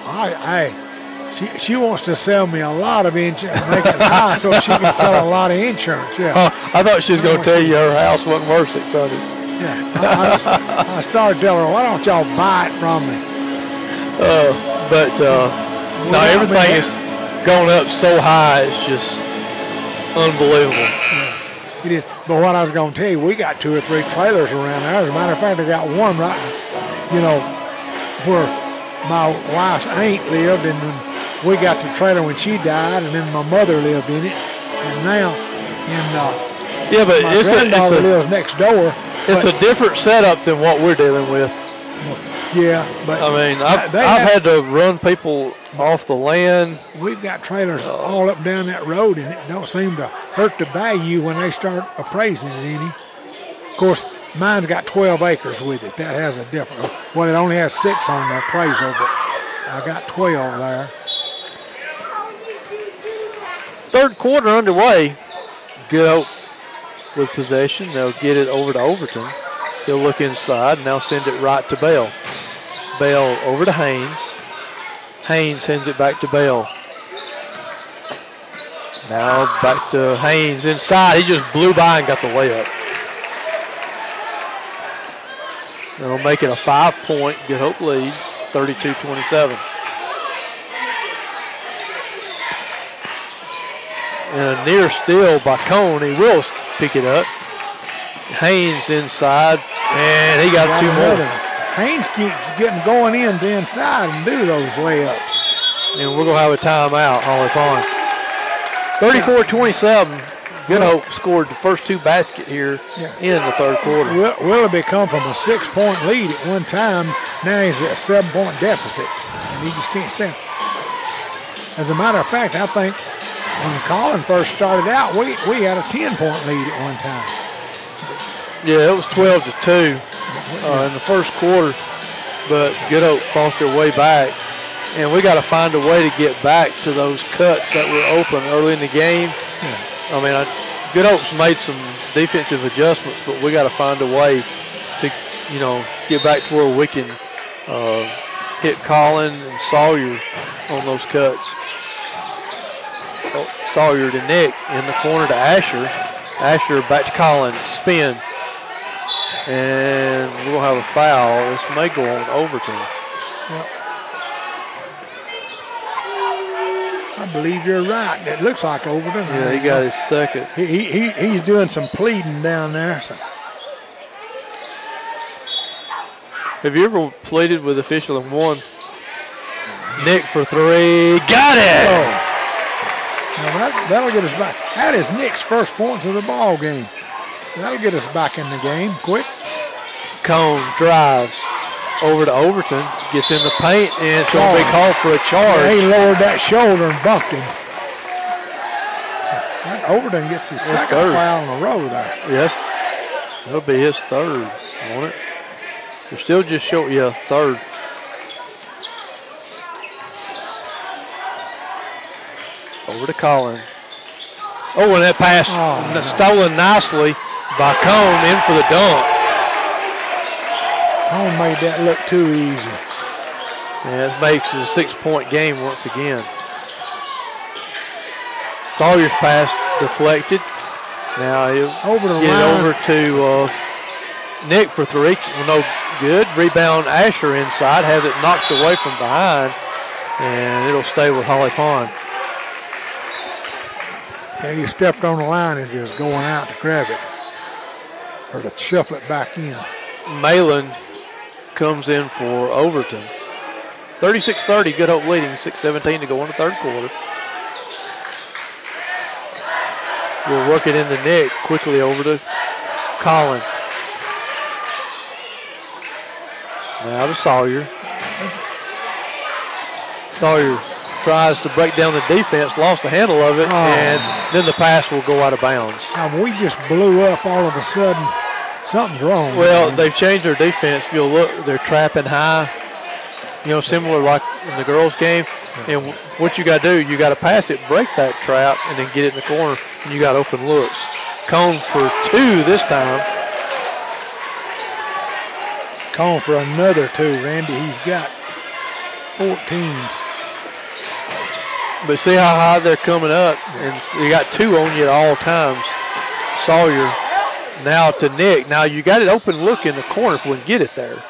I, I, she, she wants to sell me a lot of insurance, make it high so she can sell a lot of insurance. Yeah. Oh, I thought she was going to tell you her house wasn't worth six hundred. Yeah, I, I, just- I started telling her, why don't y'all buy it from me? Uh, but uh, no, Well, I mean, everything is going up so high. It's just unbelievable. It is. But what I was going to tell you, we got two or three trailers around there. As a matter of fact, I got one right, you know, where my wife's aunt lived, and then we got the trailer when she died, and then my mother lived in it, and now, and uh, Yeah, but my it's a, it's a lives next door. it's but- a different setup than what we're dealing with. Yeah, but I mean, I've, they I've had- to run people off the land. We've got trailers all up down that road, and it don't seem to hurt the value when they start appraising it any. Of course, mine's got 12 acres with it. That has a different. Well, it only has six on the appraisal, but I got 12 there. Third quarter underway. Good Hope with possession. They'll get it over to Overton. He'll look inside and they'll send it right to Bell. Bell over to Haynes. Haynes sends it back to Bell. Now back to Haynes inside. He just blew by and got the layup. They'll make it a five point Good Hope lead, 32 27. And a near steal by Cone. He will pick it up. Haynes inside, and he got Got two another. more. Haynes keeps getting going in to inside and do those layups. And we're going to have a timeout, Holly Pond. 34 27. Good Hope scored the first two basket here Yeah. in the third quarter. Will- Willoughby come from a six-point lead at one time. Now he's at a seven-point deficit, and he just can't stand. As a matter of fact, I think when Colin first started out, we, we had a 10-point lead at one time. Yeah, it was 12 to 2 uh, in the first quarter, but Good Hope fought their way back. And we got to find a way to get back to those cuts that were open early in the game. Yeah. I mean, I, Good Hope's made some defensive adjustments, but we got to find a way to, you know, get back to where we can uh, hit Colin and Sawyer on those cuts. Oh, Sawyer to Nick in the corner to Asher. Asher back to Colin, spin. And we'll have a foul. This may go on Overton. I believe you're right. It looks like Overton. Yeah, he got his second. He, he, he, he's doing some pleading down there. So. Have you ever pleaded with official and won? Nick for three. Got it! Oh. Now that, that'll get us back. That is Nick's first points of the ball game. That'll get us back in the game quick. Cone drives over to Overton, gets in the paint, and it's going to be called for a charge. He lowered that shoulder and bumped him. So that Overton gets his That's second third. foul in a row there. Yes, that'll be his third, won't it? They're still just short, yeah, third. Over to Colin. Oh, and that pass Oh, stolen nicely by Cone in for the dunk. Home made that look too easy. And it makes it a six-point game once again. Sawyer's pass deflected. Now he'll Over get line. over to uh, Nick for three. Well, no good. Rebound Asher inside. Has it knocked away from behind. And it'll stay with Holly Pond. Yeah, he stepped on the line as he was going out to grab it. Or to shuffle it back in. Malin comes in for Overton. 36-30, Good Hope leading, 6-17 to go in the third quarter. We'll work it in the Nick, quickly over to Collins. Now to Sawyer. Sawyer tries to break down the defense, lost the handle of it, Oh. and then the pass will go out of bounds. Now, we just blew up all of a sudden. Something's wrong. Well, man. they've changed their defense. If you'll look, they're trapping high. You know, similar like in the girls' game. And what you got to do, you got to pass it, break that trap, and then get it in the corner, and you got open looks. Cone for two this time. Calling for another two, Randy. He's got 14. But see how high they're coming up, and you got two on you at all times. Sawyer now to Nick. Now you got it open look in the corner if we can get it there.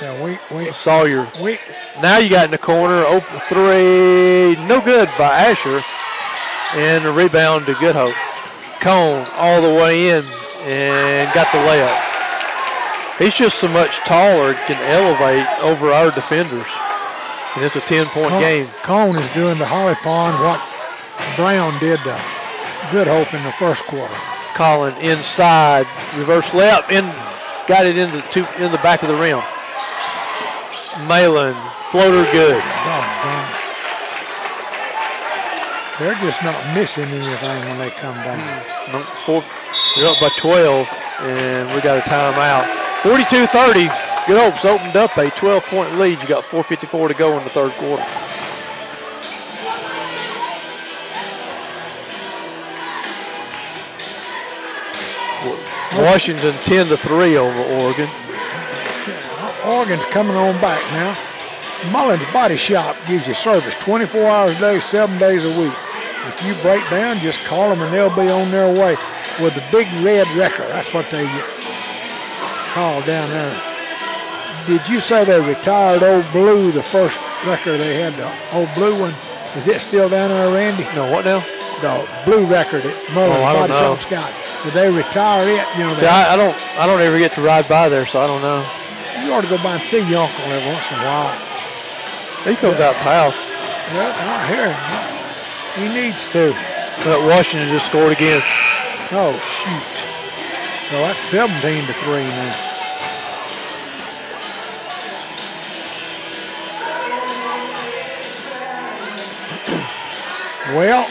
Yeah, we, we, Sawyer we, Now you got in the corner, open three, no good by Asher. And the rebound to Good Hope. Cone all the way in and got the layup. He's just so much taller, can elevate over our defenders. And it's a 10 point Cone, game. Cone is doing the Holly Pond what Brown did to Good Hope in the first quarter. Colin inside, reverse layup, and got it into two, in the back of the rim. Malin, floater good. Doggone. They're just not missing anything when they come down. Four, they're up by 12, and we got a timeout. 42-30. Good Hope's opened up a 12-point lead. You got 4:54 to go in the third quarter. Washington 10 to 3 over Oregon. Oregon's coming on back now. Mullins Body Shop gives you service 24 hours a day, seven days a week. If you break down, just call them and they'll be on their way with the big red wrecker. That's what they call down there. Did you say they retired Old Blue, the first record they had, the Old Blue one? Is it still down there, Randy? No, what now? The blue record at Mullins Oh, I don't Body know. Got. Did they retire it? You know, See, I, I don't, I don't ever get to ride by there, so I don't know. you ought to go by and see your uncle every once in a while. He comes out the house. Yeah, I hear him. He needs to. But Washington just scored again. Oh shoot! So that's 17 to three now. Well,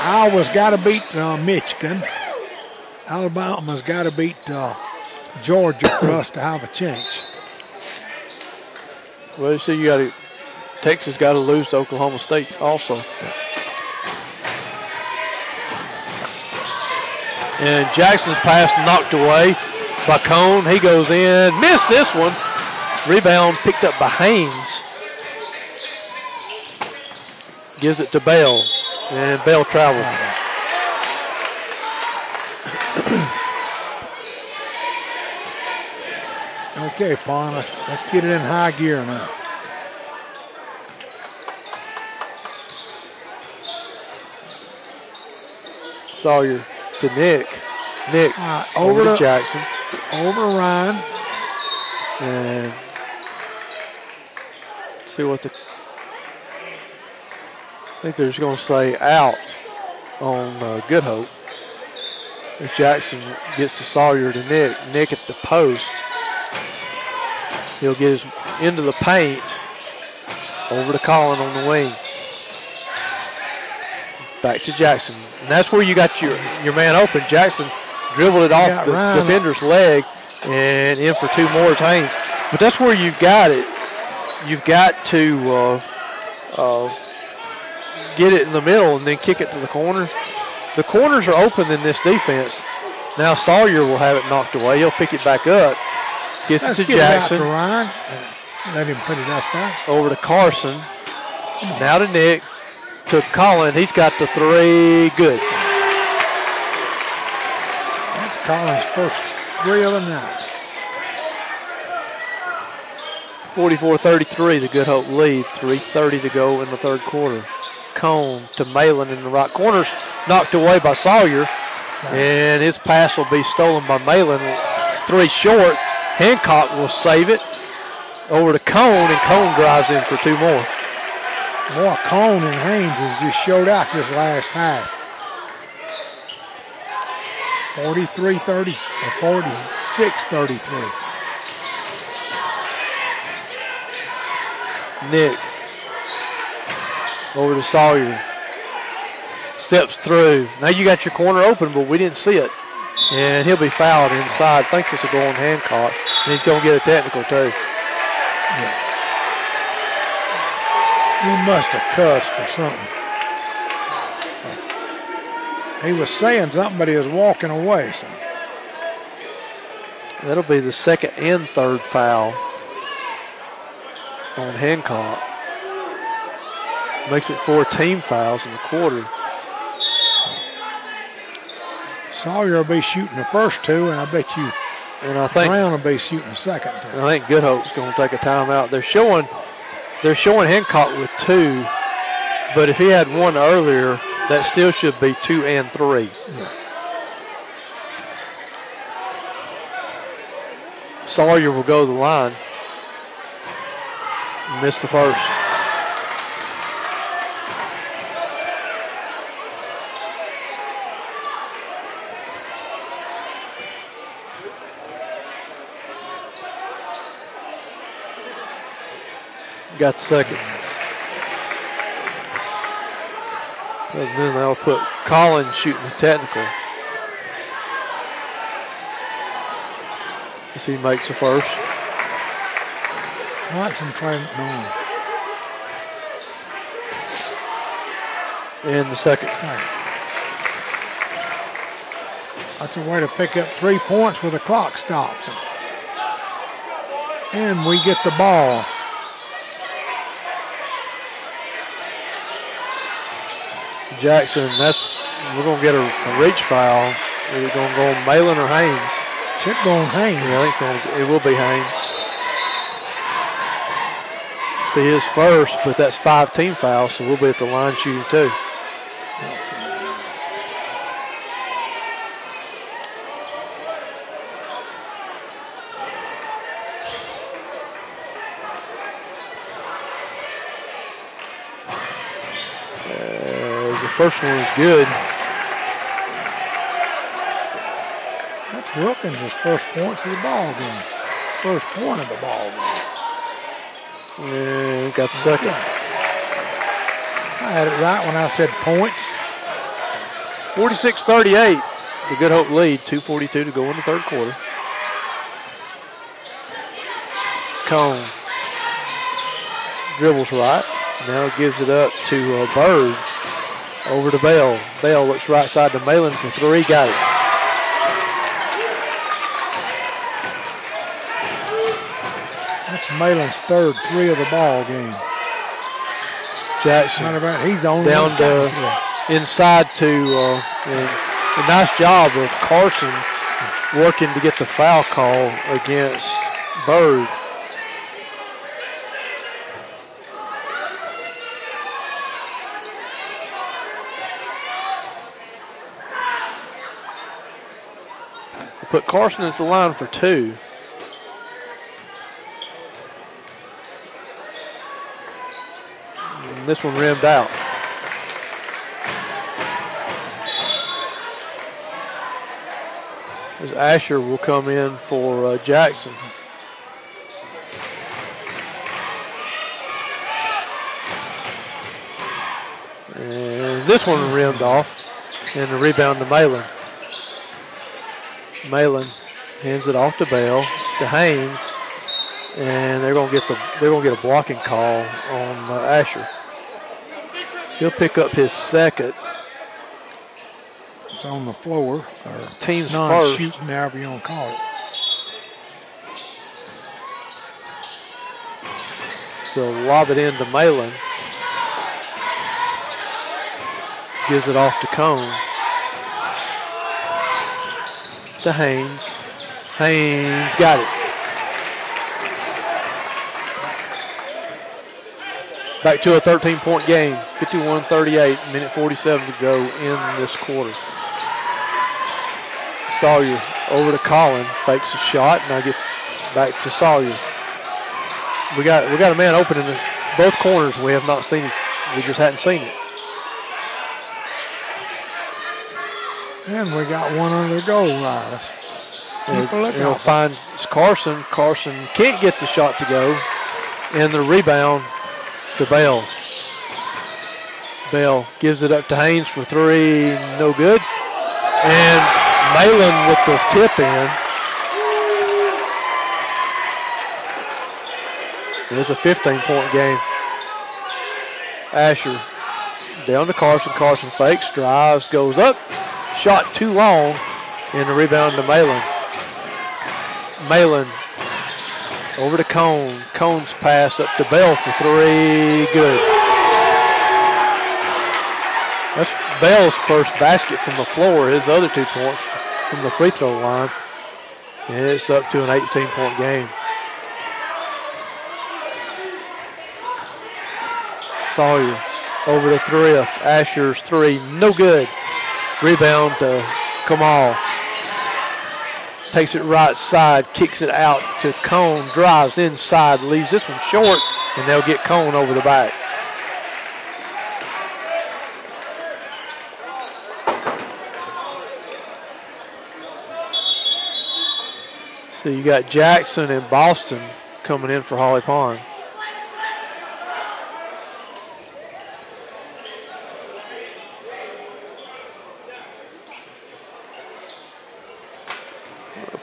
Iowa's got to beat uh, Michigan. Alabama's got to beat uh, Georgia for us to have a chance. Well, you see, you got to. Texas got to lose to Oklahoma State also. And Jackson's pass knocked away by Cone. He goes in, missed this one. Rebound picked up by Haynes. Gives it to Bell, and Bell travels. Okay, Fawn, let's, let's get it in high gear now. Sawyer to Nick. Nick Uh, over, over to Jackson. Over Ryan. and see what the. I think they're just going to say out on uh, Good Hope. If Jackson gets to Sawyer to Nick, Nick at the post, he'll get his into the paint. Over to Colin on the wing. Back to Jackson. And that's where you got your, your man open. Jackson dribbled it off the Ryan. defender's leg and in for two more times. But that's where you've got it. You've got to uh, uh, get it in the middle and then kick it to the corner. The corners are open in this defense. Now Sawyer will have it knocked away. He'll pick it back up. Gets Let's it to Jackson. it to Ryan. Let him put it up there. over to Carson. Now to Nick. To Colin. He's got the three. Good. That's Colin's first three of the night. 44-33, the Good Hope lead. 3.30 to go in the third quarter. Cone to Malin in the right corners. Knocked away by Sawyer. And his pass will be stolen by Malin. It's three short. Hancock will save it. Over to Cone, and Cone drives in for two more. Boy, Cone and Haynes has just showed out this last half. 43 30 or 46 33. Nick over to Sawyer. Steps through. Now you got your corner open, but we didn't see it. And he'll be fouled inside. I think this will go on Hancock. And he's going to get a technical, too. He must have cussed or something. He was saying something, but he was walking away. So That'll be the second and third foul on Hancock. Makes it four team fouls in the quarter. Sawyer will be shooting the first two, and I bet you And I think Brown will be shooting the second two. I think Good Hope's going to take a timeout. They're showing they're showing Hancock with two, but if he had one earlier, That still should be two and three. Sawyer will go to the line. Missed the first. Got second. And then they'll put Collins shooting the technical. As he makes the first. Watson Concentrate on. And the second. That's a way to pick up three points where the clock stops. And we get the ball. Jackson, that's we're gonna get a, a reach foul. It gonna go on Malin or Haynes? Should go on Haynes. Yeah, I think gonna, it will be Haynes. Be his first, but that's five team fouls, so we'll be at the line shooting too. First one is good. That's Wilkins' first points of the ball game. First point of the ball game. And got the second. I had it right when I said points. 46 38. The Good Hope lead. 2.42 to go in the third quarter. Cone dribbles right. Now gives it up to uh, Bird. Over to Bell. Bell looks right side to Malin for three. Got it. That's Malin's third three of the ball game. Jackson Matter of fact, he's on down to inside to uh, a nice job of Carson working to get the foul call against Bird. Put Carson at the line for two. And this one rimmed out. As Asher will come in for uh, Jackson. And this one rimmed off. And the rebound to Malin. Malin hands it off to Bell to Haynes, and they're gonna get the they're gonna get a blocking call on uh, Asher. He'll pick up his second. It's on the floor. Or Team's non-shooting, however you want to call it. So lob it into Malin. Gives it off to Cone. To Haynes. Haynes got it. Back to a 13 point game. 51 38, minute 47 to go in this quarter. Sawyer over to Collin, fakes a shot, now gets back to Sawyer. We got we got a man open in the, both corners. We have not seen it. We just hadn't seen it. And we got one under the goal line. A He'll find Carson. Carson can't get the shot to go. And the rebound to Bell. Bell gives it up to Haynes for three. No good. And Malin with the tip in. It is a 15 point game. Asher down to Carson. Carson fakes, drives, goes up. Shot too long. And the rebound to Malin. Malin over to Cone. Cone's pass up to Bell for three. Good. That's Bell's first basket from the floor. His other two points from the free throw line. And it's up to an 18 point game. Sawyer Over the three Asher's three. No good. Rebound uh, to Kamal. Takes it right side, kicks it out to Cone, drives inside, leaves this one short, and they'll get Cone over the back. So you got Jackson and Boston coming in for Holly Pond.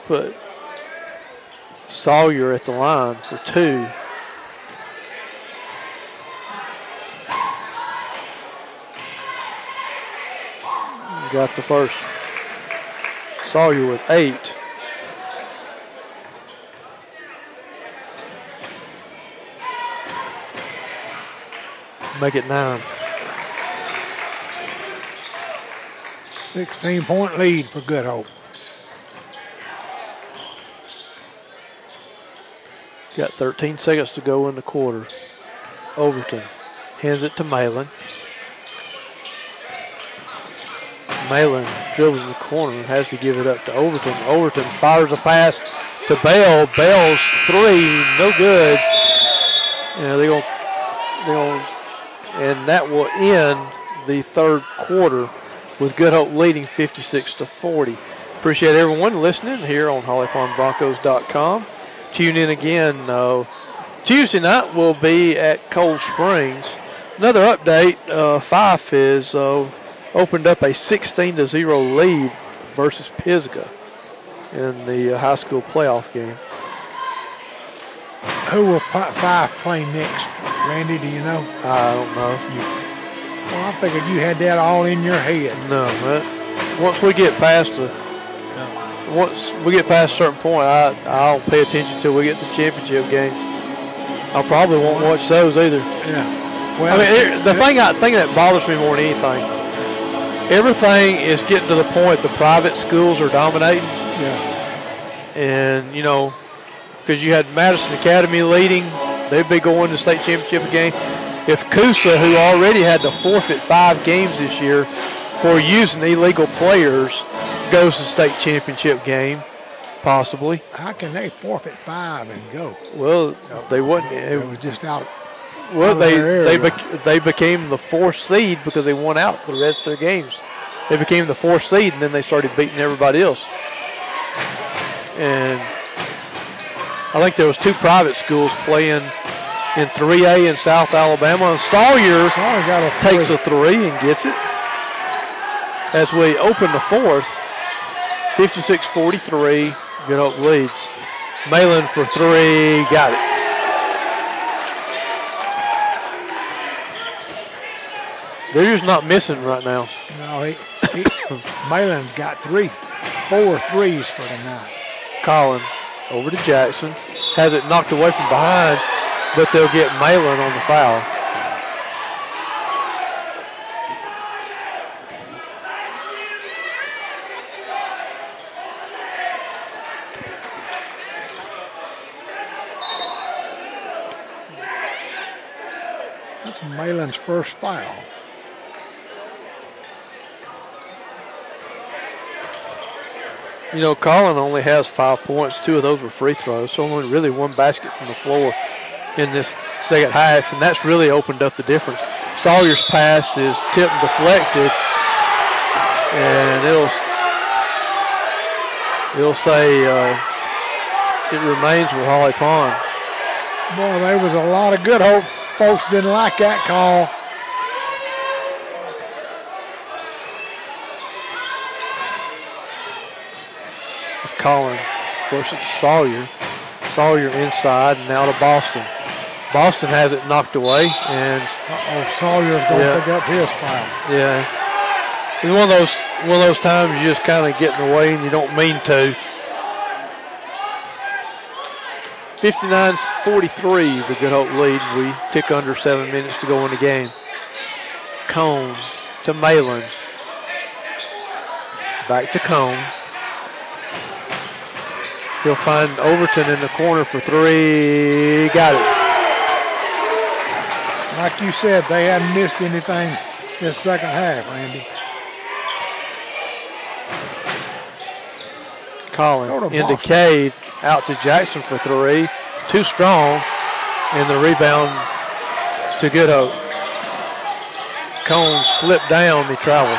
Put Sawyer at the line for two. Got the first. Sawyer with eight. Make it nine. 16 point lead for Good Hope. Got 13 seconds to go in the quarter. Overton hands it to Malin. Malin dribbles in the corner and has to give it up to Overton. Overton fires a pass to Bell. Bell's three, no good. Yeah, they're going, they're going, and that will end the third quarter with Good Hope leading 56 to 40. Appreciate everyone listening here on HollyPondBroncos.com. Tune in again. Uh, Tuesday night we'll be at Cold Springs. Another update: uh, Fyffe is uh, opened up a 16 to zero lead versus Pisgah in the uh, high school playoff game. Who will Fyffe play next? Randy, do you know? I don't know. Well, I figured you had that all in your head. No, but once we get past the once we get past a certain point, I I don't pay attention till we get to the championship game. I probably won't watch those either. Yeah. Well, I mean, it, the thing I thing that bothers me more than anything, everything is getting to the point the private schools are dominating, yeah. and you know, because you had Madison Academy leading, they'd be going to state championship game. If Coosa, who already had to forfeit five games this year for using illegal players, goes to the state championship game, possibly. How can they forfeit five and go? Well, they wouldn't. It was just out. Well, they they bec- they became the fourth seed because they won out the rest of their games. They became the fourth seed, and then they started beating everybody else. And I think there was two private schools playing in 3A in South Alabama. And Sawyer a takes a three and gets it. As we open the fourth, 56-43, Good Hope leads. Malin for three, got it. They're just not missing right now. No, he, he Malin's got three, four threes for tonight. Colin over to Jackson. Has it knocked away from behind, but they'll get Malin on the foul. That's Malin's first foul. You know, Colin only has five points. Two of those were free throws, so only really one basket from the floor in this second half, and that's really opened up the difference. Sawyer's pass is tipped and deflected, and it'll it'll say uh, it remains with Holly Pond. Boy, there was a lot of good hope. Folks didn't like that call. It's Colin versus Sawyer. Sawyer inside and now to Boston. Boston has it knocked away, and Uh-oh, Sawyer's going to Yeah. pick up his foul. Yeah. It's one of those one of those times you just kind of get in the way and you don't mean to. 59-43, the Good Hope lead. We tick under seven minutes to go in the game. Cone to Malin. Back to Cone. He'll find Overton in the corner for three. Got it. Like you said, they hadn't missed anything this second half, Randy. Collin Go to into Cade, out to Jackson for three. Too strong. And the rebound to Good Hope. Cone slipped down, he traveled.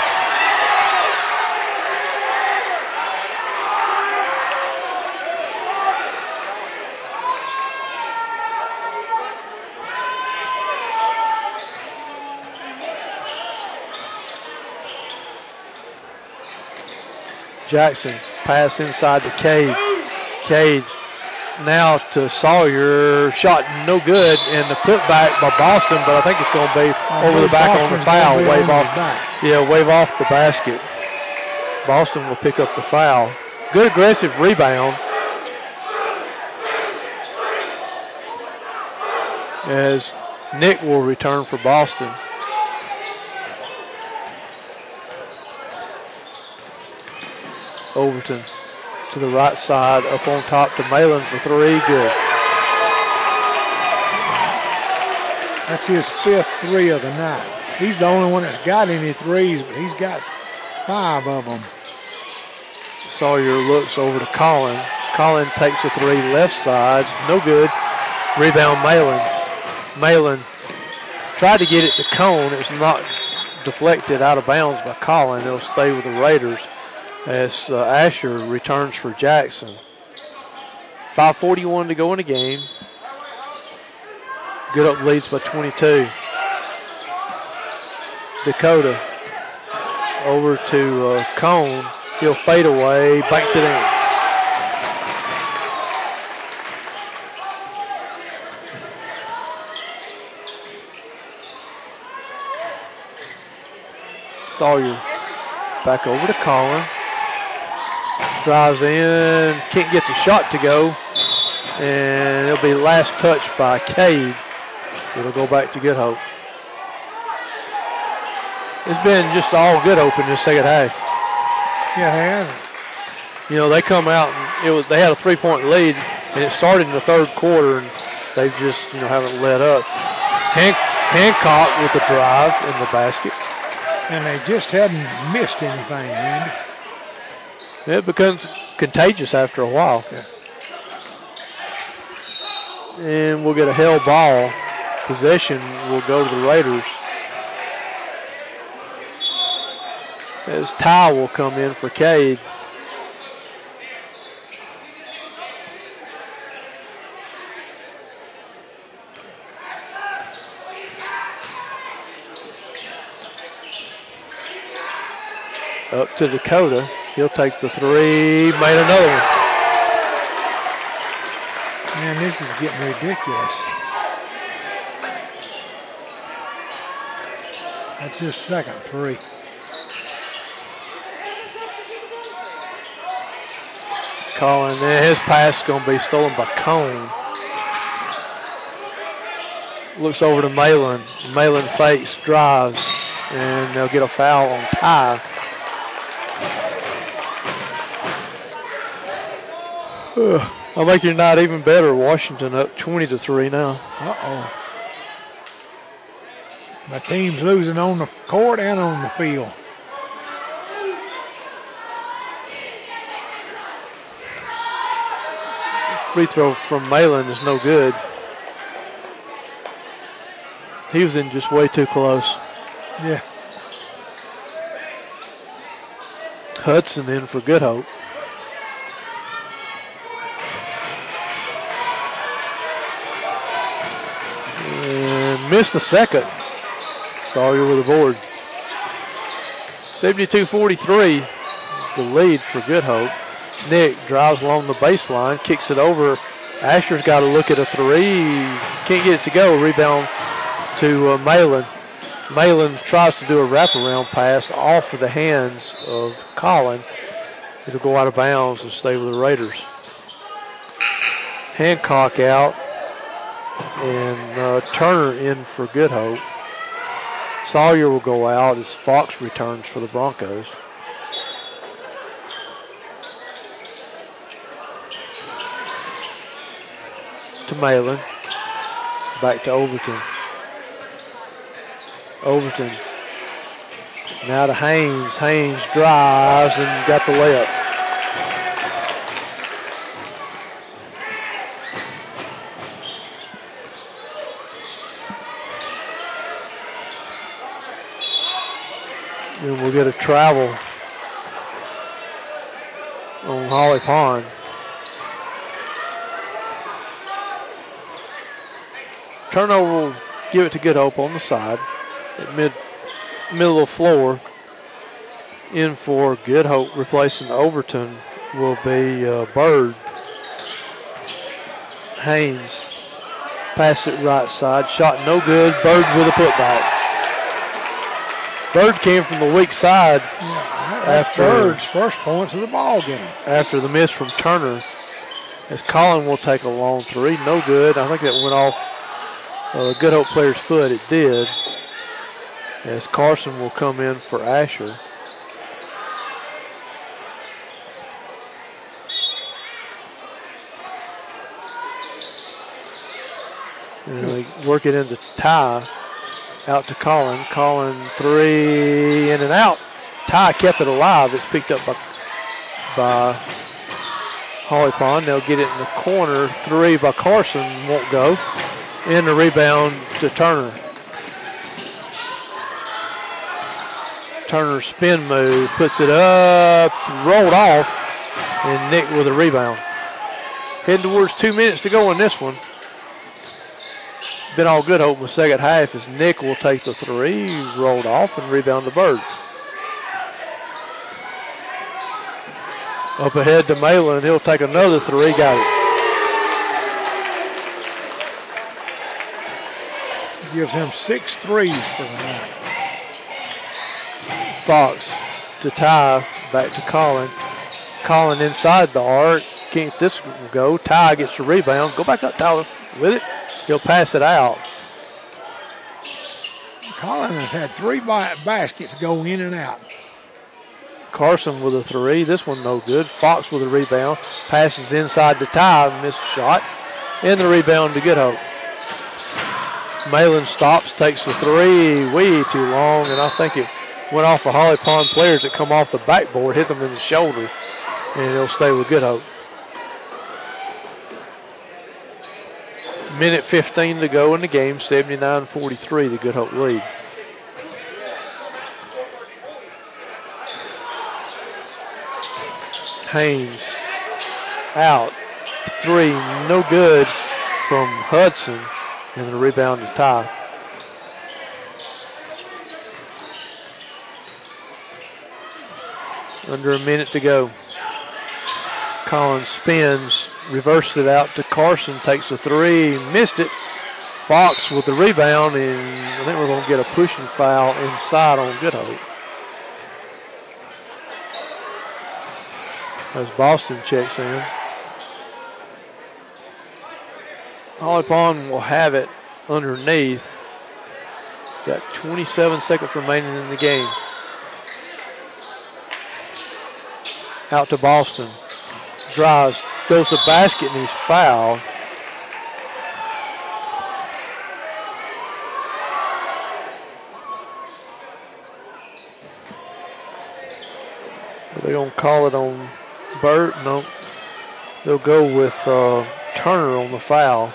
Jackson pass inside the Cade. Cade now to Sawyer. Shot no good, and the putback by Boston, but I think it's going to be I over the back on the foul. Wave off. Yeah, wave off the basket. Boston will pick up the foul. Good aggressive rebound. As Nick will return for Boston. Overton to the right side, up on top to Malin for three. Good. That's his fifth three of the night. He's the only one that's got any threes, but he's got five of them. Sawyer looks over to Colin. Colin takes a three left side. No good. Rebound Malin. Malin tried to get it to Cone. It was not deflected out of bounds by Colin. It'll stay with the Raiders as uh, Asher returns for Jackson. 5.41 to go in the game. Good Hope leads by 22. Dakota over to uh, Cone. He'll fade away, back to them. Sawyer back over to Collin. Drives in, can't get the shot to go. And it'll be last touch by Cade. It'll go back to Good Hope. It's been just all Good Hope in the second half. Yeah, it has. You know, they come out and it was they had a three point lead and it started in the third quarter and they just, you know, haven't let up. Han- Hancock with a drive in the basket. And they just hadn't missed anything, Randy. It becomes contagious after a while. And we'll get a held ball. Possession will go to the Raiders. As Ty will come in for Cade. Up to Dakota. He'll take the three. Made another one. Man, this is getting ridiculous. That's his second three. Colin, there. Eh, his pass is going to be stolen by Cone. Looks over to Malin. Malin fakes, drives, and they'll get a foul on Ty. Ugh, I'll make your night even better. Washington up 20 to 3 now. Uh oh. My team's losing on the court and on the field. Free throw from Malin is no good. He was in just way too close. Yeah. Hudson in for Good Hope. Missed the second. Sawyer with a board. 72-43, the lead for Good Hope. Nick drives along the baseline, kicks it over. Asher's got to look at a three. Can't get it to go. Rebound to uh, Malin. Malin tries to do a wraparound pass off of the hands of Colin. It'll go out of bounds and stay with the Raiders. Hancock out and uh, Turner in for Good Hope. Sawyer will go out as Fox returns for the Broncos. To Malin. Back to Overton. Overton. Now to Haynes. Haynes drives and got the layup. We'll get a travel on Holly Pond. Turnover will give it to Good Hope on the side at mid middle of the floor. In for Good Hope, replacing Overton will be uh, Bird. Haynes pass it right side, shot no good. Bird with a putback. Bird came from the weak side That's After- Bird's first points of the ball game. after the miss from Turner. As Colin will take a long three, no good. I think that went off uh, Good Hope player's foot. It did. As Carson will come in for Asher. And they work it into Ty. Out to Colin. Colin three in and out. Ty kept it alive. It's picked up by by Holly Pond. They'll get it in the corner. Three by Carson won't go. In the rebound to Turner. Turner spin move, puts it up, rolled off, and Nick with a rebound. Heading towards two minutes to go in this one. Been all good hope the second half as Nick will take the three, rolled off, and rebound the bird. Up ahead to Malin. He'll take another three. Got it. Gives him six threes for the night. Fox to Ty. Back to Colin. Colin inside the arc. Can't this go? Ty gets the rebound. Go back up, Tyler, with it. He'll pass it out. Colin has had three baskets go in and out. Carson with a three. This one no good. Fox with a rebound. Passes inside to Ty. Missed shot. And the rebound to Good Hope. Malin stops, takes the three. Way too long. And I think it went off the Holly Pond players that come off the backboard, hit them in the shoulder. And it'll stay with Good Hope. Minute 15 to go in the game. 79 43, the Good Hope lead. Haynes out. Three, no good from Hudson. And the rebound to Ty. Under a minute to go. Collins spins, reverses it out to Carson, takes a three, missed it. Fox with the rebound, and I think we're going to get a pushing foul inside on Good Hope. As Boston checks in. Holly Pond will have it underneath. Got 27 seconds remaining in the game. Out to Boston. Drives, goes to basket, and he's fouled. They're they going to call it on Burt? No. They'll go with uh, Turner on the foul.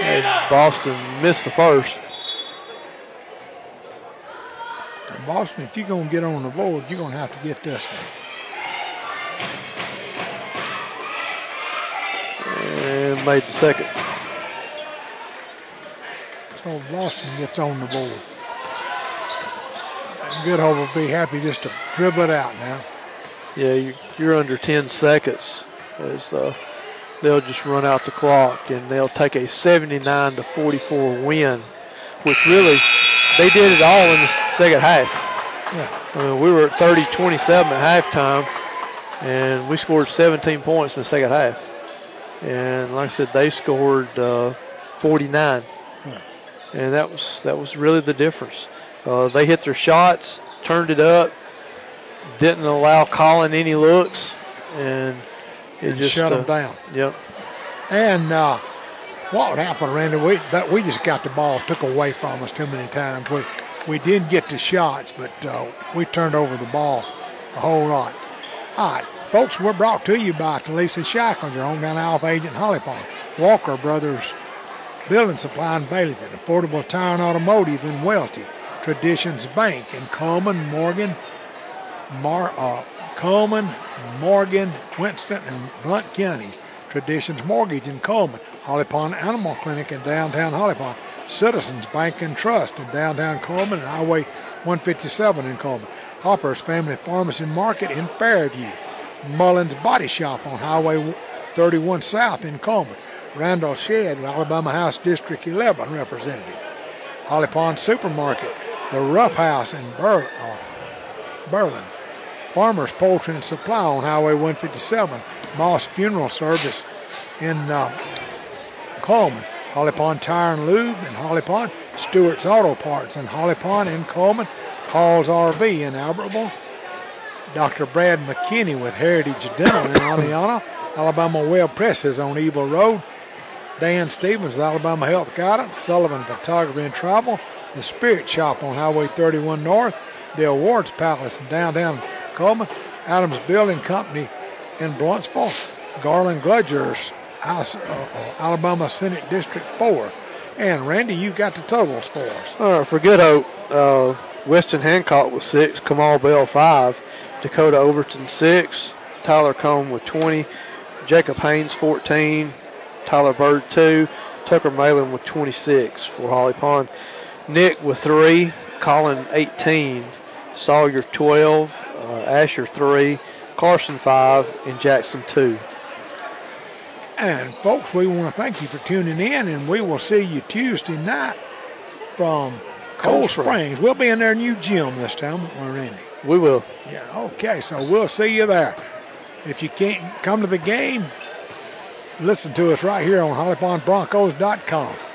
As Boston missed the first. Boston, if you're going to get on the board, you're going to have to get this one. And made the second. So Boston gets on the board. And Good Hope will be happy just to dribble it out now. Yeah, you- you're under 10 seconds as uh, they'll just run out the clock and they'll take a 79 to 44 win, which really they did it all in the second half. Yeah. I mean, we were at 30 27 at halftime and we scored 17 points in the second half. And like I said, they scored uh, 49. And that was that was really the difference. Uh, they hit their shots, turned it up, didn't allow Colin any looks, and it And just shut uh, them down. Yep. And uh, what would happen, Randy? We that we just got the ball took away from us too many times. We we did get the shots, but uh, we turned over the ball a whole lot. All right, folks, we're brought to you by Talisa Shackles, your hometown Alfa agent Holly Pond. Walker Brothers Building Supply in Baileyton, Affordable Tire and Automotive in Welti, Traditions Bank in Cullman, Morgan, Mar, uh, Cullman, Morgan, Winston, and Blount counties. Traditions Mortgage in Cullman, Holly Pond Animal Clinic in downtown Holly Pond, Citizens Bank and Trust in downtown Cullman, and Highway 157 in Cullman, Hopper's Family Pharmacy Market in Fairview, Mullins Body Shop on Highway 31 South in Cullman, Randall Shedd, Alabama House District 11 representative, Holly Pond Supermarket, the Rough House in Ber- uh, Berlin, Farmers Poultry and Supply on Highway 157, Moss Funeral Service in uh, Cullman, Holly Pond Tire and Lube in Holly Pond, Stewart's Auto Parts in Holly Pond in Cullman, Hall's RV in Albertville, Dr. Brad McKinney with Heritage Dental in Oneonta, Alabama Web Presses on Evil Road, Dan Stevens with Alabama Health Guidance, Sullivan Photography and Travel, the Spirit Shop on Highway 31 North, the Awards Palace in downtown Cullman, Adams Building Company in Blountsville, Garlan Gudger's, uh, uh, Alabama Senate District 4. And Randy, you got the totals for us. All right, for Good Hope, uh, Weston Hancock was six, Kamal Bell five, Dakota Overton six, Tyler Combe with 20, Jacob Haynes 14, Tyler Bird two, Tucker Malin with 26 for Holly Pond, Nick with three, Colin 18, Sawyer 12, uh, Asher three, Carson five, and Jackson two. And folks, we want to thank you for tuning in, and we will see you Tuesday night from Cold, Cold Springs. Springs. We'll be in their new gym this time, won't we, Randy? We will. Yeah, okay, so we'll see you there. If you can't come to the game, listen to us right here on HollyPondBroncos.com.